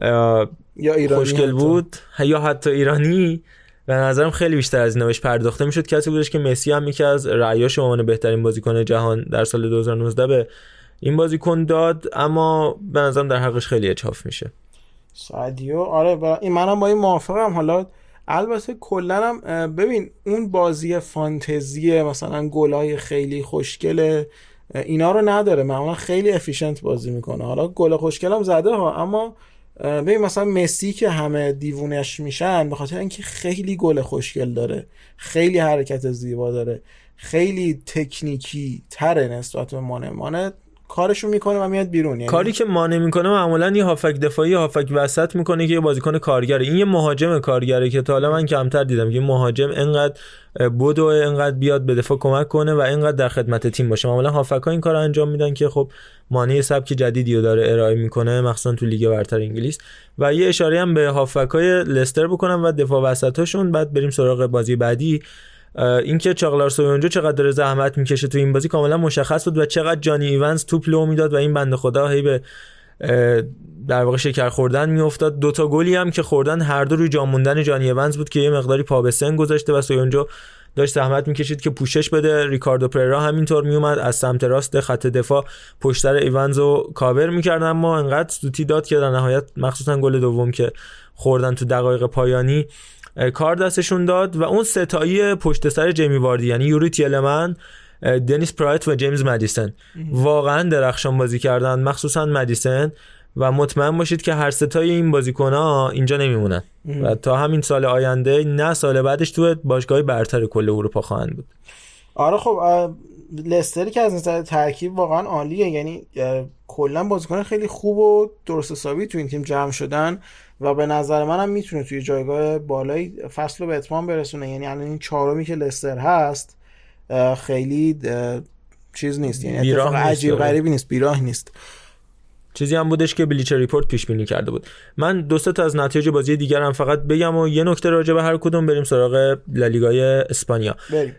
یا ایرانی خوشگل بود یا حتی ایرانی به نظرم خیلی بیشتر از اینا بهش پرداخته می‌شد. کسی بودش که مسی هم یکی از رأیاش عنوان بهترین بازیکن جهان در سال 2019 به این بازیکن داد اما به نظرم در حقش خیلی اچاف میشه. سادیو آره با این منم با این موافقم. حالا البته کلا هم ببین اون بازی فانتزی مثلا گلای خیلی خوشگل اینا رو نداره. معمولا خیلی افیشنت بازی می‌کنه. حالا گل خوشگل هم زده ها اما ببین مثلا مسی که همه دیوونش میشن به خاطر اینکه خیلی گل خوشگل داره. خیلی حرکت زیبا داره. خیلی تکنیکی تره نسبت به مانه. مانه کارشو می‌کنه و میاد بیرون یعنی کاری که مانع می‌کنه معمولا یه هافک دفاعی هافک وسط می‌کنه که یه بازیکن کارگره. این یه مهاجم کارگره که تا حالا من کمتر دیدم که مهاجم انقدر بدو انقدر بیاد به دفاع کمک کنه و انقدر در خدمت تیم باشه. معمولا هافک ها این کار انجام میدن که خب مانه سبک جدیدی رو داره ارائه می‌کنه مخصوصا تو لیگ برتر انگلیس. و یه اشاره هم به هافبک های لستر بکنم و دفاع وسطاشون. بعد بریم سراغ بازی بعدی. اینکه چاقلار سویونجو چقدر زحمت می‌کشه تو این بازی کاملا مشخص بود و چقدر جانی ایونز توپ لو می‌داد و این بنده خدا هی به در واقع شکر خوردن میافتاد. دوتا گلی هم که خوردن هر دو روی جا موندن جانی ایونز بود که یه مقداری پا به سن گذاشته و سویونجو داشت زحمت می‌کشید که پوشش بده. ریکاردو پریرا همینطور میومد از سمت راست خط دفاع. پشتر ایونز رو کاور می‌کرد اما انقدر سوتی داد که در نهایت مخصوصا گل دوم که خوردن تو دقایق پایانی کار دستشون داد و اون ستایی پشت سر جیمی واردی یعنی یوری تیلمن دنیس پرایت و جیمز مدیسن. واقعا درخشان بازی کردن مخصوصا مدیسن. و مطمئن باشید که هر ستای این بازیکن ها اینجا نمیمونن. و تا همین سال آینده نه سال بعدش تو باشگاه برتر کل اروپا خواهند بود. آره خب لستری که از نظر ترکیب واقعا عالیه. یعنی کلا بازیکن خیلی خوب و درست حسابی تو این تیم جمع شدن. و به نظر منم می‌تونه توی جایگاه بالایی فصل رو به اتمام برسونه. یعنی الان این چهارمی که لستر هست خیلی چیز نیست. یعنی اتفاق عجیب آره. غریبی نیست بیراه نیست. چیزی هم بودش که Bleacher Report پیش بینی کرده بود. من دو تا از نتایج بازی دیگر هم فقط بگم و یه نکته راجع به هر کدوم بریم سراغ لالیگای اسپانیا.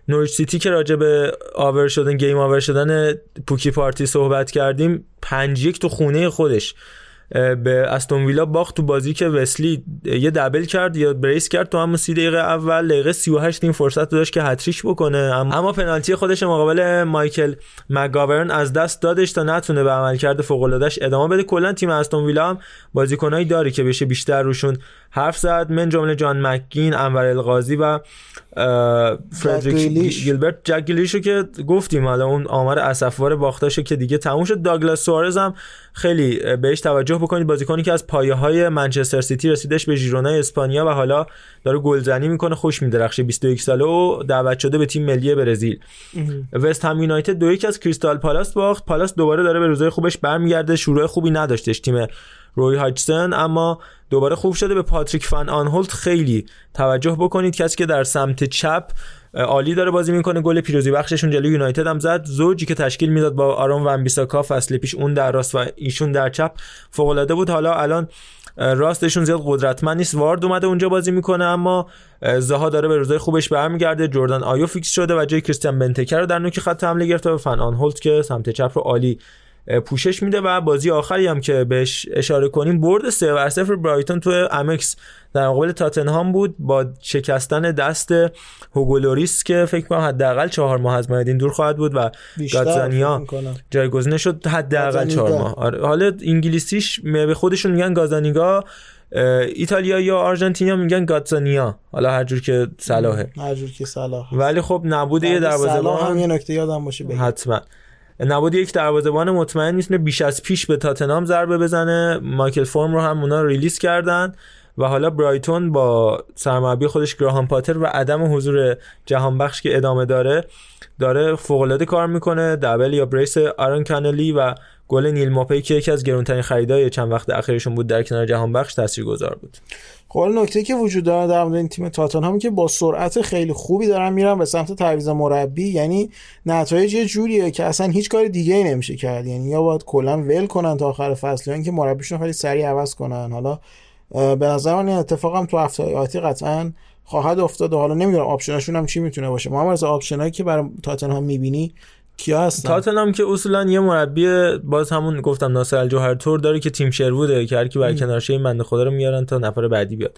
نوریچ سیتی که راجع به over شدن game over شدن پوکی party صحبت کردیم 5 یک تو خونه خودش. به استون ویلا باخت تو بازی که وسلی یه double کرد یا brace کرد تو همون 30 دقیقه اول. دقیقه 38 این فرصت داشت که هتریک بکنه. اما پنالتی خودش مقابل مایکل مگاورن از دست دادش تا نتونه به عملکرد فوق العادهش ادامه بده. کلا تیم استون ویلا هم بازیکنایی داره که بشه بیشتر روشون حرف زد من جمله جان مکگین انور القاضی و فردریک گیلبرت. جک که گفتیم حالا اون آمار اسفوار باختاشو که دیگه تموم شد. داگلاس سوارز هم خیلی بهش توجه بکنید. بازیکنی که از پایه های منچستر سیتی رسیدش به ژیرونا اسپانیا و حالا داره گلزنی می‌کنه خوش میدرخشه. 21 ساله و دعوت شده به تیم ملی برزیل. وست هم یونایتد دو یک از کریستال پالاس باخت. پالاس دوباره داره به روزای خوبش برمیگرده. شروع خوبی نداشتش تیم روی هاجسن اما دوباره خوب شده به پاتریک فن آنهولت. خیلی توجه بکنید کسی که در سمت چپ عالی داره بازی می‌کنه. گل پیروزی بخششون جلوی یونایتد هم زد. زوجی که تشکیل می‌داد با آرون ون بیساکا فصل پیش اون در راست و ایشون در چپ فوق العاده بود. حالا الان راستشون زیاد قدرتمند نیست. وارد اومده اونجا بازی می‌کنه اما زها داره به روزای خوبش برمیگرده. جردن آیو فیکس شده و جای کریستیان بنتکه رو در نوک خط حمله گرفته و فن آنهولت که سمت چپ رو عالی پوشش میده و بازی آخری هم که بهش اشاره کنیم برد 3 بر 0 برایتون تو امکس. در مقابل تاتنهام بود با شکستن دست هوگولوریس که فکر کنم حداقل چهار ماه از مایدین دور خواهد بود و گازانیا جایگزین شد. حداقل چهار ماه. آره، حالا انگلیسیش به خودشون میگن گازانیگا ایتالیا یا آرژانتینیا میگن گاتزانیا حالا هر جور که صلاحه. هر جور که صلاح. ولی خب نبوده یه دروازه‌بان. هم یه نکته یادم باشه بگم. حتما. نبود یک دروازه‌بان مطمئن می‌تونه بیش از پیش به تاتنهام ضربه بزنه. مایکل فرم رو هم اونا ریلیز کردن و حالا برایتون با سرمربی خودش گراهام پاتر و عدم حضور جهان بخش که ادامه داره داره فوق کار می‌کنه. دبل یا بریس آرون کانلی و گل نیل ماپی که یکی از گرونترین خریدای چند وقت اخیرشون بود در کنار جهان بخش تاثیرگذار بود. خب نکته که وجود داره در مورد این تیم تاتنهام که با سرعت خیلی خوبی دارن میرن به سمت تعویض مربی یعنی نتایج یه جوریه که اصلا هیچ کار دیگه ای نمیشه کرد. یعنی یا باید کلا ول کنن تا آخر فصل یا اینکه مربیشون خیلی سریع عوض کنن. حالا به نظر من این اتفاق تو هفته آتی قطعا خواهد افتاد و حالا نمی‌دونم آپشناشون هم چی می‌تونه باشه. ما از آپشنایی که برای تاتنهام می‌بینی کیا هستن؟ تاتنهام که اصولا یه مربی باز همون گفتم ناصر الجوهر تور داره که تیم شروده که هر کی برکنارشه این بنده خدا رو میارن تا نفر بعدی بیاد.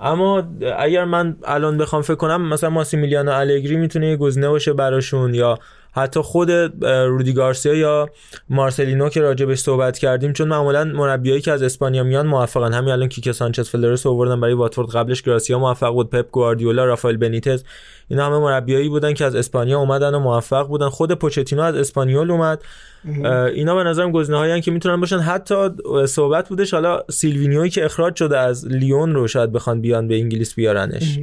اما اگر من الان بخوام فکر کنم مثلا ماسیمیلیانو الگری می‌تونه یه گزینه باشه براشون یا حتی خود رودی گارسیا یا مارسلینو که راجع بهش صحبت کردیم چون معمولا مربیایی که از اسپانیا میان موفقن. همین الان کیک سانچز فلرس آوردن برای واتفورد قبلش گراسیا موفق بود پپ گواردیولا رافائل بنیتز اینا همه مربیایی بودن که از اسپانیا اومدن و موفق بودن. خود پوچتینو از اسپانیول اومد. اینا به نظرم گزینه‌هایی که می‌تونن باشن. حتی صحبت بودش حالا سیلوینیوی که اخراج شده از لیون رو شاید بخوان بیان به انگلیس بیارنش.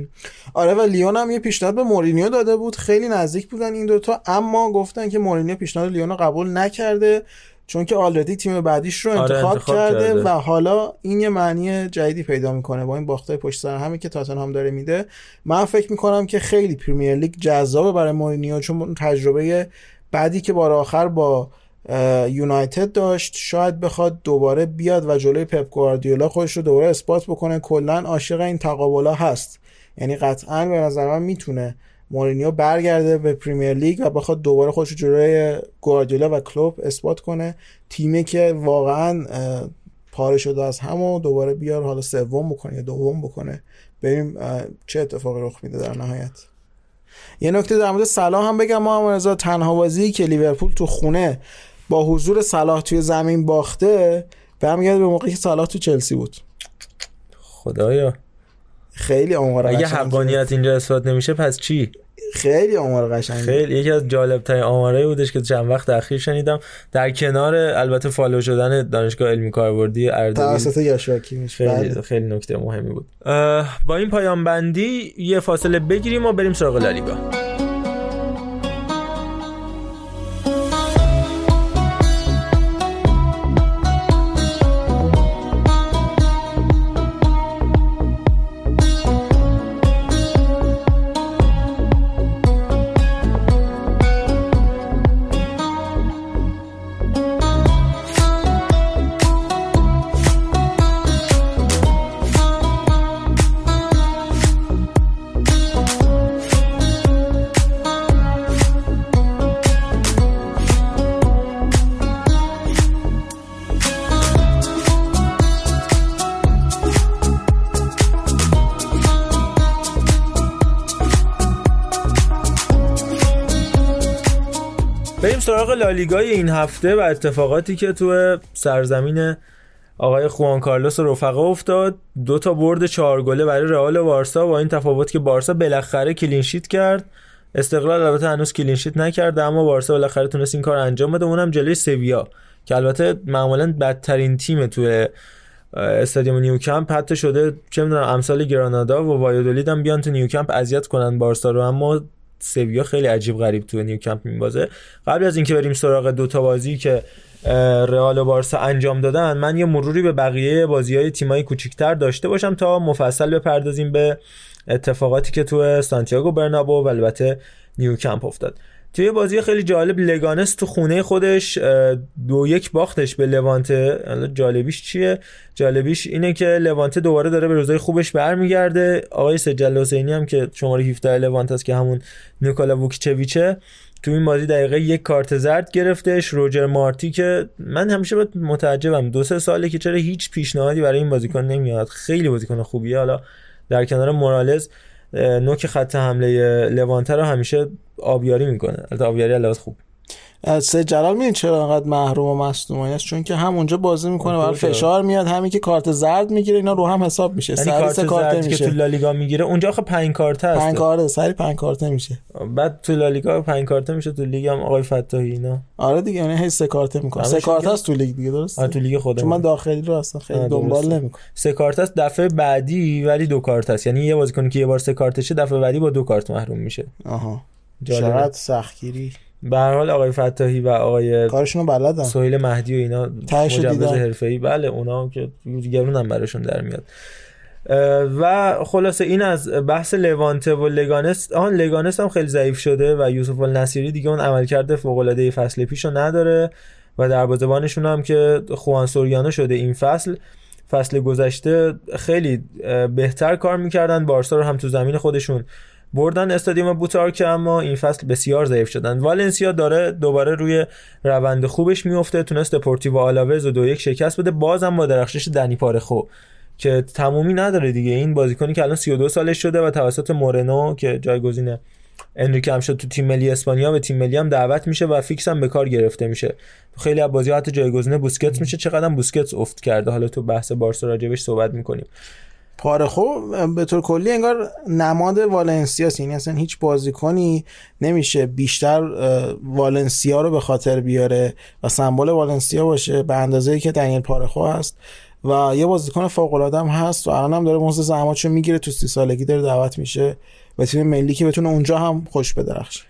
آره و لیون هم یه پیشنهاد به مورینیو داده بود. خیلی نزدیک بودن این دوتا اما گفتن که مورینیو پیشنهاد لیون رو قبول نکرده. چون که already تیم بعدیش رو آره، انتخاب, انتخاب کرده, کرده. و حالا این یه معنی جدیدی پیدا می‌کنه با این باخته پشت سر همی که تاتنهام داره میده. من فکر می‌کنم که خیلی پریمیر لیگ جذابه برای مورینیو چون تجربه بعدی که بار آخر با یونایتد داشت شاید بخواد دوباره بیاد و جلوی پپ گواردیولا خودش رو دوباره اثبات بکنه. کلا عاشق این تقابلا هست. یعنی قطعا به نظر من می‌تونه مورینیو برگرده به پریمیر لیگ و بخواد دوباره خودش جلوی گواردیولا و کلوب اثبات کنه. تیمی که واقعا پاره شده از هم و دوباره بیار حالا سوم بکنه یا دوم بکنه. ببینیم چه اتفاقی رخ میده در نهایت. یه نکته در مورد صلاح هم بگم. ما رضا تنها بازی که لیورپول تو خونه با حضور صلاح توی زمین باخته برمیگرده به موقعی که صلاح تو چلسی بود. خدایا. خیلی آمار اگه حقانیت اینجا اثبات نمیشه پس چی؟ خیلی آمار قشنگی خیلی یکی از جالب ترین آمارایی بودش که چند وقت اخیر شنیدم. در کنار البته فالو شدن دانشگاه علمی کاربردی اردبیل توسط یاشاکی میشه. خیلی خیلی نکته مهمی بود. با این پایان بندی یه فاصله بگیریم و بریم سراغ لالیگا. بریم سراغ لالیگای این هفته و اتفاقاتی که تو سرزمین آقای خوان کارلوس و رفقا افتاد. دو تا برد چهار گله برای رئال بارسا. با این تفاوت که بارسا بالاخره clean sheet کرد. استقلال البته هنوز clean sheet نکرده اما بارسا بالاخره تونست این کار انجام بده. اونم جلوی سویا که البته معمولا بدترین تیم تو استادیوم نیوکمپ. حتی شده چه می‌دونم امثال گرانادا و وایادولید هم بیان تو نیوکمپ اذیت کنن بارسا رو. اما سویا خیلی عجیب غریب تو نیوکمپ میبازه. قبل از اینکه بریم سراغ دو تا بازی که رئال و بارسا انجام دادن من یه مروری به بقیه بازی های تیمای کوچیکتر داشته باشم تا مفصل بپردازیم به اتفاقاتی که تو سانتیاگو برنابو و البته نیوکمپ افتاد. توی بازی خیلی جالب لگانس تو خونه خودش دو یک باختش به لوانته. جالبیش چیه؟ جالبیش اینه که لوانته دوباره داره به روزای خوبش برمیگرده. آقای سجل حسینی هم که شماره 17 لوانت است که همون نیکولا ووکچویچه تو این بازی دقیقه یک کارت زرد گرفتش. روجر مارتی که من همیشه متعجبم. دو سه ساله که چرا هیچ پیشنهادی برای این بازیکن نمیاد. خیلی بازیکن خوبیه. حالا در کنار مورالز نوک خط حمله لوانته رو همیشه آبیاری می‌کنه. البته آبیاری علاوه خوب. سه جلال میدین چرا انقدر محروم و مصدومانی است چون که همونجا بازی می‌کنه برای اونطور فشار میاد همین که کارت زرد می‌گیره اینا رو هم حساب میشه. یعنی سری کارت سه کارت زردی که تو میشه لالیگا می‌گیره اونجا آخه پنج کارت هست. پنج کارت سری پنج کارت میشه بعد تو لالیگا پنج کارت میشه تو لیگ هم آقای فتاحی اینا. آره دیگه یعنی هی سه کارت می‌کنه. سه کارت. هست تو لیگ دیگه درست تو لیگ خودمون. چون من داخلی رو اصلا خیلی دنبال. نمی‌کنم. سه کارت است دفعه بعدی ولی دو کارت است یعنی یه بازیکن که یه بار سه کارتشه دفعه بعدی با دو کارت محروم میشه. آها. چقدر سختگیری. به هر حال آقای فتاحی و آقای کارشونو بلدن. سهیل مهدی و اینا مجوز. حرفه‌ای. بله اونا هم که گرون هم براشون در میاد. و خلاصه این از بحث لوانته و لگانس آن لگانس هم خیلی ضعیف شده و یوسف النصیری دیگه اون عملکرد فوق العاده فصل پیشو نداره و دروازه‌بانشون هم که خوان سوریانو شده این فصل فصل گذشته خیلی بهتر کار می‌کردن. بارسا رو هم تو زمین خودشون بردن استادیوم بوتارک اما این فصل بسیار ضعیف شدن. والنسیا داره دوباره روی روند خوبش میفته تونست دپورتیو آلاوز و دو یک شکست بده. بازم با درخشش دنی پارخو که تمومی نداره دیگه. این بازیکنی که الان 32 سالش شده و توسط مورنو که جایگزین انریکه هم شد تو تیم ملی اسپانیا به تیم ملی هم دعوت میشه و فیکس هم به کار گرفته میشه. خیلی از بازی حتی جایگزین بوسکتس میشه. چقدر بوسکتس افت کرده. حالا تو بحث بارسا راجبش صحبت می‌کنیم. پارخو به طور کلی انگار نماد والنسیا یعنی اصلا هیچ بازیکنی نمیشه بیشتر والنسیا رو به خاطر بیاره و سمبل والنسیا باشه به اندازه که دنیل پارخو هست. و یه بازیکن فوق العاده هست و الان هم داره موزه زحماتشو می‌گیره تو سی سالگی داره دعوت میشه به تیم ملی که بتونه اونجا هم خوش بدرخشه.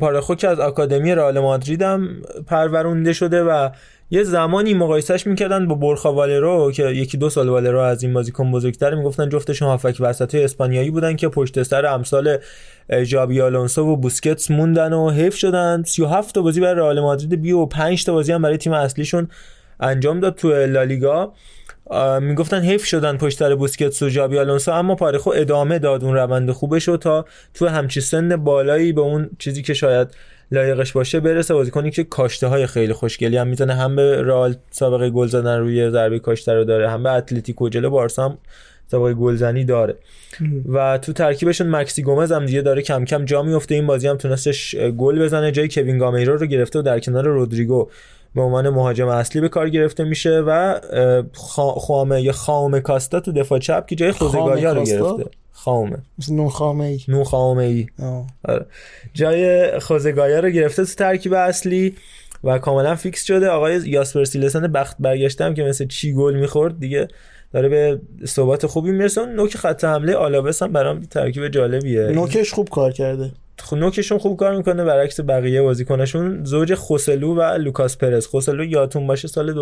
پارخو که از آکادمی رئال مادرید هم پرورونده شده و یه زمانی مقایسش می‌کردن با برخا والرو که یکی دو سال والرو از این بازیکن بزرگتر می‌گفتن جفتشون هافک وسط اسپانیایی بودن که پشت سر امثال جابی آلونسو و بوسکتس موندن و حیف شدن. 37 تا بازی برای رئال مادرید بی و 5 تا بازی هم برای تیم اصلیشون انجام داد تو لالیگا. می‌گفتن حیف شدن پشت سر بوسکتس و جابی آلونسو اما پارخو ادامه داد اون روند خوبش رو تا تو همچی سن بالایی به اون چیزی که شاید لایقش باشه برسه بازیکنی که کاشته های خیلی خوشگلی هم می‌تونه هم به رئال سابقه گل زدن روی ضربه کاشته رو داره هم به اتلتیکو جلو بارسا هم سابقه گلزنی داره. و تو ترکیبشون مکسی گومز هم دیگه داره کم کم جا میفته این بازی هم تونستش گل بزنه. جای کوین گامیرو رو گرفته و در کنار رودریگو به عنوان مهاجم اصلی به کار گرفته میشه و خامه یا خامه کاستا تو دفاع چپ که جای خوزه گایا رو گرفته. خامه. نون خامه ای. نون خامه ای. آره. جای خوزه گایا رو گرفته تو ترکیب اصلی و کاملا فیکس شده. آقای یاسپر سیلسن بخت برگشتم که مثل چی گل می‌خورد دیگه داره به ثبات خوبی می‌رسه. نوک خط حمله آلاوس هم برام ترکیب جالبیه. نوکش خوب کار کرده. خب نوکشون خوب کار می‌کنه. برعکس بقیه بازیکناشون زوج خوسلو و لوکاس پرز خوسلو یادتون باشه سال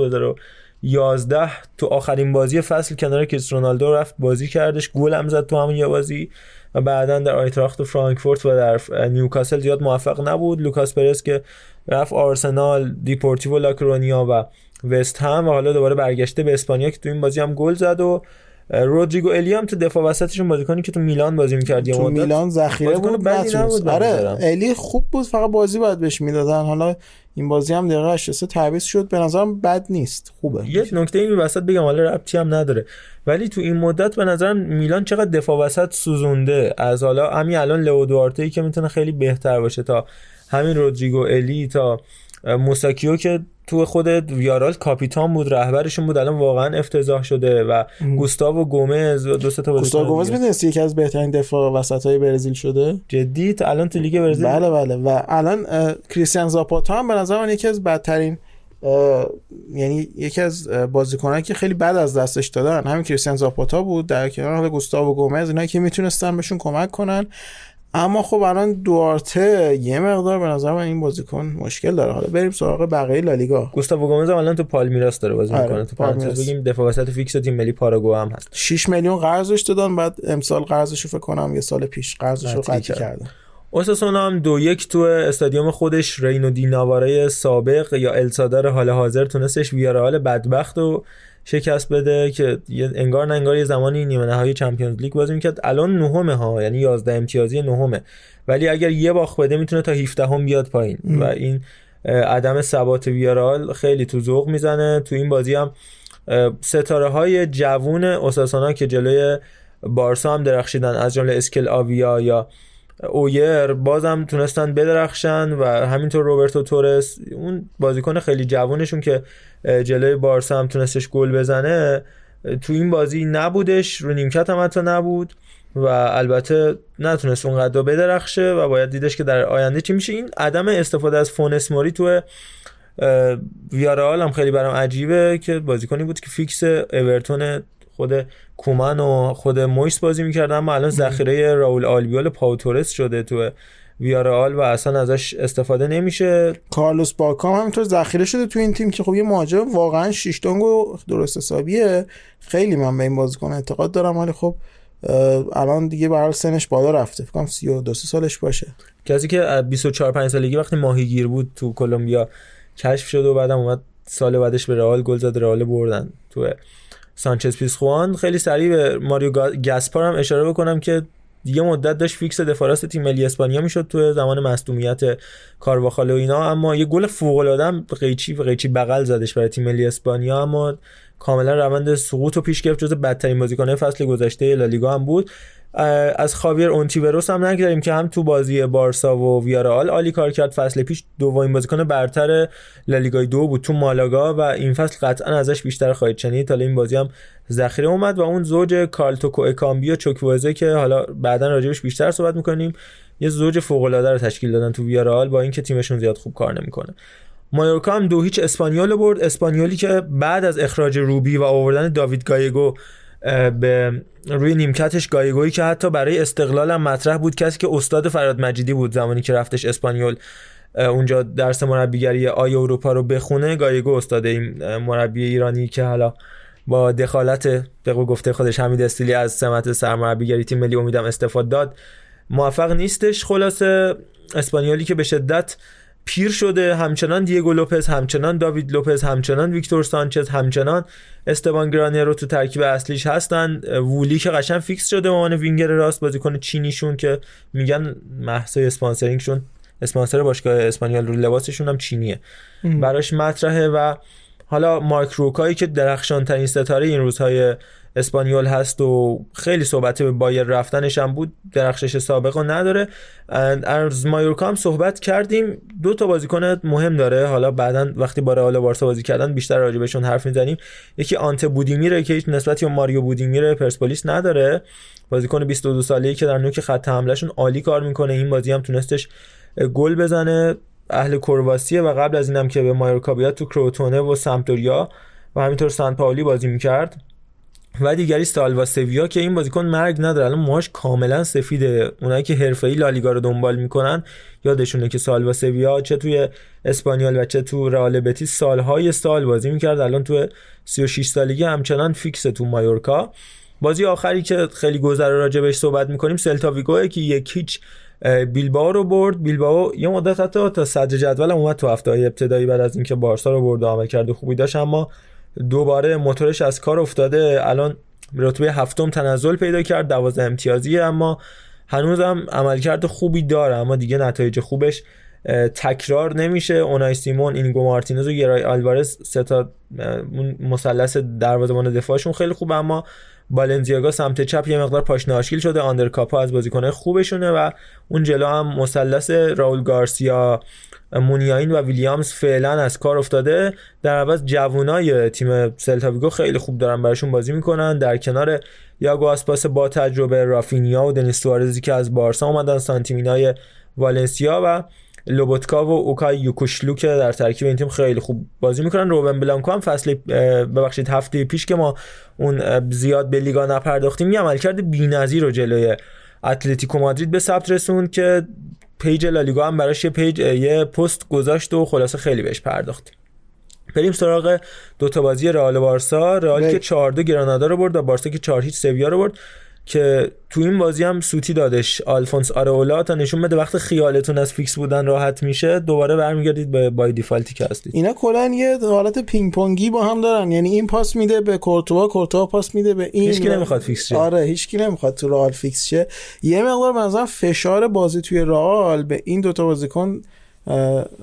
2011 تو آخرین بازی فصل کنار کریس رونالدو رفت بازی کردش گل هم زد تو همون یه بازی و بعدا در آینتراخت فرانکفورت و در نیوکاسل زیاد موفق نبود. لوکاس پرز که رفت آرسنال دیپورتیو لاکرونیا و وست هم و حالا دوباره برگشته به اسپانیا که تو این بازی هم گل زد و رودریگو الی هم تو دفاع وسطشون بازیکنی که تو میلان بازی می‌کرد تو میلان ذخیره بود نبود آره الی خوب بود فقط بازی باید بهش می‌دادن. حالا این بازی هم دقیقه 83 تعویض شد. به نظرم بد نیست. خوبه. یه نکته این وسط بگم حالا ربطی هم نداره. ولی تو این مدت به نظرم میلان چقدر دفاع وسط سوزونده. از حالا همین الان لئو دوارته که می‌تونه خیلی بهتر باشه تا همین رودریگو الی تا موساکیو که تو خود ویارال کاپیتان بود رهبرشون بود الان واقعا افتضاح شده و گوستاو و گومز دو تا گوستاو گومز می‌دونستی یکی از بهترین دفاع وسط های برزیل شده؟ جدی الان تو لیگ برزیل؟ بله بله و الان کریستیان زاپاتا هم به نظر من یکی از بدترین یعنی یکی از بازیکنایی که خیلی بد از دستش دادن. همین کریستیان زاپاتا بود در کنار حال گوستاو گومز اینا که می‌تونستن بهشون کمک کنن. اما خب الان دوارته یه مقدار به نظر من این بازیکن مشکل داره. حالا بریم سراغ بقیه لالیگا. گوستاو گومز الان تو پالمیراس داره بازی آره، می‌کنه. تو پرانتز بگیم دفاع وسط فیکس تیم ملی پاراگوئه هم هست. 6 میلیون قرضش دادن بعد امسال قرضش رو فکر کنم یه سال پیش قرضش رو قطع کردن. اوساسونا هم دو یک تو استادیوم خودش. رینو د ناوارا سابق یا السادار حال حاضر تونستش ویارال بدبخت و شکست بده که انگار نه انگار یه زمانی نیمه نهایی چمپیونز لیگ بازی می‌کرد. الان نهمه ها یعنی 11 امتیازی نهمه. ولی اگر یه باخت بده می‌تونه تا 17 هم بیاد پایین. و این عدم ثبات ویارال خیلی تو ذوق می‌زنه. تو این بازی هم ستاره های جوون اوساسونا که جلوی بارسا هم درخشیدن از جمله اسکل آویا یا اویر بازم تونستن بدرخشن و همینطور روبرتو تورس اون بازیکن خیلی جوانشون که جلوی بارسا هم تونستش گل بزنه تو این بازی نبودش رو نیمکت هم حتی نبود و البته نتونست اونقدر بدرخشه و باید دیدش که در آینده چی میشه. این عدم استفاده از فونس موری تو ویارال هم خیلی برام عجیبه که بازیکنی بود که فیکس اورتون خود کومن و خود مویس بازی می‌کردن اما الان ذخیره راول آلبیول پاوتورس شده تو ویارال و اصلا ازش استفاده نمیشه. کارلوس باکا هم همینطور ذخیره شده تو این تیم که خب یه مهاجم واقعا شیش‌دنگ و درست حسابیه. خیلی من به این بازیکن اعتقاد دارم ولی خب الان دیگه برای سنش بالا رفته. فکر کنم 32 سالش باشه. کسی که 24 5 سالگی وقتی ماهیگیر بود تو کلمبیا کشف شد و بعدم اومد سال بعدش به رئال گل زد رئال بردن تو سانچز پیسخوان خیلی سریع به ماریو گاسپار هم اشاره بکنم که دیگه مدت داشت فیکس دفاع راست تیم ملی اسپانیا می‌شد تو زمان مصدومیت کارواخال و اینا. اما یه گل فوق العاده قیچی و قیچی بغل زدش برای تیم ملی اسپانیا. اما کاملا روند سقوط و پیش گرفت جز بدترین بازیکن‌های فصل گذشته لالیگا هم بود. از خاویر اونتیوروس هم نگذاریم که هم تو بازی بارسا و ویارال عالی کار کرد. فصل پیش دومین بازیکن برتر لالیگای دو بود تو مالاگا و این فصل قطعا ازش بیشتر خواهید شنید. تا این بازی هم ذخیره اومد و اون زوج کالتوکو اکامبی و چوکوازه که حالا بعدا راجبش بیشتر صحبت می‌کنیم یه زوج فوق رو تشکیل دادن تو ویارال با اینکه تیمشون زیاد خوب کار نمی‌کنه. مایورکا هم دو هیچ اسپانیول برد. اسپانیولی که بعد از اخراج روبی و آوردن داوید گایگو به روی نیمکتش گایگویی که حتی برای استقلال هم مطرح بود. کسی که استاد فرهاد مجیدی بود زمانی که رفتش اسپانیول اونجا درس مربیگری A اروپا رو بخونه. گایگو استاد این مربی ایرانی که حالا با دخالت به گفته خودش حمید استیلی از سمت سرمربیگری تیم ملی امیدم استعفا داد. موفق نیستش خلاصه. اسپانیولی که به شدت پیر شده همچنان دیگو لوپز همچنان داوید لوپز همچنان ویکتور سانچز همچنان استوان رو تو ترکیب اصلیش هستن. وولی که قشن فیکس شده عنوان وینگر راست بازیکن چینیشون که میگن محصای اسپانسرینگشون اسپانسر باشگاه اسپانیال رو لباسشون هم چینیه. براش مطرحه و حالا مارک روکایی که درخشان ترین ستاره این روزهای اسپانیول هست و خیلی صحبت به بایر رفتنش هم بود درخشش سابق نداره. از مایورکا هم صحبت کردیم. دو تا بازیکن مهم داره. حالا بعدا وقتی با رئال بارسا بازی کردن بیشتر راجبشون حرف می‌زنیم. یکی آنت بودیمیره که هیچ نسبتی به ماریو بودیمیر پرسپولیس نداره. بازیکن 22 ساله‌ای که در نوک خط حملهشون عالی کار می‌کنه. این بازی هم تونستش گل بزنه. اهل کرواسیه و قبل از اینم که به مایورکا بیاد تو کروتونه و سمپدوریا و همینطور سان پاولی بازی می‌کرد. و دیگری سالوا سویا که این بازیکن مرگ نداره. الان موهاش کاملا سفیده. اونایی که حرفه‌ای لالیگا رو دنبال می‌کنن یادتونه که سالوا سویا چه توی اسپانیول و چه تو رئال بتیس سالهای سال بازی می‌کرد. الان تو 36 سالگی همچنان فیکس تو مایورکا. بازی آخری که خیلی گذره راجع بهش صحبت می‌کنیم سلتا ویگو که یک هیچ بیلباو رو برد. بیلباو یه مدت حتی تا صدر جدول اومد تو هفته های ابتدایی بعد از اینکه بارسا رو برد و عملکرد خوبی داشت. اما دوباره موتورش از کار افتاده. الان رتبه هفتم تنزل پیدا کرد دوازده امتیازی. اما هنوزم عملکرد خوبی داره. اما دیگه نتایج خوبش تکرار نمیشه. اونای سیمون اینگو مارتینز و گرای آلوارز سه تا مثلث دروازه‌بان دفاعشون خیلی خوبه. اما بالنزیاگا سمت چپ یه مقدار پاشنه آشکیل شده. آندرکاپا از بازیکنهای خوبشونه و اون جلو هم مثلث راول گارسیا مونیاین و ویلیامز فعلا از کار افتاده. در عوض جوونای تیم سلتاویگو خیلی خوب دارن براشون بازی می‌کنن. در کنار یاگو آسپاس با تجربه رافینیا و دنیس توارزی که از بارسا اومدن سانتیمینای والنسیا و لوبوتکا و اوکای یوکوشلو که در ترکیب این تیم خیلی خوب بازی می‌کنن. روبن بلانکو هم فصل ببخشید هفته پیش که ما اون زیاد به لیگا نپرداختیم یه عملکرد بی‌نظیر رو جلوی اتلتیکو مادرید به ثبت رسوند که پیج لالیگا هم براش یه پیج یه پست گذاشت و خلاصه خیلی بهش پرداختیم بریم سراغ دو تا بازی رئال بارسا. رئال که 4 2 گرانادا رو برد و بارسا که 4 هیچ سویا رو برد. که تو این بازی هم سوتی دادش. آلفونس آراولا تا نشون بده وقت خیالتون از فیکس بودن راحت میشه دوباره برمیگردید به by default ی که هستید. اینا کلا یه حالت پینگ پونگی با هم دارن. یعنی این پاس میده به کورتوا کورتوا پاس میده به این. هیچ نمی‌خواد فیکس شه. آره هیچ نمی‌خواد تو رئال فیکس شه. یه مقدار مثلا فشار بازی توی رئال به این دوتا بازیکن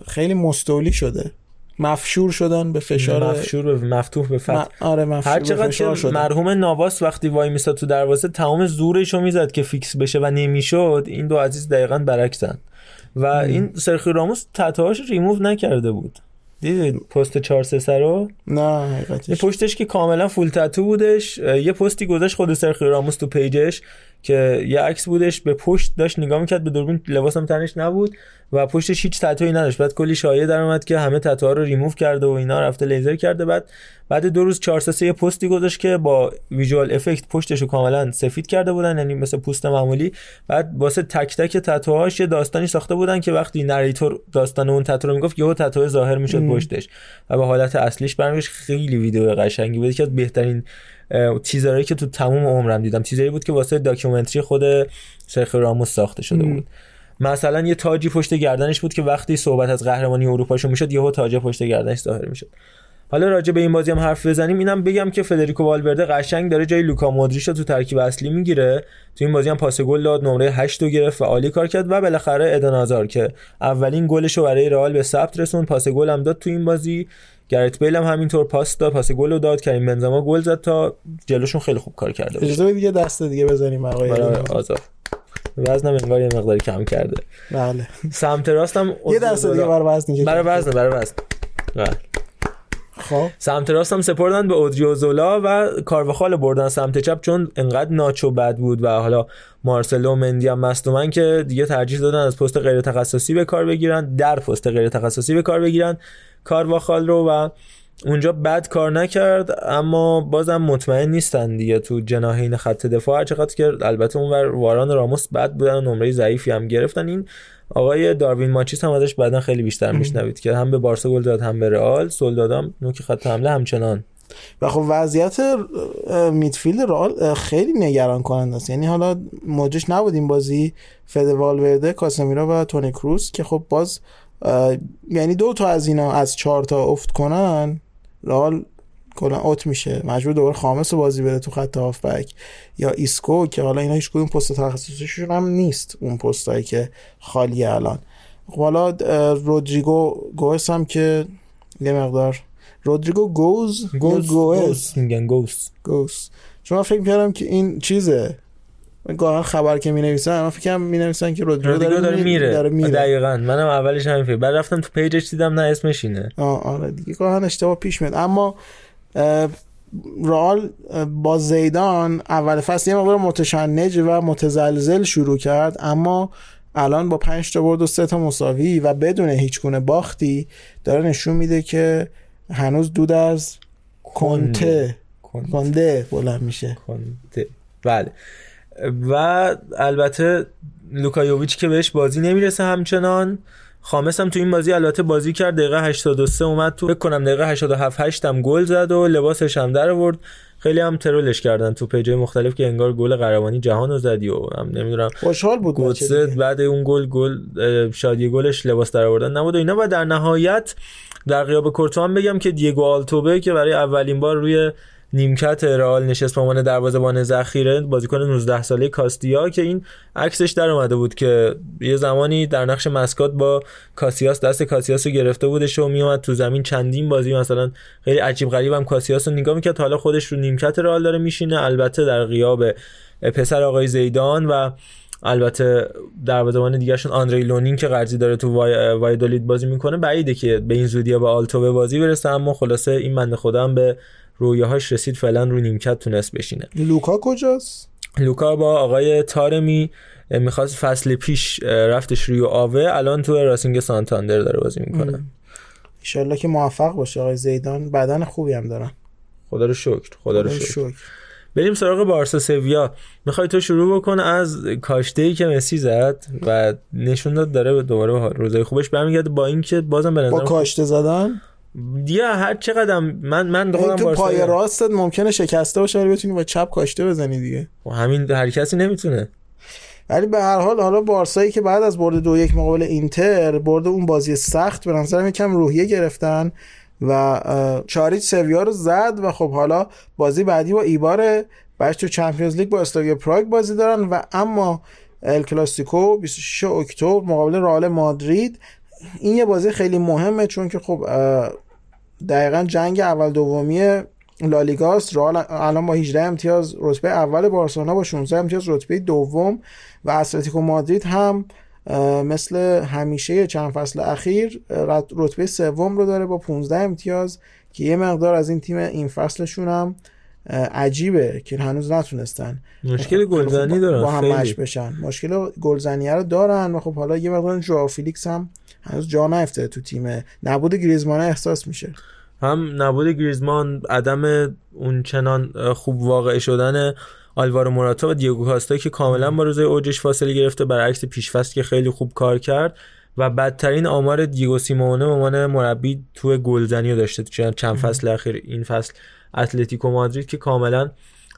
خیلی مستولی شده. مفشور شدن به فشار مفشور به مفتوح به فتح. آره مفشور هر چقدر که مرحوم نواس وقتی وای میساد تو دروازه تمام زورش رو می‌زد که فیکس بشه و نمی‌شد این دو عزیز دقیقا برعکسن و ام. این سرخی راموس تتوهاش ریموو نکرده بود. دیدید پست 4 3 رو نه حقیقتش. پشتش که کاملا full تتو بودش. یه پستی گذاشت خود سرخیو راموس تو پیجش. که یه عکس بودش به پشت داشت نگاه می‌کرد به دوربین لباسم تنش نبود و پشتش هیچ تتویی نداشت. بعد کلی شایعه در اومد که همه تتوها رو ریموو کرده و اینا رفته لیزر کرده. بعد بعد دو روز 4 3 پستی گذاشت که با visual effect پشتش رو کاملا سفید کرده بودن یعنی مثل پوست معمولی. بعد واسه تک تک تتوهاش یه داستانی ساخته بودن که وقتی narrator داستان اون تتو رو می‌گفت یهو تتو ظاهر می‌شد پشتش. و به حالت اصلیش برمیگشت خیلی ویدیو قشنگی بود. که بهترین تیزرایی که تو تموم عمرم دیدم. تیزری بود که واسه documentary خود شیخ راموس ساخته شده بود. مثلا یه تاجی پشت گردنش بود که وقتی صحبت از قهرمانی اروپاشو می‌شد یهو تاج پشت گردنش ظاهر می‌شد. حالا راجع به این بازی هم حرف بزنیم. اینم بگم که فدریکو والورده قشنگ داره جای لوکا مودریچ تو ترکیب اصلی می‌گیره. تو این بازی هم پاس گل داد نمره 8 رو گرفت و عالی کار کرد و بالاخره ادن که اولین گلش رو برای رئال به ثبت رسوند پاس گل هم داد تو این بازی. گرت بیل هم همینطور پاس داد پاس گل رو داد کریم بنزما گل زد تا جلوشون خیلی خوب کار کرده بود. اجازه دیگه دست دیگه بزنیم آقای آزاد. وزنم انگار یه مقداری کم کرده. بله. سمت راستم یه دست دیگه برای وزن برای وزن برای وزن. بله. خب. سمت راست هم سپردن به اودریوزولا و کارواخال بردن سمت چپ چون انقدر ناچو بد بود و حالا مارسلو مندی هم مصدومن که دیگه ترجیح دادن از پست غیر تخصصی به کار بگیرن در پست غیر تخصصی به کار بگیرن کارواخال رو و اونجا بد کار نکرد اما بازم مطمئن نیستن دیگه تو جناحین خط دفاع. چقدر که البته اونور واران راموس بد بودن نمره ضعیفی هم گرفتن. این آقای داروین ماچیس هم ازش بعدا خیلی بیشتر میشنوید که هم به بارسا گل داد هم به رئال. سولدادام نوک خط حمله همچنان. و خب وضعیت میدفیلد رئال خیلی نگران کننده است. یعنی حالا موجش نبود این بازی. فد والورده کاسمیرا و تونی کروس که خب باز یعنی دو تا از اینا از چهار تا افت کنن. رئال کلا اوت میشه. مجبور دوباره خامس رو بازی بره تو خط هافبک. یا ایسکو که حالا اینا هیچ کدوم پست تخصصیشون هم نیست اون پستایی که خالیه الان. خب حالا رودریگو گوس هم که یه مقدار. رودریگو گوز گوز گوز میگن گوز. گوز. چون من فکر کردم که این چیزه. گاهن خبر که می نویسن من فکرم می نویسن که رودریگو داره, داره, میره. داره میره. دقیقاً. منم اولش همین فکر بعد رفتم تو پیجش دیدم نه اسمش اینه. آره دیگه. گاهن اشتباه پیش میاد. اما رئال با زیدان اول فصل یه مقدار متشنج و متزلزل شروع کرد. اما الان با 5 تا برد و 3 تا مساوی و بدون هیچ گونه باختی داره نشون میده که هنوز دود از کنته. کنده. بلند میشه. کنته بله. و البته لوکا یوویچ که بهش بازی نمی‌رسه همچنان. خامس هم تو این بازی البته بازی کرد. دقیقه 83 اومد تو فکر کنم دقیقه 87 8 هم گل زد و لباسش هم در آورد. خیلی هم troll ش کردن تو پیجای مختلف که انگار گل قهرمانی جهان رو زدی و هم نمی‌دونم. خوشحال بود گوتسه بعد اون گل گل شادی گلش لباس در آوردن نبود و اینا. و در نهایت در غیاب کورتوا هم بگم که دیگو آلتوبه که برای اولین بار روی نیمکت رئال نشست به عنوان دروازه‌بان ذخیره بازیکن 19 ساله کاستیا که این عکسش در اومده بود که یه زمانی در نقش مسکات با کاسیاس دست کاسیاس رو گرفته بودش و میومد تو زمین. چندین بازی مثلا خیلی عجیب غریب هم کاسیاس رو نگاه می‌کرد. حالا خودش رو نیمکت رئال داره میشینه. البته در غیاب پسر آقای زیدان و البته دروازه‌بان دیگهشون آندری لونین که قرضی داره تو وای وایدولید بازی می‌کنه. بعیده که به این زودی با آلتو به بازی برسه. اما خلاصه این بنده هم به رویاهاش رسید فعلا رو نیمکت تونست بشینه. لوکا کجاست؟ لوکا با آقای تارمی می‌خواست فصل پیش رفتش روی آوه الان تو راسینگ سانتاندر داره بازی می‌کنه. ایشالله که موفق باشه. آقای زیدان بدن خوبی هم دارن. خدا رو شکر خدا رو شکر. بریم سراغ بارسا سویا. می‌خوای تو شروع بکن از کاشته ای که مسی زد و نشون داد داره دوباره روزای خوبش برمیگرده با اینکه بازم به نظر با کاشته زدن؟ دیگه هر چقدر من من خودم تو پای راستت ممکنه شکسته باشه ولی بتونی با چپ کاشته بزنی دیگه. و همین هر کسی نمی‌تونه. ولی به هر حال حالا بارسایی که بعد از برد دو یک مقابل اینتر برد اون بازی سخت به نظرم یکم روحیه گرفتن و چاریچ سویا رو زد و خب حالا بازی بعدی با ایبار بعدش تو چمپیونز لیگ با استاویا پراگ بازی دارن و اما ال کلاسیکو 26 اکتبر مقابل رئال مادرید. این یه بازی خیلی مهمه چون که خب دقیقا جنگ اول دومی لالیگاست. رئال الان با 18 امتیاز رتبه اول بارسلونا با 16 امتیاز رتبه دوم و اتلتیکو مادرید هم مثل همیشه چند فصل اخیر رتبه سوم رو داره با 15 امتیاز که یه مقدار از این تیم این فصلشون هم عجیبه که هنوز نتونستن. مشکل گلزنی دارن با هم بشن. مشکل گلزنی رو دارن و خب حالا یه مقدار جوا فیلیکس هم هنوز جا نیفته تو تیم. نبود گریزمان احساس میشه. هم نبود گریزمان عدم اون چنان خوب واقع شدن آلوارو موراتا و دیگو کاستا که کاملا با روزای اوجش فاصله گرفته برعکس پیشفست که خیلی خوب کار کرد. و بدترین آمار دیگو سیمونه به عنوان مربی تو گلزنی رو داشته چند فصل اخیر. این فصل اتلتیکو مادرید که کاملا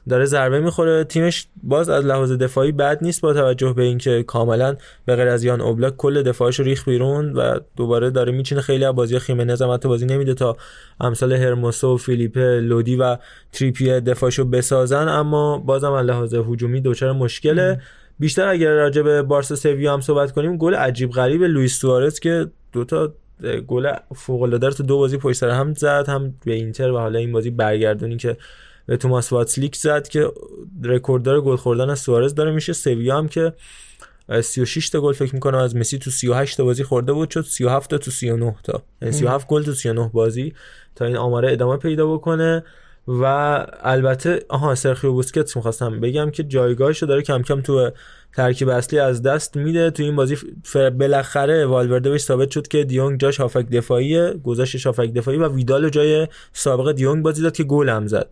داره ضربه می‌خوره. تیمش باز از لحاظ دفاعی بد نیست با توجه به اینکه کاملا به غیر از یان اوبلاک کل دفاعش ریخ بیرون و دوباره داره میچینه. خیلی از بازی خیمنز هم بازی نمیده تا امثال هرموسو فیلیپه لودی و تریپیه دفاعشو بسازن. اما بازم از لحاظ هجومی دچار مشکله. بیشتر اگر راجع به بارسا سویا هم صحبت کنیم گل عجیب غریب لوئیس سوارز که دوتا گل فوق العاده تو دو بازی پشت سر هم زد هم به اینتر و حالا این بازی برگردونی که به توماس واتسلیک زد که رکورددار گل خوردن از سوارز داره. میشه سویا هم که 36 تا گل فکر می‌کنم از مسی تو 38 تا بازی خورده بود شد 37 تا تو 39 تا. یعنی 37 گل تو 39 بازی تا این آماره ادامه پیدا بکنه. و البته آها سرخیو بوسکتس می‌خواستم بگم که جایگاهشو داره کم کم تو ترکیب اصلی از دست میده. تو این بازی بالاخره والورده بهش ثابت شد که دیونگ جاش هافک دفاعیه. گذاشتش هافک دفاعی و ویدال جای سابق دیونگ بازی داد که گل هم زد.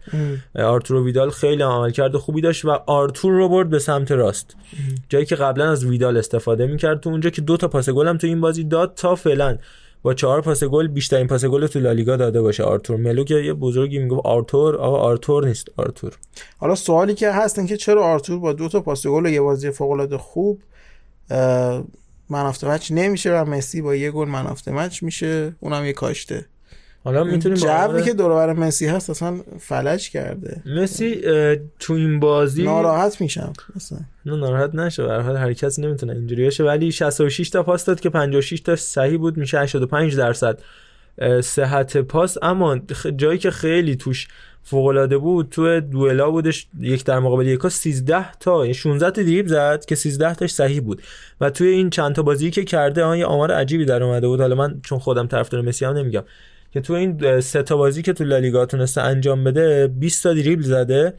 آرتور ویدال خیلی عملکرد خوبی داشت و آرتور رو برد به سمت راست. جایی که قبلا از ویدال استفاده می‌کرد تو اونجا که دو تا پاس گل هم تو این بازی داد تا فعلا با چهار پاس گل بیشترین پاس گل تو لالیگا داده باشه. آرتور ملو که یه بزرگی می‌گفت آرتور آقا آرتور نیست آرتور. حالا سوالی که هست که چرا آرتور با دو تا پاس گل و یه بازی فوق العاده خوب man of the match نمیشه و مسی با یه گل man of the match میشه؟ اونم یه کاشته. حالا می‌تونیم جوی که دور مسی هست اصلا فلج کرده. مسی تو این بازی ناراحت میشم مثلا نه ناراحت نشه. به هر هر کسی نمی‌تونه اینجوری بشه ولی 66 تا پاس داد که 56 تا صحیح بود. میشه 85 درصد صحت پاس. اما جایی که خیلی توش فوق العاده بود تو دوئلا بودش یک در مقابل یکا 13 تا 16 تا دریبل زد که 13 تاش صحیح بود. و توی این چند تا بازی که کرده آن یه آمار عجیبی در اومده بود. حالا من چون خودم طرفدار مسی هم نمیگم. که تو این سه تا بازی که تو لالیگا تونسته انجام بده 20 تا دریبل زده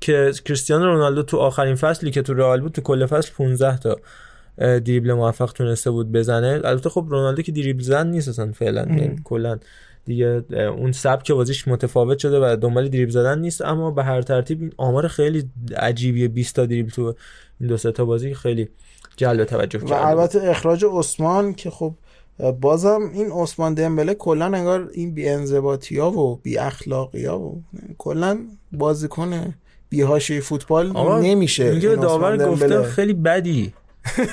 که کریستیانو رونالدو تو آخرین فصلی که تو رئال بود تو کل فصل 15 تا دریبل موفق تونسته بود بزنه. البته خب رونالدو که دریبل زن نیست اصلا فعلا یعنی کلا دیگه اون سبک بازیش متفاوت شده و دنبال دریبل زدن نیست. اما به هر ترتیب این آمار خیلی عجیبیه. 20 تا دریبل تو این دو تا بازی خیلی جلب توجه و البته اخراج عثمان که خب بازم این عثمان دمبله کلا انگار این بی انضباطی ها و بی اخلاقی ها و کلا بازیکن بی حاشیه فوتبال نمیشه میگه داور گفته خیلی بدی.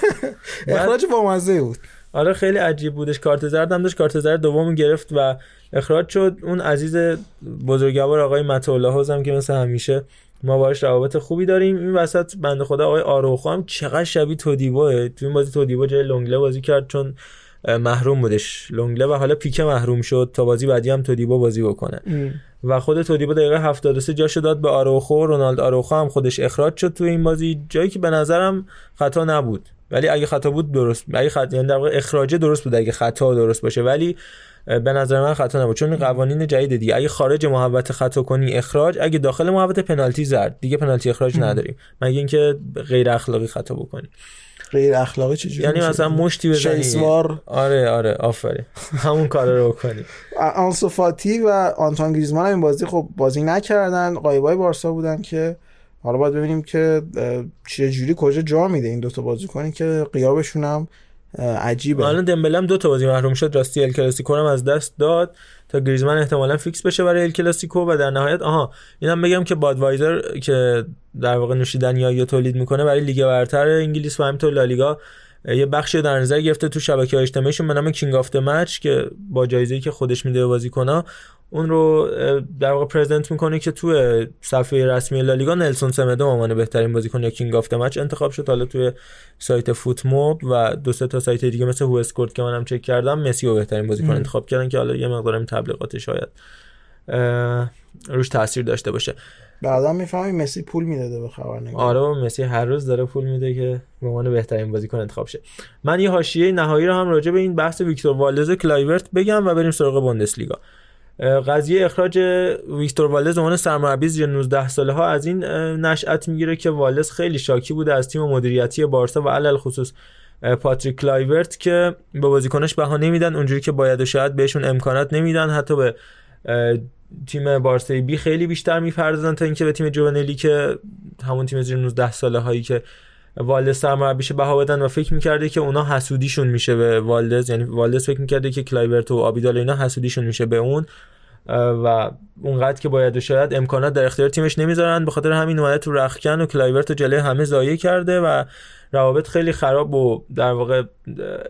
اخراج بامزه بود. آره خیلی عجیب بودش. کارت زرد هم داشت. کارت زرد دوم گرفت و اخراج شد. اون عزیز بزرگوار آقای متولاه هم که مثل همیشه ما باش روابط خوبی داریم. این وسط بنده خدا آقای آروخو هم چقدر شبیه تودیباه تو این بازی تودیبا جای لونگله بازی کرد چون محروم بودش. لونگله و حالا پیکه محروم شد تا بازی بعدی هم تودیبا بازی بکنه. و خود تودیبا دقیقه 73 جاشو داد به آروخو رونالد آروخو هم خودش اخراج شد تو این بازی. جایی که به نظرم خطا نبود. ولی اگه خطا بود درست اگه خطا یعنی در واقع اخراج درست بود اگه خطا درست باشه. ولی به نظر من خطا نبود. چون قوانین جدید دیگه. اگه خارج محوطه خطا کنی اخراج اگه داخل محوطه پنالتی زرد دیگه پنالتی اخراج نداریم. مگه اینکه غیر اخلاقی خطا بکنی. غیر اخلاقی چجوری یعنی مثلا مشتی بزنی شیسوار. آره آره آفرین. همون کار رو بکنی آنسو فاتی و آنتوان گریزمان این بازی خب بازی نکردن. قایبای بارسا بودن که حالا باید ببینیم که چه جوری کجا جا میده این دوتا بازیکنی که قیابشون هم عجیبه. الان دمبله هم دو تا بازی محروم شد. راستی ال کلاسیکو هم از دست داد. تا گریزمن احتمالا فیکس بشه برای ال کلاسیکو و در نهایت آها اینم بگم که بادوایزر که در واقع نوشیدنی تولید می‌کنه برای لیگ برتر انگلیس و همینطور لالیگا یه بخشی در نظر گرفته تو شبکه اجتماعیشون به نام King of Match که با جایزه‌ای که خودش میده به بازیکن‌ها اون رو در واقع present می‌کنه که تو صفحه رسمی لالیگا نلسون سمدو عنوان بهترین بازیکن یا King of Match انتخاب شد. حالا توی سایت FotMob و دو سه تا سایت دیگه مثل WhoScored که منم چک کردم مسی رو بهترین بازیکن انتخاب کردن که حالا یه مقدارم تبلیغات شاید روش تاثیر داشته باشه. بعدا می‌فهمی مسی پول می‌داده به خبرنگار. آره مسی هر روز داره پول میده که به عنوان بهترین بازیکن انتخاب شه. من یه حاشیه نهایی رو هم راجع به این بحث ویکتور والدز کلایورت بگم و بریم سراغ بوندسلیگا. قضیه اخراج ویکتور والدز عنوان سرمربی زیر 19 ساله ها از این نشأت می‌گیره که والدز خیلی شاکی بوده از تیم مدیریتی بارسا و علی‌الخصوص پاتریک کلایورت که به بازیکنش بها نمیدن اونجوری که باید و شاید بهشون امکانات نمیدن حتی به تیم بارسای بی خیلی بیشتر می‌پردازن تا اینکه به تیم Juvenil که همون تیم زیر 19 ساله هایی که والدز سرمربیش بها بدن و فکر می‌کرده که اونا حسودیشون میشه به والدز یعنی والدز فکر می‌کرده که کلایورت و آبیدال اینا حسودیشون میشه به اون. و اونقدر که باید و شاید امکانات در اختیار تیمش نمی‌ذارن. به خاطر همین اومده تو رخکن و کلایورت رو جلوی همه ضایع کرده و روابط خیلی خراب و در واقع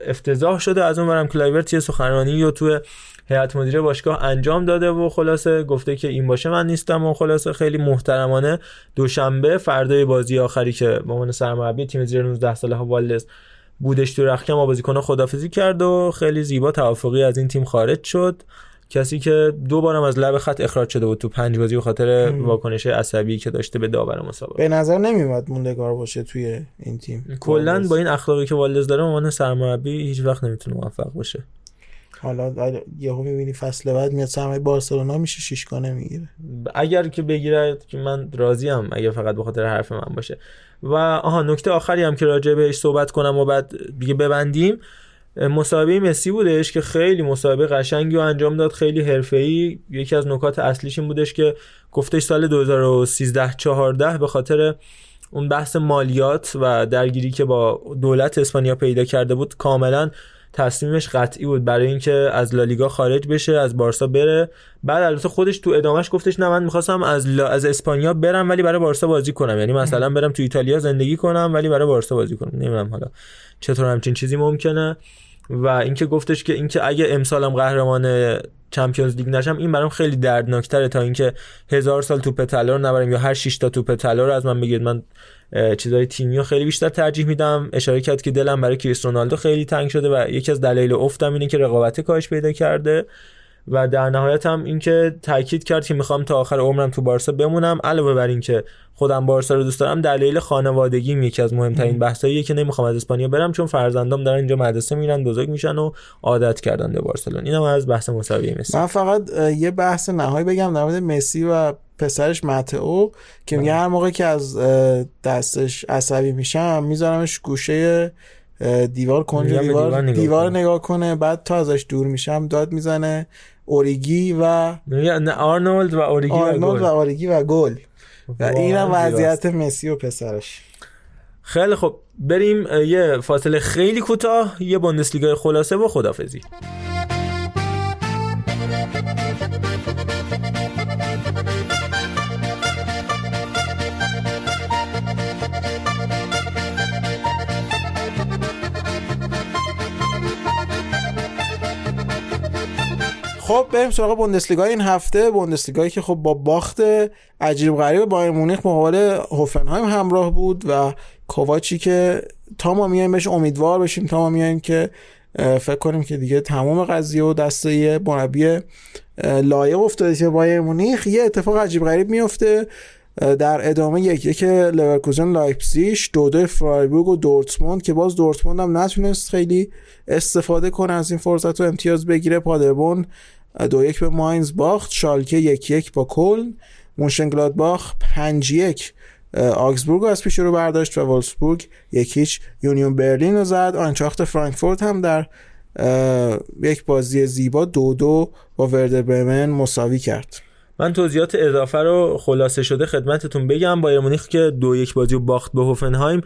افتضاح شده. از اون برم کلایورت یه سخنرانی و تو هیئت مدیره باشگاه انجام داده و خلاصه گفته که این باشه من نیستم و خلاصه خیلی محترمانه دوشنبه فردای بازی آخری که به عنوان سرمربی تیم زیر 19 ساله ها والدز بودش تو رخکن با بازیکن خدافزی کرد و خیلی زیبا توافقی از این تیم خارج شد. کسی که دو بارم از لب خط اخراج شده بود تو پنج بازی به خاطر واکنش عصبی که داشته به داور مسابقه. به نظر نمیومد موندگار باشه توی این تیم. کلا با این اخلاقی که والدز داره عنوان سرمربی هیچ وقت نمی‌تونه موفق باشه. حالا یهو می‌بینی فصل بعد میاد سرمایه بارسلونا میشه شیشگانه می‌گیره. اگر که بگیره که من راضیم اگر فقط به خاطر حرف من باشه. و آها نکته آخری هم که راجع بهش صحبت کنم و بعد دیگه ببندیم. مسابقه مسی بودش که خیلی مسابقه قشنگی و انجام داد خیلی حرفه‌ای. یکی از نکات اصلیش این بودش که گفتش سال 2013 14 به خاطر اون بحث مالیات و درگیری که با دولت اسپانیا پیدا کرده بود کاملا تصمیمش قطعی بود برای اینکه از لالیگا خارج بشه از بارسا بره. بعد البته خودش تو ادامهش گفتش نه من می‌خواستم از از اسپانیا برم ولی برای بارسا بازی کنم. یعنی مثلا برم تو ایتالیا زندگی کنم ولی برای بارسا بازی کنم. نمی‌دونم حالا چطور همچین چیزی ممکنه. و اینکه گفتش که اینکه اگه امسالم قهرمان چمپیونز لیگ نشم این برام خیلی دردناکتره تا اینکه هزار سال توپ طلا رو نبرم یا هر 6 تا توپ طلا رو از من بگید من چیزای تیمی رو خیلی بیشتر ترجیح میدم. اشاره کرد که دلم برای کریس رونالدو خیلی تنگ شده و یکی از دلایل افتم اینه که رقابت کاش پیدا کرده. و در نهایت هم اینکه تاکید کرد که می‌خوام تا آخر عمرم تو بارسا بمونم علاوه بر اینکه خودم بارسا رو دوست دارم دلیل خانوادگیم یکی از مهمترین بحثاییه که نمی‌خوام از اسپانیا برم چون فرزندام دارن اینجا مدرسه میرن بزرگ میشن و عادت کردن به بارسلون اینم از بحث مساوی مسی. من فقط یه بحث نهایی بگم در مورد مسی و پسرش متئو که میگه هر موقع که از دستش عصبی میشم میذارمش گوشه دیوار کنج دیوار, دیوار, نگاه کنه بعد تا ازش دور میشم داد می‌زنه. اوریگی و نه آرنولد و اوریگی آرنولد و, اوریگی و گل. و اینم وضعیت مسی و پسرش. خیلی خب بریم یه فاصله خیلی کوتاه یه بوندسلیگای خلاصه و خدافزی خب بریم سراغ بوندسلیگا. این هفته بوندسلیگایی که خب با باخت عجیب غریب بایر مونیخ مقابل هوفنهایم همراه بود و کوواچی که تا ما میایم بهش امیدوار بشیم تا ما میایم که فکر کنیم که دیگه تمام قضیه و دست یه مربی لایق افتاده که بایر مونیخ یه اتفاق عجیب غریب میفته. در ادامه یک یک لورکوزن لایپزیش دو دو فرایبورگ و دورتموند که باز دورتموند هم نتونست خیلی استفاده کنه از این فرصت و امتیاز بگیره. پادربورن دو یک به ماینز باخت شالکه یک یک با کلن مونشنگلادباخ پنج یک آگزبورگ از پیش رو برداشت و وولفسبورگ یک هیچ. یونیون برلین رو زد. آینتراخت فرانکفورت هم در یک بازی زیبا دو دو با وردر برمن مساوی کرد. من توضیحات اضافه رو خلاصه شده خدمتتون بگم. بایر مونیخ که دو یک بازی باخت به هوفنهایم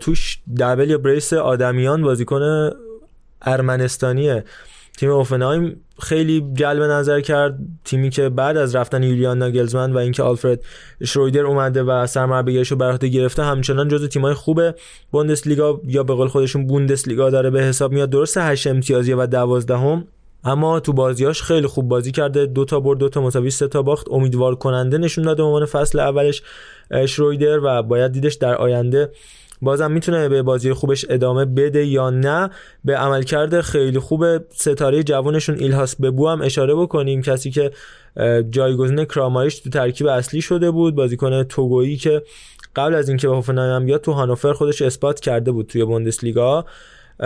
توش دبل یا بریس آدمیان بازیکن ارمنستانیه تیم اوفنهایم خیلی جلب نظر کرد. تیمی که بعد از رفتن یولیان ناگلزمن و اینکه آلفرد شرویدر اومده و سرمربیگریش رو بر گرفته همچنان جزو تیمای خوب بوندسلیگا یا به قول خودشون بوندسلیگا داره به حساب میاد. درسته 8 امتیازی و 12 هم اما تو بازیاش خیلی خوب بازی کرده. دو تا برد دو تا مساوی سه تا باخت. امیدوار کننده نشون داده عنوان فصل اولش شرویدر و باید دیدش در آینده. بازم می‌تونه به بازی خوبش ادامه بده یا نه؟ به عملکرد خیلی خوب ستاره جوانشون ایلهاس ببو هم اشاره بکنیم. کسی که جایگزین کراماریش تو ترکیب اصلی شده بود بازیکن توگویی که قبل از اینکه به هوفنهایم بیاد تو هانوفر خودش اثبات کرده بود توی بوندسلیگا.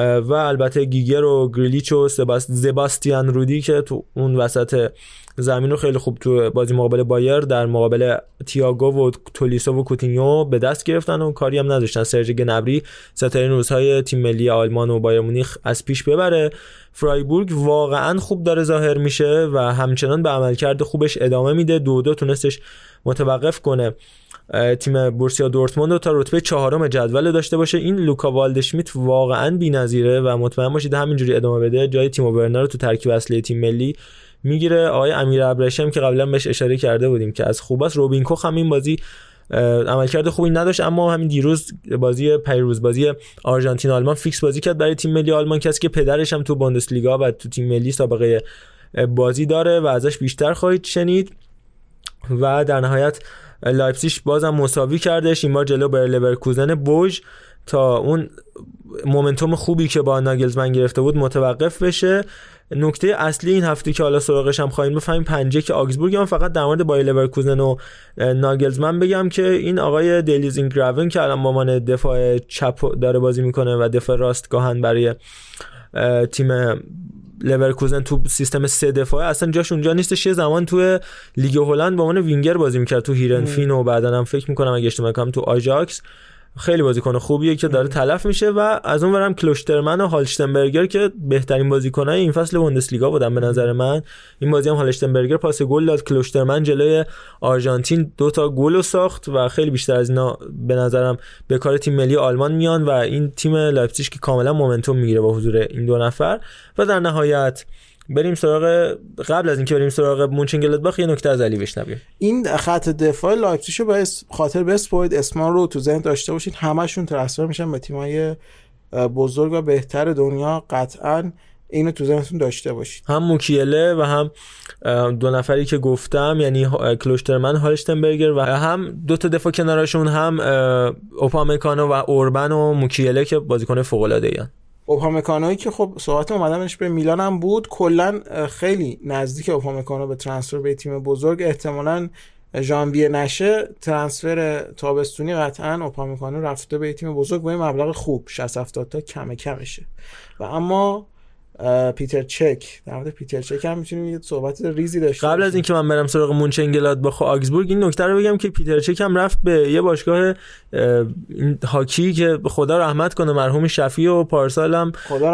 و البته گیگر و گریلیچ و زباستیان رودی که تو اون وسط زمین رو خیلی خوب تو بازی مقابل بایر در مقابل تیاگو و تولیسو و کوتینیو به دست گرفتن و کاری هم نداشتن. سرژ گنبری ستاره روزهای تیم ملی آلمان و بایر مونیخ از پیش ببره. فرایبورگ واقعا خوب داره ظاهر میشه و همچنان به عملکرد خوبش ادامه میده. دو دو تونستش متوقف کنه. تیم بورسیا دورتموند رو تا رتبه چهارم جدول داشته باشه. این لوکا والدشمیت واقعا بی‌نظیره و مطمئن باشید همینجوری ادامه بده. جای تیمو ورنر رو تو ترکیب اصلی تیم ملی می‌گیره. آقای امیر ابرشم که قبلا بهش اشاره کرده بودیم که از خوباست روبین کوخ هم این بازی عملکرد خوبی نداشت اما همین دیروز بازی پیروز بازی آرژانتین آلمان فیکس بازی کرد برای تیم ملی آلمان. کسی که پدرش هم تو بوندسلیگا و تو تیم ملی سابقه بازی داره و ازش بیشتر خواهید شنید. و در نهایت لایپزیش بازم مساوی کردش. این بار جلو بایر لورکوزن بود تا اون momentum خوبی که با ناگلزمن گرفته بود متوقف بشه. نکته اصلی این هفته که حالا سراغش هم خواهیم بفهمیم پنجه که آگزبورگ هم فقط در مورد بایر لورکوزن و ناگلزمن بگم که این آقای دیلیز اینگراون که الان مامان دفاع چپ داره بازی می‌کنه و دفاع راست گاهن برای تیم لورکوزن تو سیستم سه دفاعه اصلا جاش اونجا نیستش. یه زمان تو لیگ هلند به عنوان وینگر بازی می‌کرد تو هیرنفین و بعدا هم فکر می‌کنم اگه اشتباه کنم تو آژاکس خیلی بازیکن خوبیه که داره تلف میشه و از اون ورم کلوشترمن و هالشتنبرگر که بهترین بازیکنای این فصل بوندسلیگا بودن به نظر من. این بازی هم هالشتنبرگر پاس گل داد کلوشترمن جلوی آرژانتین دو تا گل ساخت و خیلی بیشتر از اینا به نظرم به کار تیم ملی آلمان میان و این تیم لایپزیگ که کاملا momentum می‌گیره با حضور این دو نفر. و در نهایت بریم سراغ قبل از اینکه بریم سراغ مونچنگلادباخ یه نکته از علی بشنویم. این خط دفاع لایپزیگ رو به خاطر بسپرید اسماشون رو تو ذهن داشته باشید همشون transfer میشن به تیمای بزرگ و بهتر دنیا قطعا اینو تو ذهنتون داشته باشید هم موکیله و هم دو نفری که گفتم یعنی کلوشترمن هالشتنبرگر و هم دو تا دفاع کنارشون هم اوپامکانو و اوربن و موکیله که بازیکن فوق العاده اوپامکانوی که خب صحبت اومدنش به میلان هم بود کلا خیلی نزدیک اوپامکانو به ترانسفر به تیم بزرگ. احتمالا ژانویه نشه ترانسفر تابستونی قطعا اوپامکانو رفته به تیم بزرگ با مبلغ خوب 60 70 تا کم کمشه. و اما پیتر چک. در مورد پیتر چک هم می‌تونیم یه صحبت ریزی داشته قبل از اینکه من برم سراغ مونچنگلاد با آگزبورگ این نکته رو بگم که پیتر چک هم رفت به یه باشگاه هاکی که خدا رحمت کنه مرحوم شفیع و پارسال هم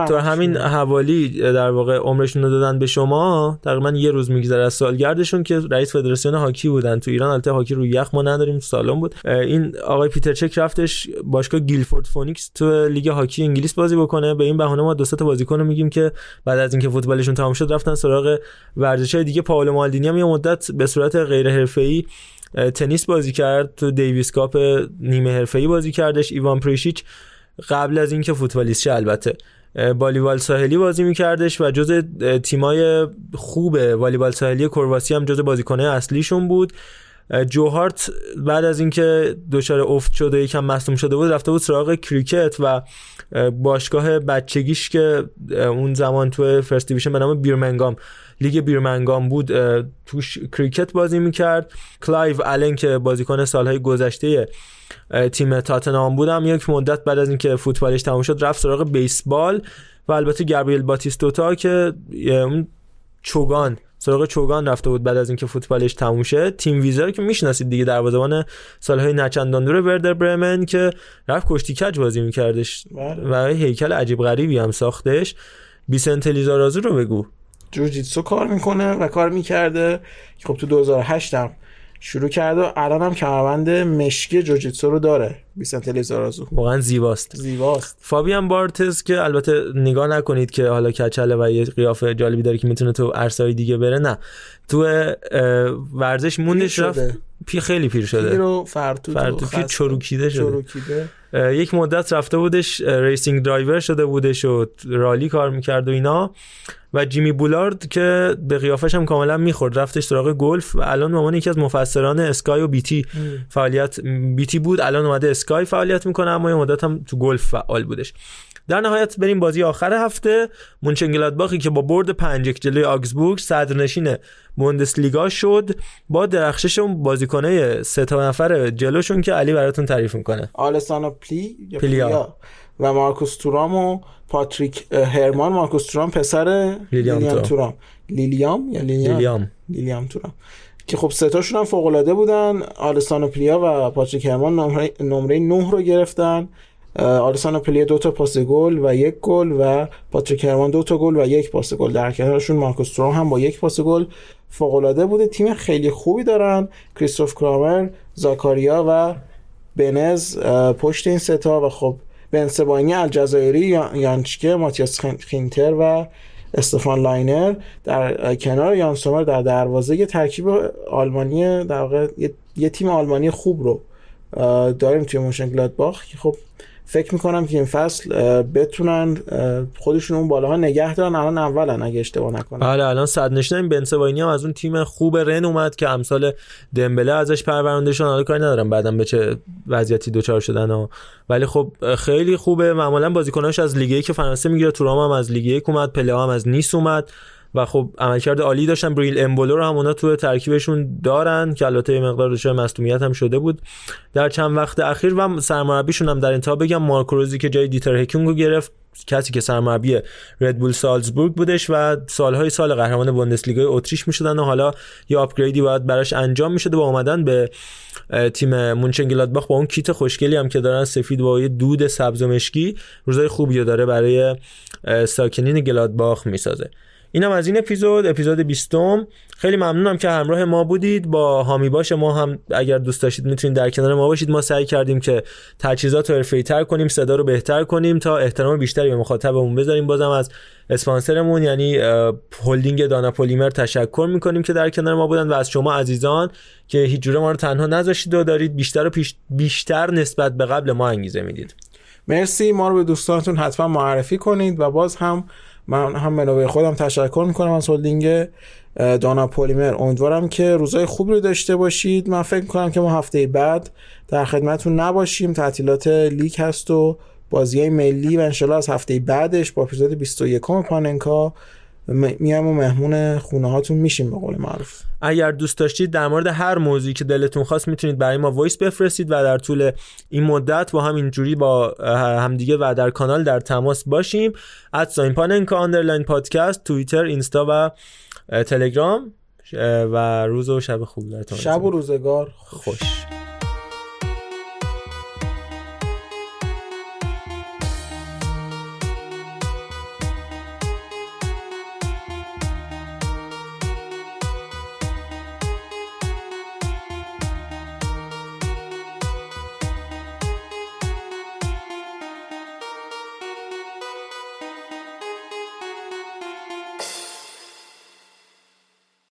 تو همین حوالی در واقع عمرشون رو دادن به شما تقریبا یه روز میگذره از سالگردشون که رئیس فدراسیون هاکی بودن. تو ایران البته هاکی رو یخ ما نداریم سالن بود. این آقای پیتر چک رفتش باشگاه گیلفورد فونیکس تو لیگ هاکی انگلیس بازی بکنه. به این بهونه ما دو تا بازیکن میگیم که بعد از اینکه فوتبالشون تمام شد رفتن سراغ ورزش دیگه. پاولو مالدینی هم یه مدت به صورت غیر حرفه‌ای تنیس بازی کرد. تو دیویس کاپ نیمه حرفه‌ای بازی کردش. ایوان پریشیچ قبل از اینکه فوتبالیست شه البته. والیبال ساحلی بازی میکردش و جز تیمای خوب والیبال ساحلی کرواسی هم جز بازیکنه اصلیشون بود. جوهارت بعد از اینکه دچار افت شده یکم مصدوم شده بود رفته بود سراغ کریکت و باشگاه بچگیش که اون زمان تو First Division به نام بیرمنگام لیگ بیرمنگام بود توش کریکت بازی می‌کرد. کلایو آلن که بازیکن سالهای گذشته تیم تاتنهام بودم یک مدت بعد از اینکه فوتبالش تموم شد رفت سراغ بیسبال و البته گابریل باتیستوتا که اون چوگان سراغ چوگان رفته بود بعد از اینکه فوتبالش تموم شد تیم ویزه که می‌شناسید دیگه دروازه‌بان سالهای نچندان دور وردر برمن که رفت کشتی کج بازی میکردش. و هیکل عجیب غریبی هم ساختش. بیسنت لیزارازو رو بگو. جوجیتسو کار می‌کنه و کار می‌کرده. خب تو 2008 هم شروع کرده و الان هم کمربند مشکی جوجیتسو رو داره. بیسنت لیزارازو. واقعا زیباست. زیباست. فابیان بارتز که البته نگاه نکنید که حالا کچله و یه قیافه جالبی داره که می‌تونه تو عرصه‌های دیگه بره نه. تو ورزش موندش رفت. پیر خیلی پیر شده. پیر و فرتوت فرتوت چروکیده شده. چروکیده. یک مدت رفته بودش racing driver شده بودش و رالی کار می‌کرد و اینا. و جیمی بولارد که به قیافش هم کاملا می‌خورد. رفتش سراغ گلف و الان عنوان یکی از مفسران اسکای و BT فعالیت BT بود الان اومده اسکای فعالیت می‌کنه اما یه مدت هم تو گلف فعال بودش. در نهایت بریم بازی آخر هفته. مونچنگلادباخی که با برد پنج یک جلوی آگزبورگ صدرنشین بوندسلیگا شد. با درخشش اون بازیکنه سه تا نفر جلوشون که علی براتون تعریف می‌کنه. آلسان پلی یا پلیا. پلیا. و مارکوس تورام و پاتریک هرمان. مارکوس تورام پسر لیلیان تورام. تورام. لیلیان یا لیلیام لیلیان. لیلیان تورام. که خب سه تاشون هم فوق العاده بودن. آلسان پلیا و پاتریک هرمان نمره نمره 9 رو گرفتن. آلسان پلیا دو تا پاس گل و یک گل و پاتریک هرمان دو تا گل و یک پاس گل. در کنارشون مارکوس تورام هم با یک پاس گل فوق العاده بوده. تیم خیلی خوبی دارن. کریستوف کرامر زاکاریا و بنش پشت این سه تا و خب بن سبعینی الجزایری یا- یانچکه ماتیاس گین- گینتر و استفان لاینر. در کنار یان سومر در دروازه یه ترکیب آلمانی در واقع یه, یه تیم آلمانی خوب رو داریم توی مونشن‌گلادباخ که خب فکر می‌کنم که این فصل بتونن خودشون اون بالاها نگه دارن الان اولن اگه اشتباه نکنم. بله الان صدرنشینه بن سبعینی هم از اون تیم خوب رن اومد که امسال دمبله ازش پرورنده شدن حالا کاری ندارم بعدم به چه وضعیتی دچار شدن ها. ولی خب خیلی خوبه. معمولا بازیکناش از لیگ یک فرانسه می‌گیره تورام هم از لیگ یک اومد پلئا هم از نیس اومد. و خب عملکرد عالی داشتن. بریل امبولو رو هم اونا تو ترکیبشون دارن که البته مقدار دچار مصدومیت هم شده بود. در چند وقت اخیر و سرمربیشون هم در انتها بگم مارکو روزی که جای دیتر هکینگ رو گرفت کسی که سرمربی ردبول سالزبورگ بودش و سالهای سال قهرمان بوندسلیگای اتریش می‌شدن و حالا یه آپگریدی باید براش انجام می‌شده با اومدن به تیم مونچنگلادباخ با اون کیت خوشگلی هم که دارن سفید با یه دود سبز و مشکی روزای خوبی داره برای ساکنین گلادباخ می‌سازه. اینم از این اپیزود اپیزود 20 خیلی ممنونم که همراه ما بودید. با هامی باش ما هم اگر دوست داشتید می‌تونید در کنار ما باشید. ما سعی کردیم که تجهیزات رو حرفه‌ای تر کنیم صدا رو بهتر کنیم تا احترام بیشتری به مخاطبمون بذاریم. بازم از اسپانسرمون یعنی هلدینگ دانا پلیمر تشکر می‌کنیم که در کنار ما بودن و از شما عزیزان که هیچ جوره ما رو تنها نذاشتید و دارید بیشتر و پیش بیشتر نسبت به قبل ما انگیزه می‌دید. مرسی. ما رو به دوستانتون حتما معرفی کنید و باز هم من هم به نوبه خودم تشکر می‌کنم از هلدینگ دانا پلیمر امیدوارم که روزای خوب رو داشته باشید. من فکر می‌کنم که ما هفته بعد در خدمتتون نباشیم. تعطیلات لیگ هست و بازی ملی و انشالله از هفته بعدش با اپیزود 21 پاننکا میام و مهمون خونه هاتون میشیم به قول معروف. اگر دوست داشتید در مورد هر موضوعی که دلتون خواست می‌تونید برای ما voice بفرستید و در طول این مدت با هم جوری با همدیگه و در کانال در تماس باشیم. ادساین پاننکا آندرلاین پادکست توییتر اینستا و تلگرام و روز و شب خوب شب و روزگار. خوش.